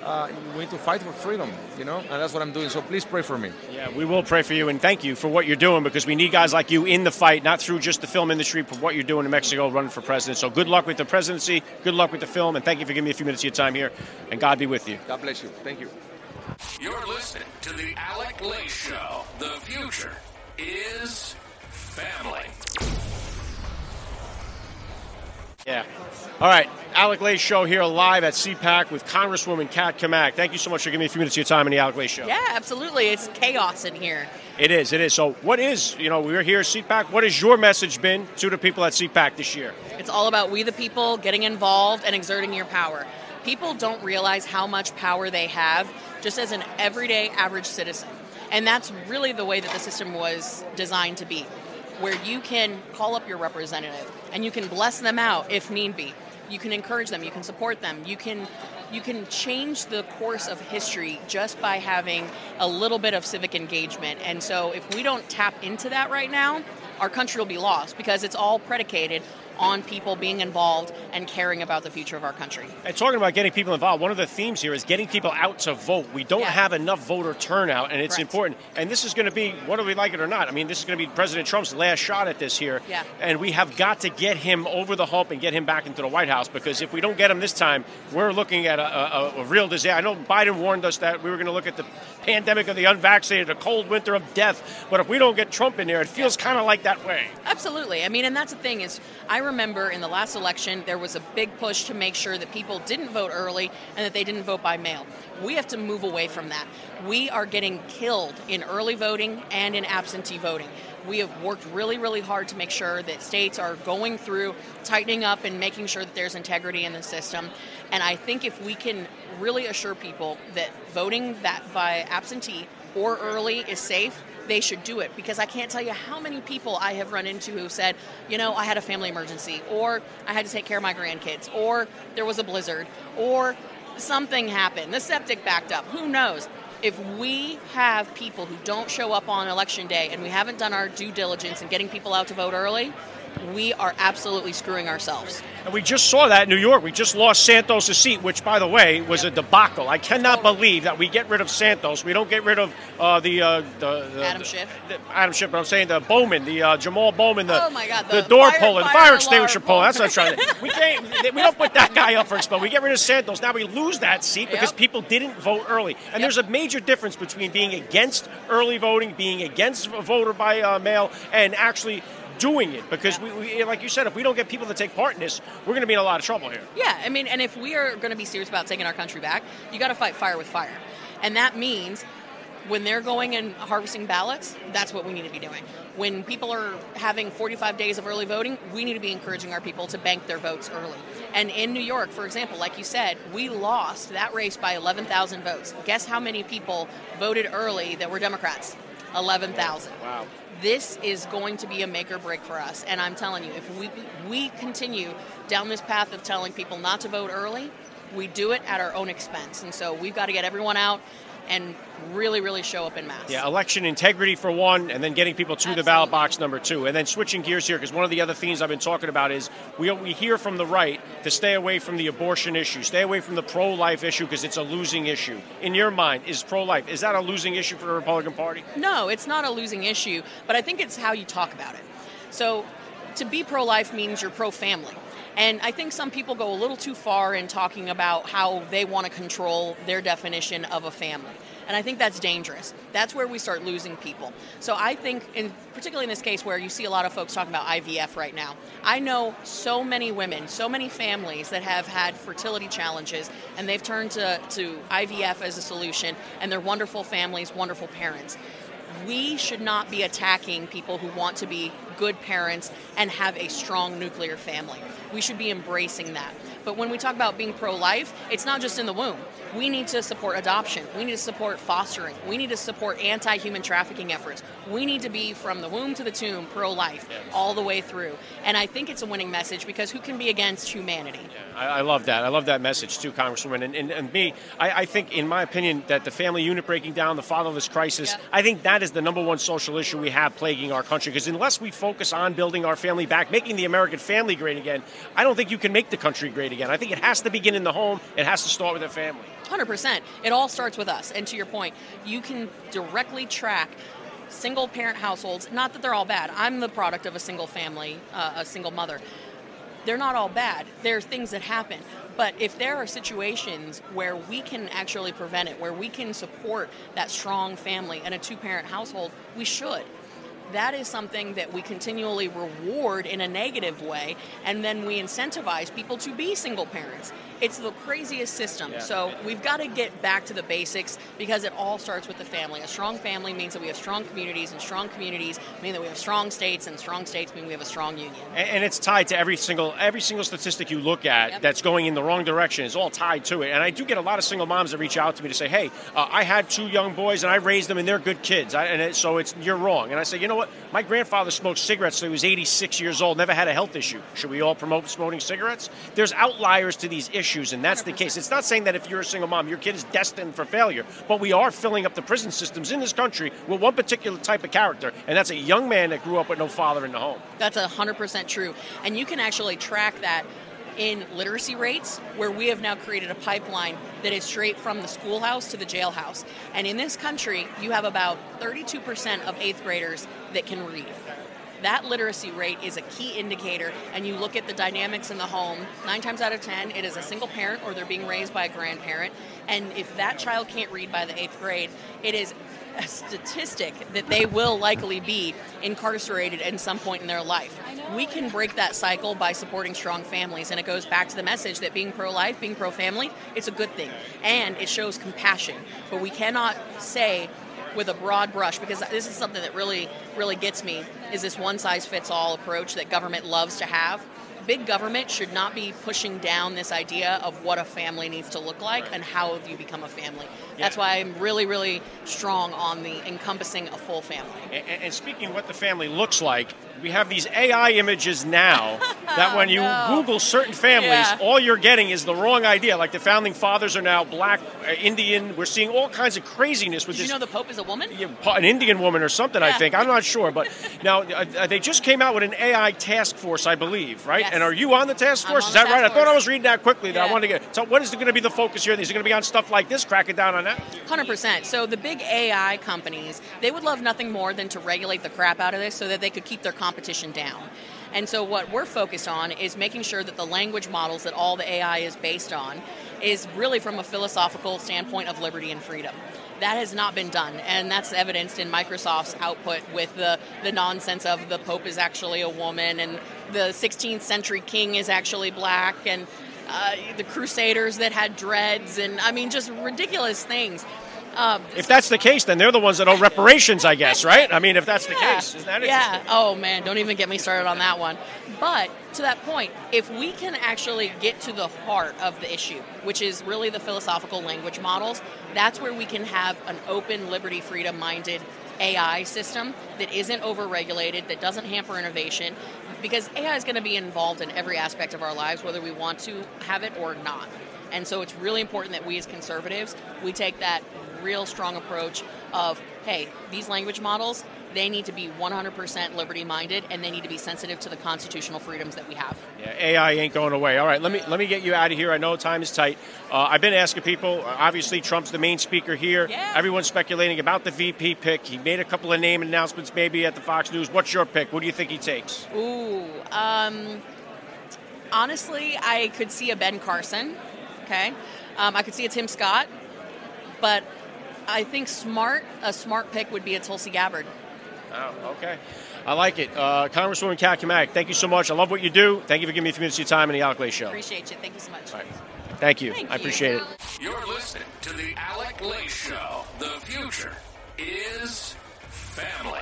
H: uh, we need to fight for freedom. You know, and that's what I'm doing. So please pray for me.
A: Yeah, we will pray for you and thank you for what you're doing because we need guys like you in the fight, not through just the film industry, but what you're doing in Mexico running for president. So good luck with the presidency, good luck with the film, and thank you for giving me a few minutes of your time here. And God be with you.
H: God bless you. Thank you.
B: You're listening to the Alec Lace Show. The future is family.
A: Yeah. All right. Alec Lace Show here live at CPAC with Congresswoman Kat Cammack. Thank you so much for giving me a few minutes of your time on the Alec Lace Show.
I: Yeah, absolutely. It's chaos in here.
A: It is. It is. So, what is, you know, we're here at CPAC. What has your message been to the people at CPAC this year?
I: It's all about we the people getting involved and exerting your power. People don't realize how much power they have just as an everyday average citizen. And that's really the way that the system was designed to be, where you can call up your representative and you can bless them out if need be. You can encourage them, you can support them, you can you can change the course of history just by having a little bit of civic engagement. And so if we don't tap into that right now, our country will be lost because it's all predicated on people being involved and caring about the future of our country.
A: And talking about getting people involved, one of the themes here is getting people out to vote. We don't
I: Yeah.
A: have enough voter turnout, and it's
I: Correct.
A: important. And this is going to be, whether we like it or not, I mean, this is going to be President Trump's last shot at this here.
I: Yeah.
A: And we have got to get him over the hump and get him back into the White House because if we don't get him this time, we're looking at a, a, a real disaster. I know Biden warned us that we were going to look at the pandemic of the unvaccinated, a cold winter of death. But if we don't get Trump in there, it feels kind of like that way.
I: Absolutely. I mean, and that's the thing is, I remember in the last election there was a big push to make sure that people didn't vote early and that they didn't vote by mail. We have to move away from that. We are getting killed in early voting and in absentee voting. We have worked really, really hard to make sure that states are going through tightening up and making sure that there's integrity in the system. And I think if we can really assure people that voting that by absentee or early is safe, they should do it because I can't tell you how many people I have run into who said, you know, I had a family emergency, or I had to take care of my grandkids, or there was a blizzard, or something happened, the septic backed up, who knows? If we have people who don't show up on election day and we haven't done our due diligence in getting people out to vote early, we are absolutely screwing ourselves.
A: And we just saw that in New York. We just lost Santos' seat, which, by the way, was a debacle. I cannot believe that we get rid of Santos. We don't get rid of uh, the, uh, the, the
I: Adam Schiff.
A: the- Adam Schiff, but I'm saying the Bowman, the uh, Jamal Bowman, the,
I: Oh, my God,
A: the,
I: the
A: door
I: fire-
A: puller, the
I: fire
A: extinguisher puller. That's what I'm trying to. We can't. We don't put that guy up for expel. We get rid of Santos. Now we lose that seat because
I: Yep.
A: people didn't vote early. And
I: Yep.
A: there's a major difference between being against early voting, being against voter by uh, mail, and actually doing it. Because we, we, like you said, if we don't get people to take part in this, we're going to be in a lot of trouble here.
I: Yeah, I mean, and if we are going to be serious about taking our country back, you got to fight fire with fire. And that means when they're going and harvesting ballots, that's what we need to be doing. When people are having 45 days of early voting, we need to be encouraging our people to bank their votes early. And in New York, for example, like you said, we lost that race by 11,000 votes. Guess how many people voted early that were Democrats? 11,000
A: Wow.
I: This is going to be a make or break for us. And I'm telling you, if we we continue down this path of telling people not to vote early, we do it at our own expense. And so we've got to get everyone out and really, really show up in mass.
A: Yeah, election integrity for one, and then getting people to the ballot box number two. And then switching gears here, because one of the other themes I've been talking about is we, we hear from the right to stay away from the abortion issue, stay away from the pro life issue because it's a losing issue. In your mind, is pro life, is that a losing issue for the Republican Party?
I: No, it's not a losing issue, but I think it's how you talk about it. So, to be pro life means you're pro family. And I think some people go a little too far in talking about how they want to control their definition of a family. And I think that's dangerous. That's where we start losing people. So I think, in, particularly in this case where you see a lot of folks talking about IVF right now, I know so many women, so many families that have had fertility challenges and they've turned to, to IVF as a solution, and they're wonderful families, wonderful parents we should not be attacking people who want to be good parents and have a strong nuclear family. We should be embracing that. But when we talk about being pro life, it's not just in the womb. We need to support adoption. We need to support fostering. We need to support anti human trafficking efforts. We need to be from the womb to the tomb pro life all the way through. And I think it's a winning message because who can be against humanity?
A: I, I love that. I love that message too, Congresswoman. And, and, and me, I, I think, in my opinion, that the family unit breaking down, the fatherless crisis,
I: Yep.
A: I think that is the number one social issue we have plaguing our country. Because unless we focus on building our family back, making the American family great again, I don't think you can make the country great again. I think it has to begin in the home. It has to start with the family.
I: 100%. It all starts with us. And to your point, you can directly track single parent households. Not that they're all bad. I'm the product of a single family, uh, a single mother. They're not all bad. There are things that happen. But if there are situations where we can actually prevent it, where we can support that strong family and a two parent household, we should. That is something that we continually reward in a negative way, and then we incentivize people to be single parents. It's the craziest system.
A: Yeah.
I: So we've got to get back to the basics because it all starts with the family. A strong family means that we have strong communities, and strong communities mean that we have strong states, and strong states mean we have a strong union.
A: And, and it's tied to every single every single statistic you look at
I: Yep.
A: that's going in the wrong direction. is all tied to it. And I do get a lot of single moms that reach out to me to say, "Hey, uh, I had two young boys and I raised them, and they're good kids. I, and it, so it's you're wrong." And I say, "You know." what? My grandfather smoked cigarettes till he was 86 years old, never had a health issue. Should we all promote smoking cigarettes? There's outliers to these issues, and that's the case. It's not saying that if you're a single mom, your kid is destined for failure, but we are filling up the prison systems in this country with one particular type of character, and that's a young man that grew up with no father in the home.
I: That's 100% true. And you can actually track that in literacy rates, where we have now created a pipeline that is straight from the schoolhouse to the jailhouse. And in this country, you have about 32% of eighth graders that can read. That literacy rate is a key indicator, and you look at the dynamics in the home. Nine times out of ten, it is a single parent or they're being raised by a grandparent. And if that child can't read by the eighth grade, it is a statistic that they will likely be incarcerated at some point in their life. We can break that cycle by supporting strong families, and it goes back to the message that being pro life, being pro family, it's a good thing. And it shows compassion. But we cannot say with a broad brush because this is something that really really gets me is this one size fits all approach that government loves to have big government should not be pushing down this idea of what a family needs to look like and how you become a family. That's why I'm really, really strong on the encompassing a full family.
A: And, and speaking of what the family looks like, we have these AI images now [laughs] that when you
I: No.
A: Google certain families,
I: Yeah.
A: all you're getting is the wrong idea. Like the founding fathers are now black, uh, Indian. We're seeing all kinds of craziness with
I: Did you know the Pope is a woman?
A: an Indian woman or something, I think. I'm not sure. But [laughs] now uh, uh, they just came out with an AI task force, I believe, right?
I: Yes.
A: And are you on the task force? Is that right? I thought I was reading that quickly. That I wanted to get. So, what is going to be the focus here? Is it going to be on stuff like this, cracking down on that?
I: Hundred percent. So the big AI companies, they would love nothing more than to regulate the crap out of this so that they could keep their competition down. And so what we're focused on is making sure that the language models that all the AI is based on is really from a philosophical standpoint of liberty and freedom. That has not been done, and that's evidenced in Microsoft's output with the, the nonsense of the Pope is actually a woman and the 16th century king is actually black and uh, the Crusaders that had dreads and I mean just ridiculous things. Um,
A: If that's the case, then they're the ones that owe reparations, I guess, right? I mean, if that's the
I: yeah.
A: case, isn't that
I: Yeah. Oh man, don't even get me started on that one. But to that point, if we can actually get to the heart of the issue, which is really the philosophical language models, that's where we can have an open, liberty, freedom minded AI system that isn't overregulated, that doesn't hamper innovation, because AI is going to be involved in every aspect of our lives, whether we want to have it or not. And so it's really important that we as conservatives, we take that real strong approach of, hey, these language models, they need to be 100% liberty minded and they need to be sensitive to the constitutional freedoms that we have.
A: Yeah, AI ain't going away. All right, let me let me get you out of here. I know time is tight. Uh, I've been asking people. uh, Obviously, Trump's the main speaker here.
I: Yeah.
A: Everyone's speculating about the VP pick. He made a couple of name announcements, maybe at the Fox News. What's your pick? What do you think he takes?
I: Ooh, um, honestly, I could see a Ben Carson. Okay, um, I could see a Tim Scott, but I think smart a smart pick would be a Tulsi Gabbard.
A: Oh, okay. I like it. Uh, Congresswoman Cammack, thank you so much. I love what you do. Thank you for giving me a few minutes of your time in the Alec Lace Show.
I: Appreciate you. Thank you so much.
A: Thank you.
I: Thank
A: I
I: you.
A: appreciate it.
B: You're listening to the Alec Lace Show. The future is family.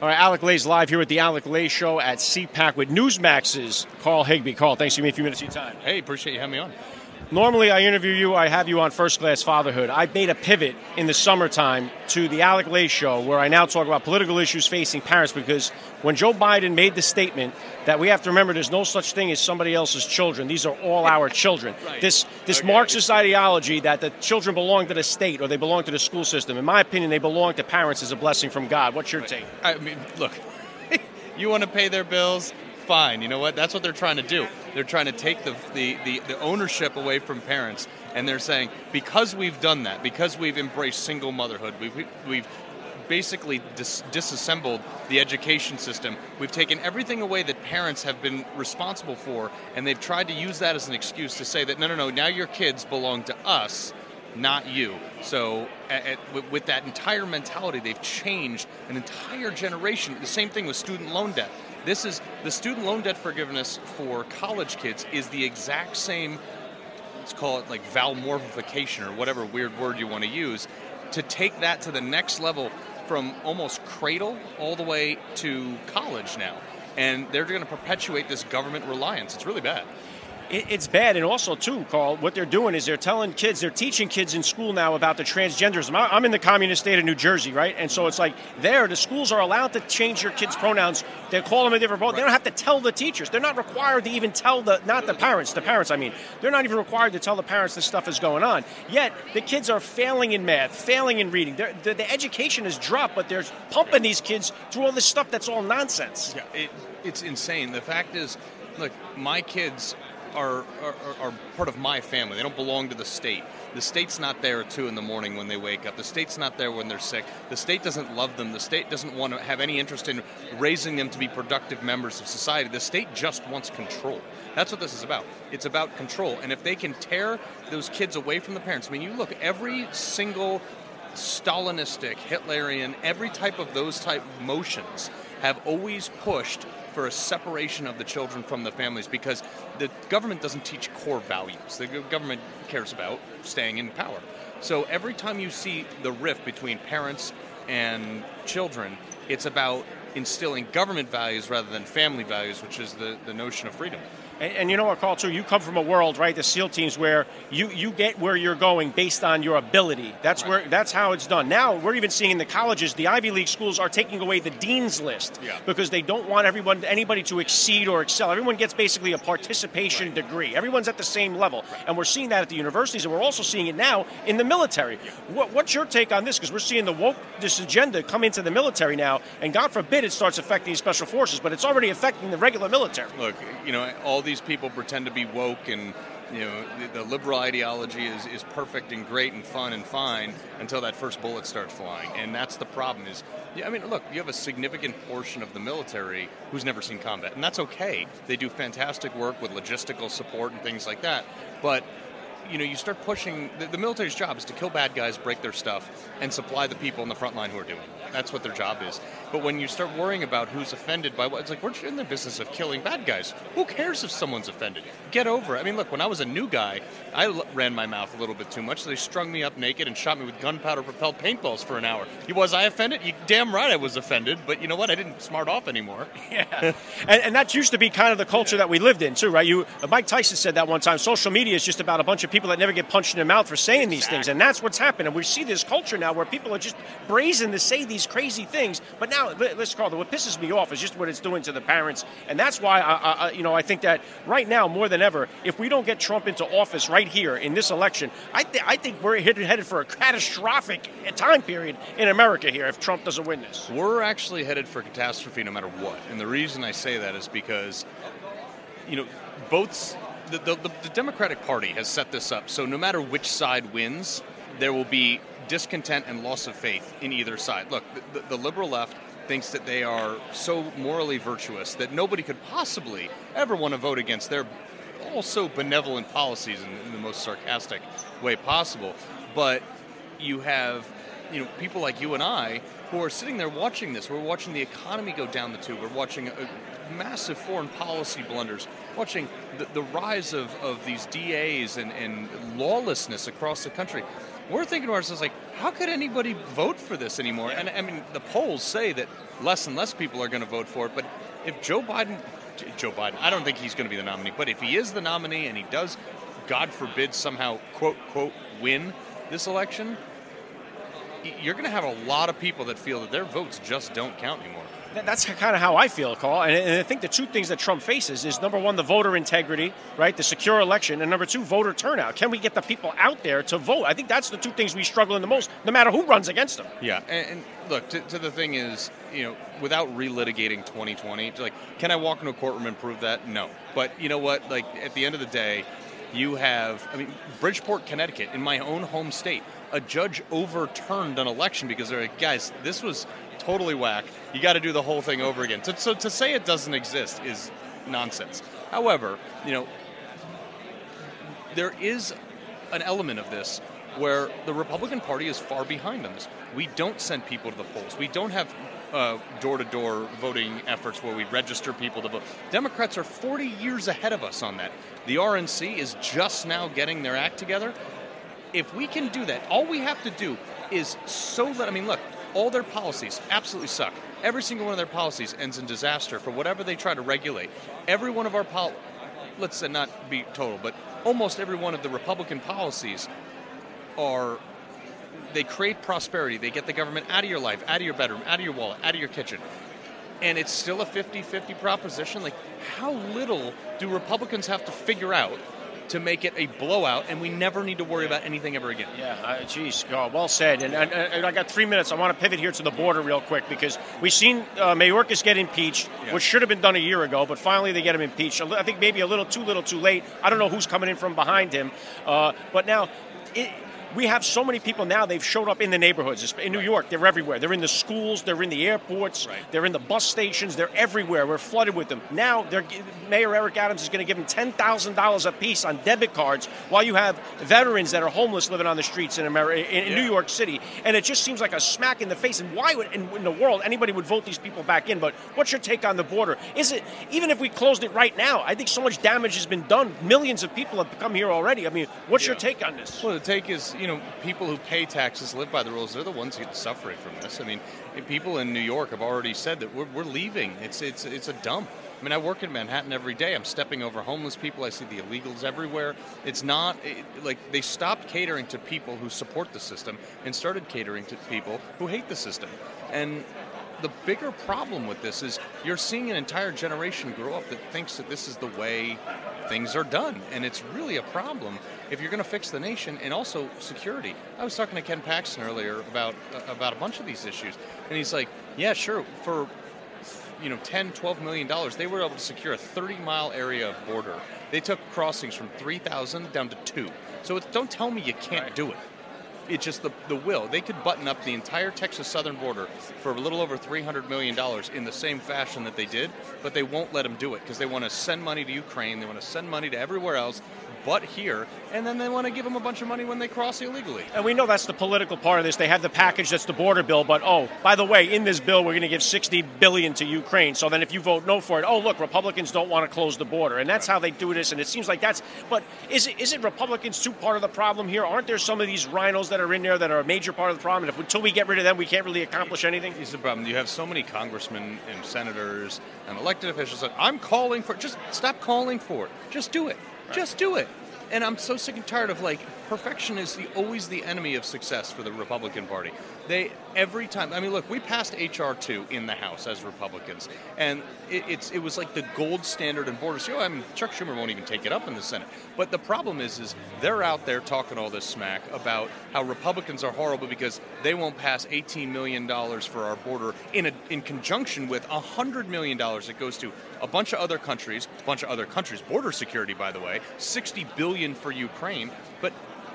A: All right, Alec Lace's live here at the Alec Lace Show at CPAC with Newsmax's Carl Higbie. Carl, thanks for giving me a few minutes of your time.
J: Hey, appreciate you having me on.
A: Normally, I interview you, I have you on First Class Fatherhood. I made a pivot in the summertime to the Alec Lace Show, where I now talk about political issues facing parents because when Joe Biden made the statement that we have to remember there's no such thing as somebody else's children, these are all our children.
J: Right.
A: This, this
J: Okay.
A: Marxist ideology that the children belong to the state or they belong to the school system, in my opinion, they belong to parents is a blessing from God. What's your take?
J: I mean, look, [laughs] you want to pay their bills, fine. You know what? That's what they're trying to do. They're trying to take the, the, the, the ownership away from parents. And they're saying, because we've done that, because we've embraced single motherhood, we've, we've basically dis- disassembled the education system. We've taken everything away that parents have been responsible for, and they've tried to use that as an excuse to say that no, no, no, now your kids belong to us, not you. So, at, at- with, with that entire mentality, they've changed an entire generation. The same thing with student loan debt. This is the student loan debt forgiveness for college kids is the exact same let's call it like valmorphication or whatever weird word you want to use, to take that to the next level from almost cradle all the way to college now. And they're going to perpetuate this government reliance. It's really bad.
A: It, it's bad, and also too, Carl. What they're doing is they're telling kids, they're teaching kids in school now about the transgenderism. I- I'm in the communist state of New Jersey, right? And so it's like there, the schools are allowed to change your kids' pronouns. They call them a different pronoun. They don't have to tell the teachers. They're not required to even tell the not the parents. The parents, I mean, they're not even required to tell the parents this stuff is going on. Yet the kids are failing in math, failing in reading. The, the education has dropped, but they're pumping these kids through all this stuff that's all nonsense.
J: Yeah, it, it's insane. The fact is, look, my kids are, are, are part of my family. They don't belong to the state. The state's not there at 2 in the morning when they wake up. The state's not there when they're sick. The state doesn't love them. The state doesn't want to have any interest in raising them to be productive members of society. The state just wants control. That's what this is about. It's about control. And if they can tear those kids away from the parents, I mean, you look, every single Stalinistic, Hitlerian, every type of those type motions have always pushed for a separation of the children from the families because the government doesn't teach core values. The government cares about staying in power. So every time you see the rift between parents and children, it's about instilling government values rather than family values, which is the, the notion of freedom.
A: And, and you know what, Carl, too? You come from a world, right? The SEAL teams where you, you get where you're going based on your ability. That's where that's how it's done. Now we're even seeing in the colleges, the Ivy League schools are taking away the dean's list
J: Yeah.
A: because they don't want everyone anybody to exceed or excel. Everyone gets basically a participation degree. Everyone's at the same level, and we're seeing that at the universities, and we're also seeing it now in the military. What, what's your take on this? Because we're seeing the woke this agenda come into the military now, and God forbid it starts affecting special forces, but it's already affecting the regular military.
J: Look, you know, all these people pretend to be woke and you know the, the liberal ideology is, is perfect and great and fun and fine until that first bullet starts flying. And that's the problem is yeah, i mean look you have a significant portion of the military who's never seen combat and that's okay. They do fantastic work with logistical support and things like that. But you know, you start pushing. The, the military's job is to kill bad guys, break their stuff, and supply the people in the front line who are doing. it. That's what their job is. But when you start worrying about who's offended by what, it's like we're in the business of killing bad guys. Who cares if someone's offended? Get over it. I mean, look, when I was a new guy, I l- ran my mouth a little bit too much. So they strung me up naked and shot me with gunpowder-propelled paintballs for an hour. Was I offended? You damn right I was offended. But you know what? I didn't smart off anymore. [laughs]
A: Yeah, and, and that used to be kind of the culture that we lived in too, right? You, Mike Tyson said that one time. Social media is just about a bunch of people that never get punched in the mouth for saying these things, and that's what's happening. We see this culture now where people are just brazen to say these crazy things. But now, let's call it. What pisses me off is just what it's doing to the parents, and that's why I, I, you know, I think that right now more than ever, if we don't get Trump into office right here in this election, I, th- I think we're headed, for a catastrophic time period in America here if Trump doesn't win this.
J: We're actually headed for catastrophe no matter what. And the reason I say that is because, you know, both the, the, the, Democratic Party has set this up. So no matter which side wins, there will be discontent and loss of faith in either side. Look, the, the, the liberal left thinks that they are so morally virtuous that nobody could possibly ever want to vote against their also benevolent policies in, in the most sarcastic way possible. But you have you know people like you and I who are sitting there watching this. We're watching the economy go down the tube. We're watching a massive foreign policy blunders. Watching the, the rise of, of these DAs and, and lawlessness across the country. We're thinking to ourselves like, how could anybody vote for this anymore? And I mean, the polls say that less and less people are going to vote for it. But if Joe Biden, Joe Biden, I don't think he's going to be the nominee. But if he is the nominee and he does, God forbid, somehow quote quote win this election, you're going to have a lot of people that feel that their votes just don't count anymore.
A: That- That's kind of how I feel, Carl. And, I think the two things that Trump faces is number one, the voter integrity, right? The secure election, and number two, voter turnout. Can we get the people out there to vote? I think that's the two things we struggle in the most, no matter who runs against them.
J: Yeah, and, and look, to, to the thing is, you know, without relitigating 2020, like, can I walk into a courtroom and prove that? No. But you know what? Like, at the end of the day, you have, I mean, Bridgeport, Connecticut, in my own home state, a judge overturned an election because they're like, guys, this was totally whack. You got to do the whole thing over again. So, so to say it doesn't exist is nonsense. However, you know, there is an element of this where the Republican Party is far behind on this. We don't send people to the polls. We don't have door to door voting efforts where we register people to vote. Democrats are 40 years ahead of us on that. The RNC is just now getting their act together. If we can do that, all we have to do is so let, I mean, look, all their policies absolutely suck. Every single one of their policies ends in disaster for whatever they try to regulate. Every one of our pol- let's not be total, but almost every one of the Republican policies are they create prosperity. They get the government out of your life, out of your bedroom, out of your wallet, out of your kitchen. And it's still a 50 50 proposition. Like, how little do Republicans have to figure out to make it a blowout, and we never need to worry about anything ever again.
A: Yeah, uh, geez, oh, well said. And, and, and, I got three minutes. I want to pivot here to the border real quick because we've seen uh, Mayorkas get impeached, yeah. which should have been done a year ago, but finally they get him impeached. I think maybe a little too little, too late. I don't know who's coming in from behind him, uh, but now. It, we have so many people now, they've showed up in the neighborhoods. In New York, they're everywhere. They're in the schools, they're in the airports, right. they're in the bus stations, they're everywhere. We're flooded with them. Now, Mayor Eric Adams is going to give them $10,000 a piece on debit cards while you have veterans that are homeless living on the streets in, America, in, yeah. New York City. And it just seems like a smack in the face. And why would, in, in the world, anybody would vote these people back in? But what's your take on the border? Is it, even if we closed it right now, I think so much damage has been done. Millions of people have come here already. I mean, what's yeah. your take on this?
J: Well, the take is, you know, people who pay taxes, live by the rules, they're the ones suffering from this. I mean, people in New York have already said that we're, we're leaving. It's, it's, it's a dump. I mean, I work in Manhattan every day. I'm stepping over homeless people. I see the illegals everywhere. It's not it, like they stopped catering to people who support the system and started catering to people who hate the system. And the bigger problem with this is you're seeing an entire generation grow up that thinks that this is the way things are done, and it's really a problem if you're going to fix the nation and also security. I was talking to Ken Paxton earlier about uh, about a bunch of these issues, and he's like, "Yeah, sure, for you know 10 12 million dollars they were able to secure a 30 mile area of border they took crossings from 3000 down to 2 so don't tell me you can't do it it's just the, the will. They could button up the entire Texas southern border for a little over $300 million in the same fashion that they did, but they won't let them do it because they want to send money to Ukraine, they want to send money to everywhere else, but here, and then they want to give them a bunch of money when they cross illegally.
A: And we know that's the political part of this. They have the package that's the border bill, but oh, by the way, in this bill we're going to give 60 billion to Ukraine. So then if you vote no for it, oh look, Republicans don't want to close the border, and that's right. how they do this. And it seems like that's. But is it is it Republicans too part of the problem here? Aren't there some of these RINOs that are in there that are a major part of the problem? And if until we get rid of them, we can't really accomplish anything.
J: Is the problem. You have so many congressmen and senators and elected officials that I'm calling for. Just stop calling for it. Just do it. Right. Just do it and I'm so sick and tired of like perfection is the, always the enemy of success for the Republican Party. They every time. I mean, look, we passed HR two in the House as Republicans, and it, it's it was like the gold standard in border security. I mean, Chuck Schumer won't even take it up in the Senate. But the problem is, is they're out there talking all this smack about how Republicans are horrible because they won't pass 18 million dollars for our border in a, in conjunction with 100 million dollars that goes to a bunch of other countries, a bunch of other countries border security, by the way, 60 billion for Ukraine, but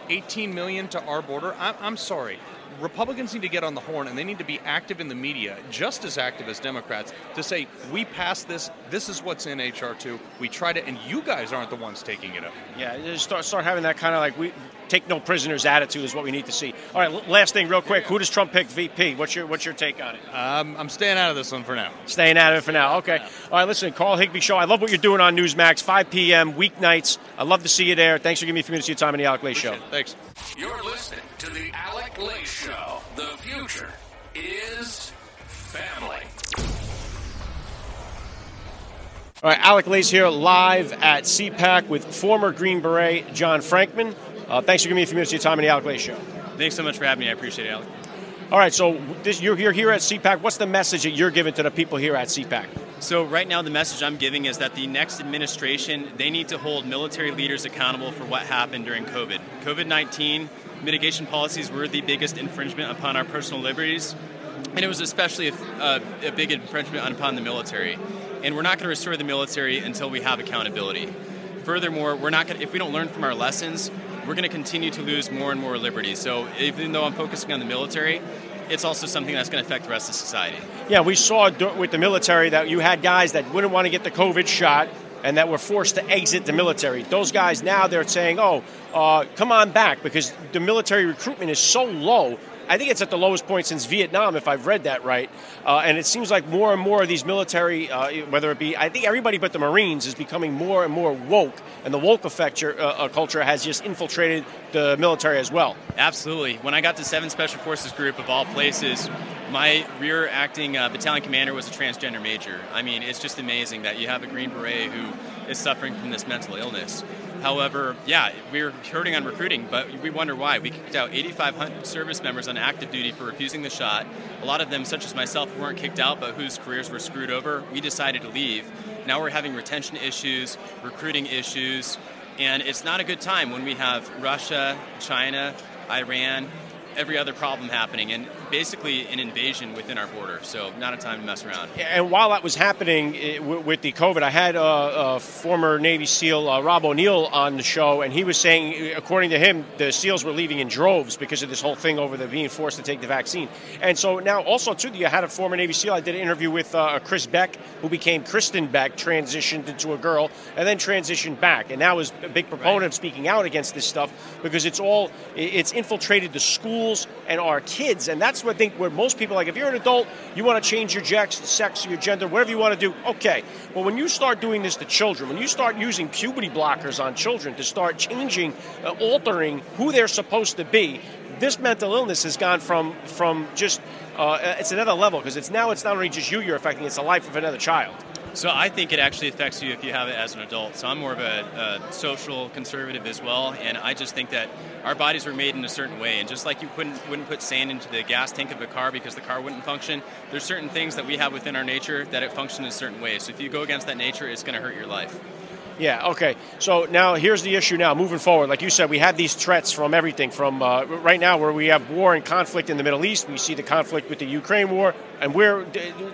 J: 18 million to our border. I'm, I'm sorry. Republicans need to get on the horn and they need to be active in the media, just as active as Democrats, to say, we passed this, this is what's in HR2, we tried it, and you guys aren't the ones taking it up.
A: Yeah, start, start having that kind of like, we take no prisoners attitude is what we need to see. All right, last thing, real quick, who does Trump pick VP? What's your, what's your take on it?
J: Um, I'm staying out of this one for now.
A: Staying out of it for now, okay. All right, listen, Carl Higbie Show, I love what you're doing on Newsmax, 5 p.m., weeknights. I love to see you there. Thanks for giving me a few minutes of your time on the Alec Lace Show.
J: Thanks.
B: You're listening to the Alec Lace Show. The future is family.
A: All right, Alec Lace here live at CPAC with former Green Beret John Frankman. Uh, thanks for giving me a few minutes of your time on the Alec Lace Show.
K: Thanks so much for having me. I appreciate it, Alec.
A: All right, so this, you're, you're here at CPAC. What's the message that you're giving to the people here at CPAC?
K: So right now, the message I'm giving is that the next administration they need to hold military leaders accountable for what happened during COVID. COVID-19 mitigation policies were the biggest infringement upon our personal liberties, and it was especially a, a, a big infringement upon the military. And we're not going to restore the military until we have accountability. Furthermore, we're not going if we don't learn from our lessons, we're going to continue to lose more and more liberties. So even though I'm focusing on the military, it's also something that's going to affect the rest of society.
A: Yeah, we saw with the military that you had guys that wouldn't want to get the COVID shot and that were forced to exit the military. Those guys now they're saying, "Oh, uh, come on back," because the military recruitment is so low I think it's at the lowest point since Vietnam, if I've read that right. Uh, and it seems like more and more of these military, uh, whether it be, I think everybody but the Marines is becoming more and more woke, and the woke effect, uh, uh, culture has just infiltrated the military as well.
K: Absolutely. When I got to 7 Special Forces Group, of all places, my rear acting uh, battalion commander was a transgender major. I mean, it's just amazing that you have a Green Beret who is suffering from this mental illness. However, yeah, we're hurting on recruiting, but we wonder why. We kicked out 8,500 service members on active duty for refusing the shot. A lot of them, such as myself, weren't kicked out, but whose careers were screwed over. We decided to leave. Now we're having retention issues, recruiting issues, and it's not a good time when we have Russia, China, Iran, every other problem happening, and basically an invasion within our border. So not a time to mess around.
A: And while that was happening eh, with the COVID, I had a, a former Navy SEAL uh, Rob O'Neill on the show, and he was saying, eh, according to him, the SEALs were leaving in droves because of this whole thing over the being forced to take the vaccine. And so now, also too, you had a former Navy SEAL. I did an interview with uh, Chris Beck, who became Kristen Beck, transitioned into a girl, and then transitioned back, and now is a big proponent right. of speaking out against this stuff because it's all it's infiltrated the schools and our kids, and that's what I think where most people like if you're an adult, you want to change your sex, your gender, whatever you want to do, okay. But when you start doing this to children, when you start using puberty blockers on children to start changing, uh, altering who they're supposed to be, this mental illness has gone from from just uh, it's another level because it's now it's not only just you you're affecting, it's the life of another child.
K: So I think it actually affects you if you have it as an adult. So I'm more of a, a, social conservative as well, and I just think that our bodies were made in a certain way, and just like you couldn't wouldn't put sand into the gas tank of a car because the car wouldn't function, there's certain things that we have within our nature that it functions in a certain way. So if you go against that nature, it's going to hurt your life.
A: Yeah, okay. So now here's the issue now, moving forward. Like you said, we had these threats from everything from uh, right now where we have war and conflict in the Middle East. We see the conflict with the Ukraine war, and we're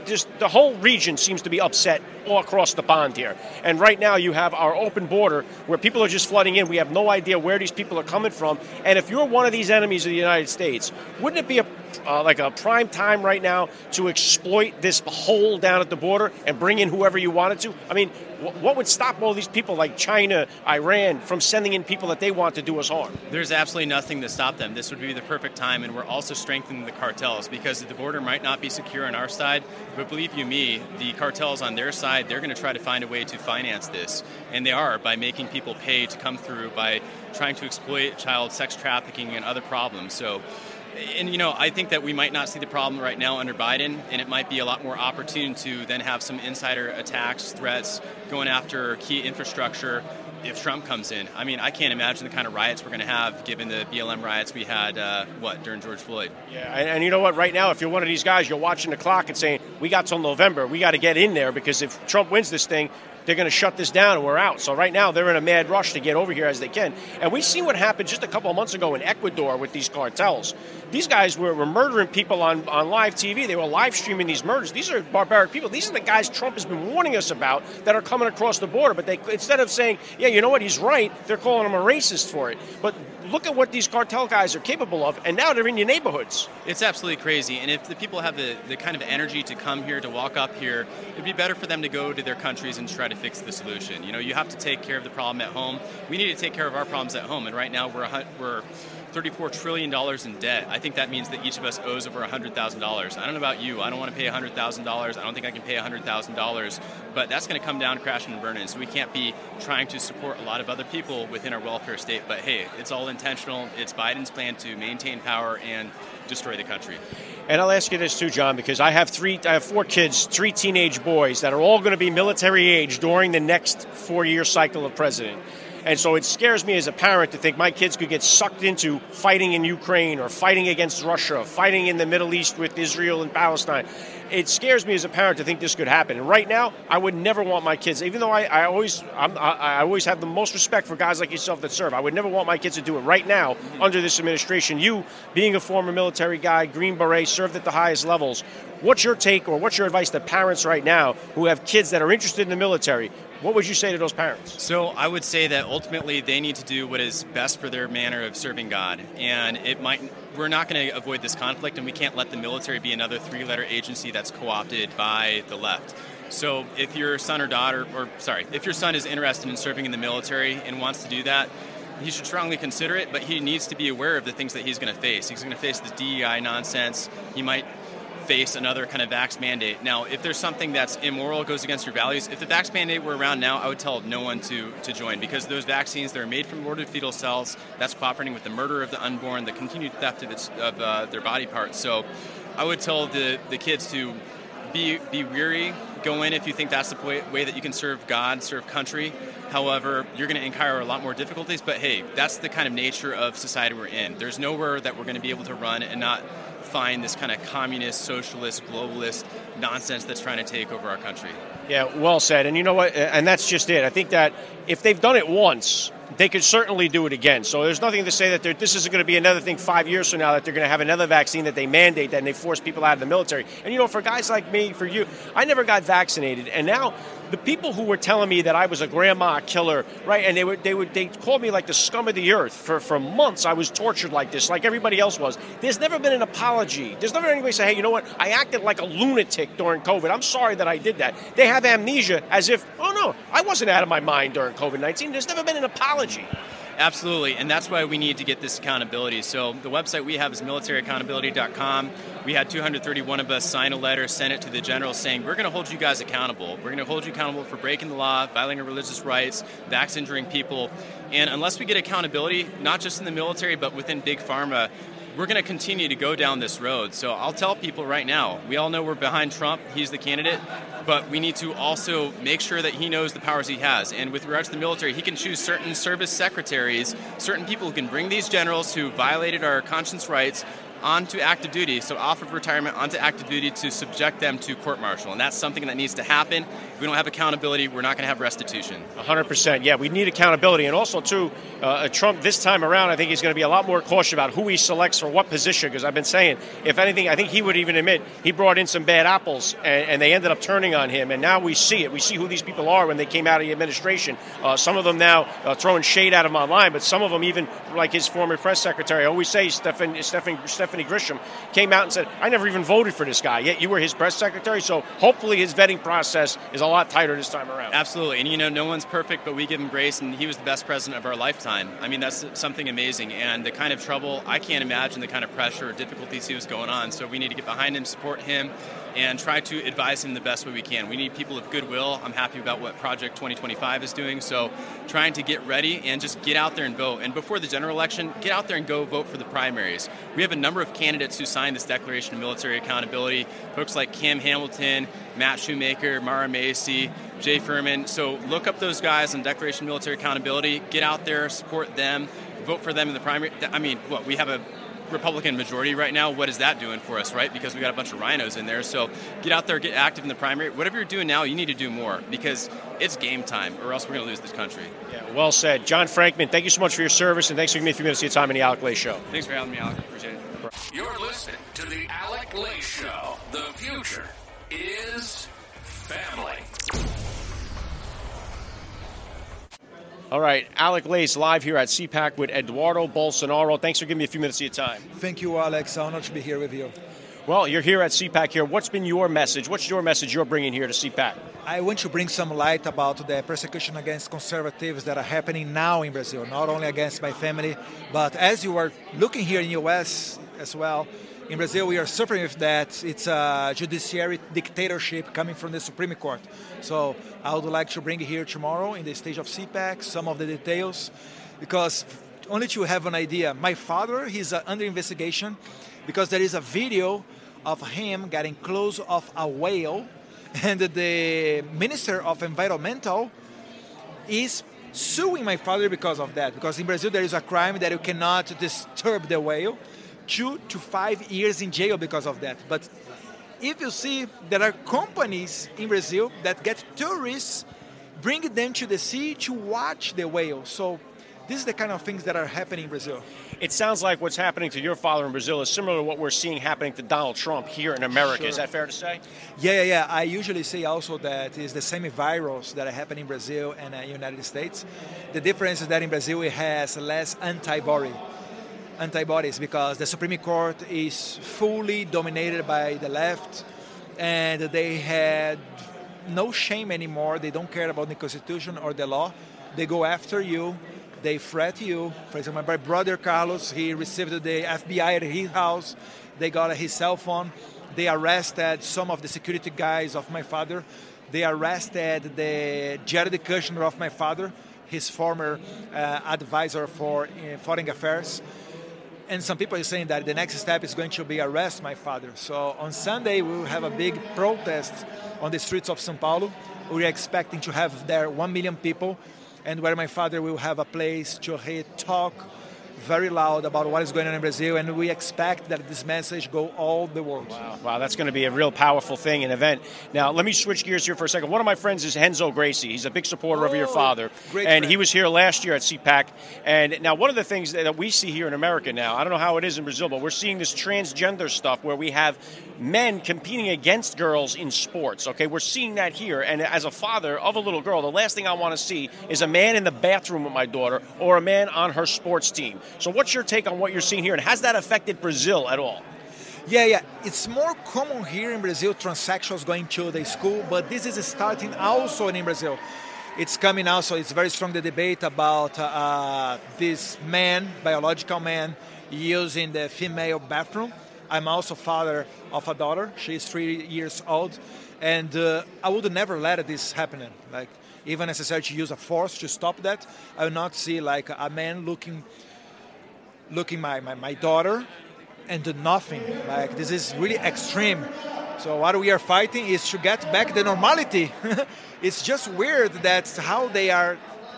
A: just the whole region seems to be upset all across the pond here. And right now you have our open border where people are just flooding in. We have no idea where these people are coming from. And if you're one of these enemies of the United States, wouldn't it be a uh, like a prime time right now to exploit this hole down at the border and bring in whoever you wanted to? I mean, what would stop all these people like China, Iran from sending in people that they want to do us harm?
K: There's absolutely nothing to stop them. This would be the perfect time, and we're also strengthening the cartels because the border might not be secure on our side, but believe you me, the cartels on their side, they're going to try to find a way to finance this, and they are by making people pay to come through, by trying to exploit child sex trafficking and other problems. So and you know, I think that we might not see the problem right now under Biden, and it might be a lot more opportune to then have some insider attacks, threats, going after key infrastructure if Trump comes in. I mean, I can't imagine the kind of riots we're going to have given the BLM riots we had, uh, what, during George Floyd.
A: Yeah, and, and, you know what? Right now, if you're one of these guys, you're watching the clock and saying, we got till November. We got to get in there because if Trump wins this thing, they're going to shut this down and we're out. So right now they're in a mad rush to get over here as they can. And we see what happened just a couple of months ago in Ecuador with these cartels. These guys were, were murdering people on, on live TV. They were live streaming these murders. These are barbaric people. These are the guys Trump has been warning us about that are coming across the border. But they instead of saying, yeah, you know what, he's right, they're calling him a racist for it. But look at what these cartel guys are capable of, and now they're in your neighborhoods.
K: It's absolutely crazy. And if the people have the, the kind of energy to come here, to walk up here, it'd be better for them to go to their countries and try to fix the solution. You know, you have to take care of the problem at home. We need to take care of our problems at home. And right now, we're, we're $34 trillion in debt. I think that means that each of us owes over $100,000. I don't know about you. I don't want to pay $100,000. I don't think I can pay $100,000. But that's going to come down crashing and burning. So we can't be trying to support a lot of other people within our welfare state. But hey, it's all intentional. It's Biden's plan to maintain power and destroy the country.
A: And I'll ask you this too, John, because I have three, I have four kids, three teenage boys that are all going to be military age during the next four-year cycle of president. And so it scares me as a parent to think my kids could get sucked into fighting in Ukraine or fighting against Russia, fighting in the Middle East with Israel and Palestine. It scares me as a parent to think this could happen. And right now, I would never want my kids, even though I, I always I'm, i I always have the most respect for guys like yourself that serve. I would never want my kids to do it right now mm-hmm. under this administration. You, being a former military guy, Green Beret, served at the highest levels. What's your take or what's your advice to parents right now who have kids that are interested in the military? What would you say to those parents?
K: So I would say that ultimately they need to do what is best for their manner of serving God, and it might. We're not going to avoid this conflict, and we can't let the military be another three-letter agency that's co-opted by the left. So if your son or daughter, or sorry, if your son is interested in serving in the military and wants to do that, he should strongly consider it, but he needs to be aware of the things that he's going to face. He's going to face the DEI nonsense. He might face another kind of vax mandate. Now, if there's something that's immoral, goes against your values, if the vax mandate were around now, I would tell no one to, to join because those vaccines, they're made from aborted fetal cells. That's cooperating with the murder of the unborn, the continued theft of, its, of uh, their body parts. So I would tell the, the kids to be, be weary Go in if you think that's the way, way that you can serve God, serve country. However, you're going to encounter a lot more difficulties. But hey, that's the kind of nature of society we're in. There's nowhere that we're going to be able to run and not find this kind of communist, socialist, globalist nonsense that's trying to take over our country.
A: Yeah, well said. And you know what? And that's just it. I think that if they've done it once, they could certainly do it again. So there's nothing to say that this isn't going to be another thing five years from now that they're going to have another vaccine that they mandate that and they force people out of the military. And you know, for guys like me, for you, I never got vaccinated, and now the people who were telling me that I was a grandma killer, right? And they would they would they called me like the scum of the earth for for months. I was tortured like this, like everybody else was. There's never been an apology. There's never anybody say, hey, you know what? I acted like a lunatic during COVID. I'm sorry that I did that. They have amnesia as if, oh no, I wasn't out of my mind during COVID 19. There's never been an apology.
K: Absolutely, and that's why we need to get this accountability. So the website we have is militaryaccountability.com. We had 231 of us sign a letter, send it to the general saying, we're going to hold you guys accountable. We're going to hold you accountable for breaking the law, violating religious rights, vax injuring people. And unless we get accountability, not just in the military, but within big pharma, we're going to continue to go down this road. So I'll tell people right now, we all know we're behind Trump. He's the candidate but we need to also make sure that he knows the powers he has. And with regards to the military, he can choose certain service secretaries, certain people who can bring these generals who violated our conscience rights onto active duty, so off of retirement onto active duty to subject them to court martial. And that's something that needs to happen. If we don't have accountability, we're not going to have restitution.
A: 100%. Yeah, we need accountability. And also, too, uh, Trump this time around, I think he's going to be a lot more cautious about who he selects for what position, because I've been saying, if anything, I think he would even admit he brought in some bad apples and, and, they ended up turning on him. And now we see it. We see who these people are when they came out of the administration. Uh, some of them now uh, throwing shade at him online, but some of them even, like his former press secretary, I always say, Stephen, Stephen, Stephanie Grisham, came out and said, I never even voted for this guy, yet you were his press secretary. So hopefully his vetting process is a lot tighter this time around.
K: Absolutely. And you know, no one's perfect, but we give him grace, and he was the best president of our lifetime. I mean, that's something amazing. And the kind of trouble, I can't imagine the kind of pressure or difficulties he was going on. So we need to get behind him, support him, and try to advise him the best way we can. We need people of goodwill. I'm happy about what Project 2025 is doing. So trying to get ready and just get out there and vote. And before the general election, get out there and go vote for the primaries. We have a number of candidates who signed this Declaration of Military Accountability. Folks like Kim Hamilton, Matt Shoemaker, Mara Macy, Jay Furman. So look up those guys on Declaration of Military Accountability. Get out there, support them, vote for them in the primary. I mean, what we have a Republican majority right now, what is that doing for us, right? Because we got a bunch of RINOs in there. So get out there, get active in the primary. Whatever you're doing now, you need to do more because it's game time, or else we're going to lose this country.
A: Yeah, well said. John Frankman, thank you so much for your service, and thanks for giving me a few minutes of your time in the Alec Lace Show.
K: Thanks for having me, Alec. Appreciate it.
B: You're listening to the Alec Lace Show. The future is family.
A: All right, Alec Lace live here at CPAC with Eduardo Bolsonaro. Thanks for giving me a few minutes of your time.
L: Thank you, Alex. Honored to be here with you.
A: Well, you're here at CPAC here. What's been your message? What's your message you're bringing here to CPAC?
L: I want to bring some light about the persecution against conservatives that are happening now in Brazil, not only against my family, but as you are looking here in US as well, in Brazil, we are suffering with that. It's a judiciary dictatorship coming from the Supreme Court. So I would like to bring here tomorrow in the stage of CPAC some of the details, because only to have an idea, my father he's under investigation because there is a video of him getting close of a whale, [laughs] and the Minister of Environmental is suing my father because of that. Because in Brazil there is a crime that you cannot disturb the whale two to five years in jail because of that. But if you see, there are companies in Brazil that get tourists, bring them to the sea to watch the whale. So this is the kind of things that are happening in Brazil.
A: It sounds like what's happening to your father in Brazil is similar to what we're seeing happening to Donald Trump here in America.
L: Sure.
A: Is that fair to say?
L: Yeah, yeah, yeah. I usually say also that it's the same virus that happen in Brazil and uh, United States. The difference is that in Brazil it has less antibody antibodies because the Supreme Court is fully dominated by the left and they had no shame anymore. They don't care about the Constitution or the law. They go after you. They threat you. For example, my brother Carlos, he received the FBI at his house. They got his cell phone. They arrested some of the security guys of my father. They arrested the Jared Kushner of my father, his former uh, advisor for uh, foreign affairs and some people are saying that the next step is going to be arrest my father. So on Sunday we will have a big protest on the streets of São Paulo. We're expecting to have there one million people, and where my father will have a place to talk very loud about what is going on in Brazil, and we expect that this message go all the world.
A: Wow, wow that's going to be a real powerful thing, an event. Now, let me switch gears here for a second. One of my friends is Renzo Gracie. He's a big supporter
L: oh,
A: of your oh, father,
L: great
A: and
L: friend.
A: he was here last year at CPAC. And now, one of the things that we see here in America now, I don't know how it is in Brazil, but we're seeing this transgender stuff where we have men competing against girls in sports. Okay, we're seeing that here, and as a father of a little girl, the last thing I want to see is a man in the bathroom with my daughter or a man on her sports team. So, what's your take on what you're seeing here, and has that affected Brazil at all?
L: Yeah, yeah. It's more common here in Brazil, transsexuals going to the school, but this is starting also in Brazil. It's coming also, it's very strong the debate about uh, this man, biological man, using the female bathroom. I'm also father of a daughter. She's three years old. And uh, I would never let this happen. Like, even necessary to use a force to stop that. I will not see like a man looking looking my, my, my daughter and do nothing. Like this is really extreme. So what we are fighting is to get back the normality. [laughs] it's just weird that how they are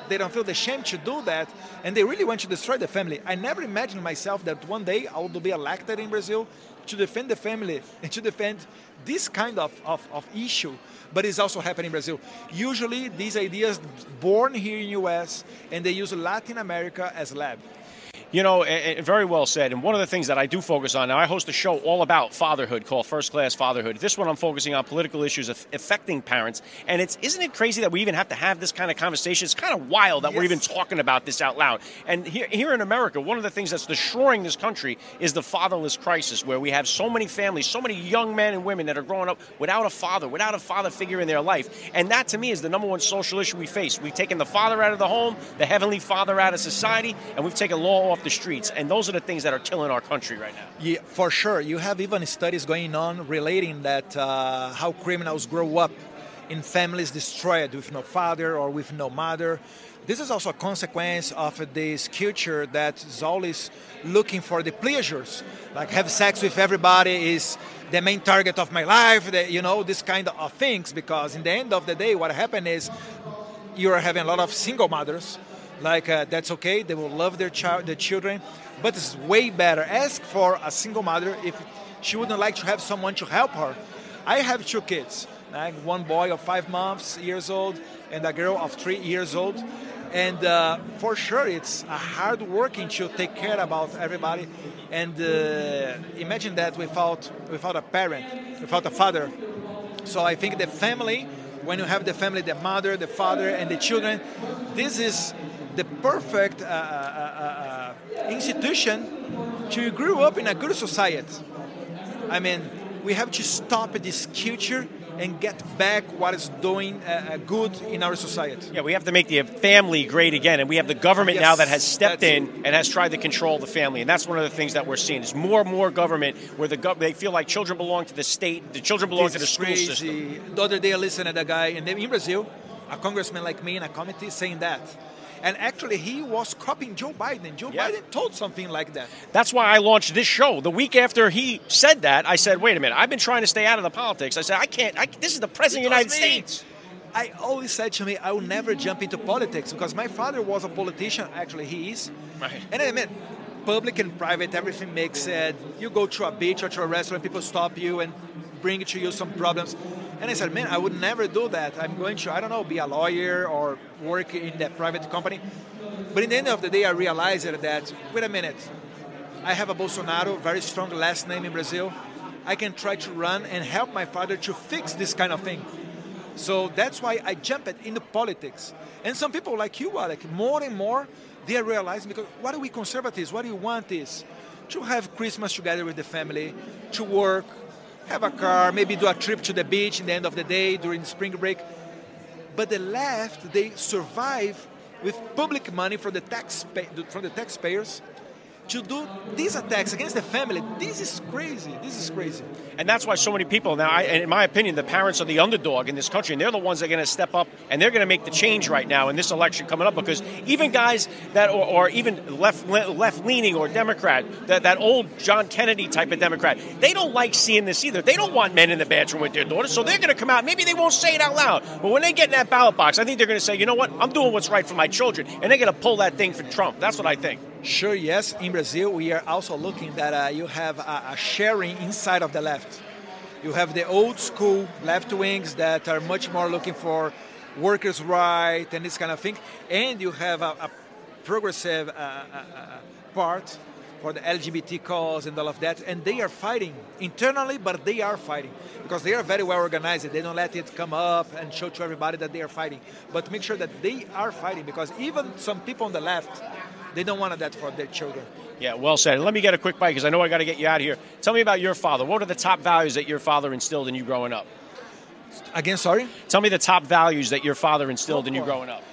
L: they don't feel the shame to do that and they really want to destroy the family. I never imagined myself that one day I would be elected in Brazil to defend the family [laughs] and to defend this kind of, of, of issue but it's also happening in Brazil. Usually, these ideas born here in US and they use Latin America as lab.
A: You know, very well said. And one of the things that I do focus on now, I host a show all about fatherhood called First Class Fatherhood. This one, I'm focusing on political issues affecting parents. And it's isn't it crazy that we even have to have this kind of conversation? It's kind of wild that yes. we're even talking about this out loud. And here, here in America, one of the things that's destroying this country is the fatherless crisis, where we have so many families, so many young men and women that are growing up without a father, without a father figure in their life. And that, to me, is the number one social issue we face. We've taken the father out of the home, the heavenly father out of society, and we've taken law off the streets. And those are the things that are killing our country right now.
L: Yeah, for sure. You have even studies going on relating that uh, how criminals grow up in families destroyed with no father or with no mother. This is also a consequence of this culture that is always looking for the pleasures, like have sex with everybody is the main target of my life. The, you know, this kind of things. Because in the end of the day, what happened is you are having a lot of single mothers like uh, that's okay. They will love their child their children. But it's way better. Ask for a single mother if she wouldn't like to have someone to help her. I have two kids. Like one boy of five months years old and a girl of three years old. And uh, for sure it's a hard working to take care about everybody. And uh, imagine that without without a parent without a father. So i think the family when you have the family the mother the father and the children this is the perfect uh, uh, uh, institution to grow up in a good society. I mean, we have to stop this culture and get back what is doing uh, good in our society.
A: Yeah, we have to make the family great again, and we have the government
L: yes,
A: now that has stepped in and has tried to control the family, and that's one of the things that we're seeing. Is more and more government where the gov- they feel like children belong to the state, the children belong
L: this
A: to the school
L: crazy.
A: system.
L: The other day, I listened to a guy in, in Brazil, a congressman like me in a committee, saying that and actually, he was copying Joe Biden. Joe yeah. Biden told something like that.
A: That's why I launched this show. The week after he said that, I said, wait a minute, I've been trying to stay out of the politics. I said, I can't, I, this is the President of the United me. States.
L: I always said to me, I will never jump into politics because my father was a politician. Actually, he is.
A: Right.
L: And I mean, public and private, everything makes it. You go to a beach or to a restaurant, people stop you and bring to you some problems. And I said, man, I would never do that. I'm going to, I don't know, be a lawyer or work in that private company. But in the end of the day, I realized that, wait a minute, I have a Bolsonaro, very strong last name in Brazil. I can try to run and help my father to fix this kind of thing. So that's why I jumped into politics. And some people like you, Alec, more and more, they are realizing because what do we conservatives, what do you want is to have Christmas together with the family, to work, have a car, maybe do a trip to the beach in the end of the day during spring break. But the left, they survive with public money from the, tax from the taxpayers to do these attacks against the family. This is crazy. This is crazy.
A: And that's why so many people now, I, in my opinion, the parents are the underdog in this country, and they're the ones that are going to step up and they're going to make the change right now in this election coming up. Because even guys that or, or even left left leaning or Democrat, that, that old John Kennedy type of Democrat, they don't like seeing this either. They don't want men in the bathroom with their daughters, so they're going to come out. Maybe they won't say it out loud, but when they get in that ballot box, I think they're going to say, you know what, I'm doing what's right for my children, and they're going to pull that thing for Trump. That's what I think.
L: Sure, yes. In Brazil, we are also looking that uh, you have a, a sharing inside of the left. You have the old school left wings that are much more looking for workers' right and this kind of thing, and you have a, a progressive uh, uh, uh part for the LGBT cause and all of that, and they are fighting internally, but they are fighting because they are very well organized. They don't let it come up and show to everybody that they are fighting, but make sure that they are fighting because even some people on the left they don't want that for their children.
A: Yeah, well said. Let me get a quick bite because I know I got to get you out of here. Tell me about your father. What are the top values that your father instilled in you growing up?
L: Again, sorry?
A: Tell me the top values that your father instilled in you growing up.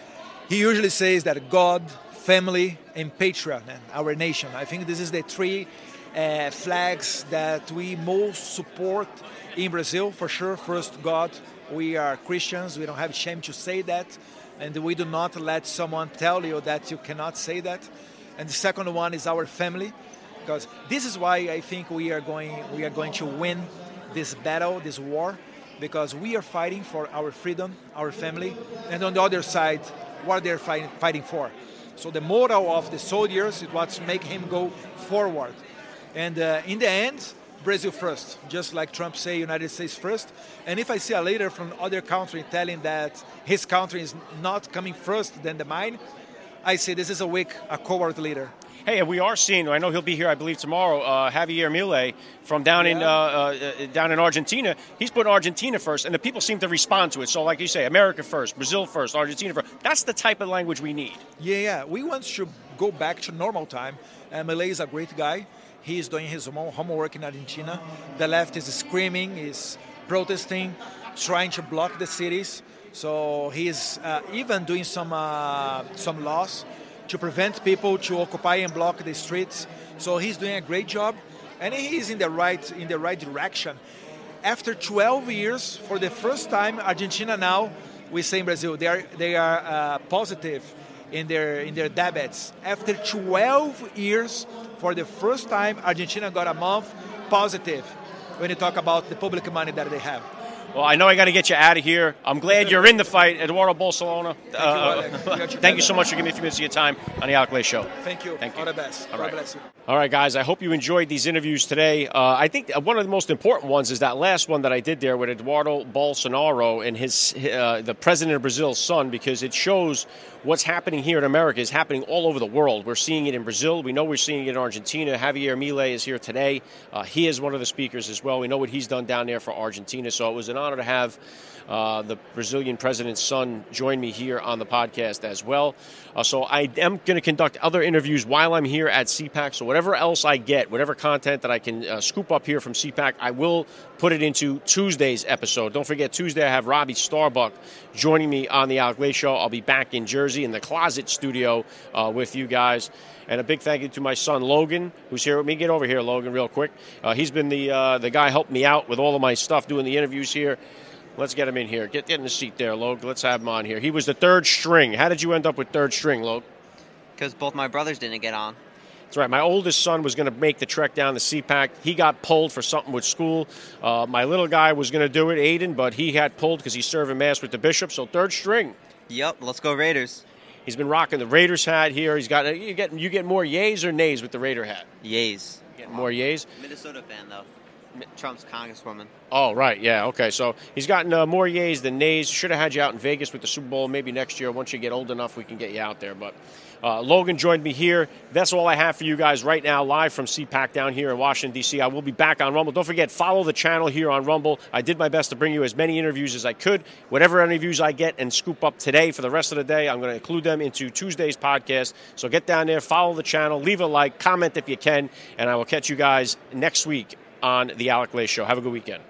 L: He usually says that God, family, and patriot, and our nation. I think this is the three uh, flags that we most support in Brazil, for sure. First, God. We are Christians. We don't have shame to say that and we do not let someone tell you that you cannot say that. And the second one is our family, because this is why I think we are going we are going to win this battle, this war, because we are fighting for our freedom, our family, and on the other side, what they're fighting, fighting for. So the moral of the soldiers is what's make him go forward. And uh, in the end, Brazil first, just like Trump say United States first. And if I see a leader from other country telling that his country is not coming first than the mine, I say this is a weak, a coward leader.
A: Hey, we are seeing. I know he'll be here, I believe, tomorrow. Uh, Javier Milei from down yeah. in uh, uh, down in Argentina. He's put Argentina first, and the people seem to respond to it. So, like you say, America first, Brazil first, Argentina first. That's the type of language we need.
L: Yeah, yeah. We want to go back to normal time. And Milei is a great guy. He is doing his homework in Argentina. The left is screaming, is protesting, trying to block the cities. So he's uh, even doing some uh, some laws to prevent people to occupy and block the streets. So he's doing a great job, and he is in the right in the right direction. After 12 years, for the first time, Argentina now we say in Brazil they are they are uh, positive in their in their debits. After 12 years, for the first time, Argentina got a month positive when you talk about the public money that they have.
A: Well, I know I got to get you out of here. I'm glad you're in the fight, Eduardo Bolsonaro.
L: Thank, uh,
A: you, thank you so much for giving me a few minutes of your time on the Alec Show.
L: Thank you.
A: Thank you.
L: All the best. All right. bless you.
A: All right, guys. I hope you enjoyed these interviews today. Uh, I think one of the most important ones is that last one that I did there with Eduardo Bolsonaro and his uh, the president of Brazil's son, because it shows what's happening here in America is happening all over the world. We're seeing it in Brazil. We know we're seeing it in Argentina. Javier Milei is here today. Uh, he is one of the speakers as well. We know what he's done down there for Argentina. So it was an honor to have uh, the Brazilian president's son joined me here on the podcast as well. Uh, so I am going to conduct other interviews while I'm here at CPAC. So whatever else I get, whatever content that I can uh, scoop up here from CPAC, I will put it into Tuesday's episode. Don't forget, Tuesday I have Robbie Starbuck joining me on the Alec Show. I'll be back in Jersey in the Closet Studio uh, with you guys. And a big thank you to my son Logan, who's here with me. Get over here, Logan, real quick. Uh, he's been the the guy helping me out with all of my stuff, doing the interviews here. Let's get him in here. Get, get in the seat there, Log. Let's have him on here. He was the third string. How did you end up with third string, Log?
M: Because both my brothers didn't get on.
A: That's right. My oldest son was going to make the trek down the CPAC. He got pulled for something with school. Uh, my little guy was going to do it, Aiden, but he had pulled because he's serving mass with the bishop. So third string.
M: Yep. Let's go Raiders.
A: He's been rocking the Raiders hat here. He's got you get you get more yays or nays with the Raider hat.
M: Yays.
A: Get more yays.
M: Minnesota fan though. Trump's congresswoman.
A: Oh, right. Yeah. Okay. So he's gotten uh, more yays than nays. Should have had you out in Vegas with the Super Bowl. Maybe next year, once you get old enough, we can get you out there. But uh, Logan joined me here. That's all I have for you guys right now, live from CPAC down here in Washington, D.C. I will be back on Rumble. Don't forget, follow the channel here on Rumble. I did my best to bring you as many interviews as I could. Whatever interviews I get and scoop up today for the rest of the day, I'm going to include them into Tuesday's podcast. So get down there, follow the channel, leave a like, comment if you can, and I will catch you guys next week on The Alec Lace Show. Have a good weekend.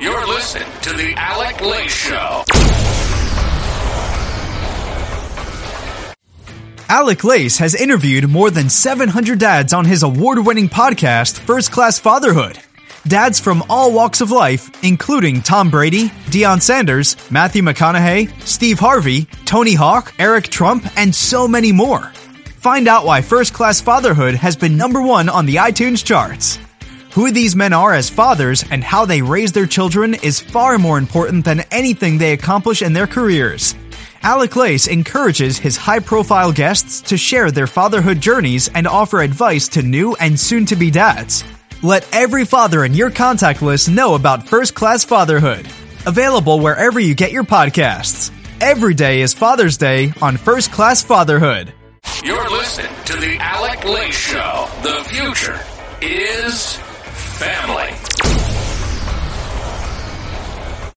B: You're listening to The Alec Lace Show.
N: Alec Lace has interviewed more than 700 dads on his award winning podcast, First Class Fatherhood. Dads from all walks of life, including Tom Brady, Deion Sanders, Matthew McConaughey, Steve Harvey, Tony Hawk, Eric Trump, and so many more. Find out why First Class Fatherhood has been number one on the iTunes charts. Who these men are as fathers and how they raise their children is far more important than anything they accomplish in their careers. Alec Lace encourages his high profile guests to share their fatherhood journeys and offer advice to new and soon to be dads. Let every father in your contact list know about First Class Fatherhood. Available wherever you get your podcasts. Every day is Father's Day on First Class Fatherhood.
B: You're listening to the Alec Lace Show. The future is family.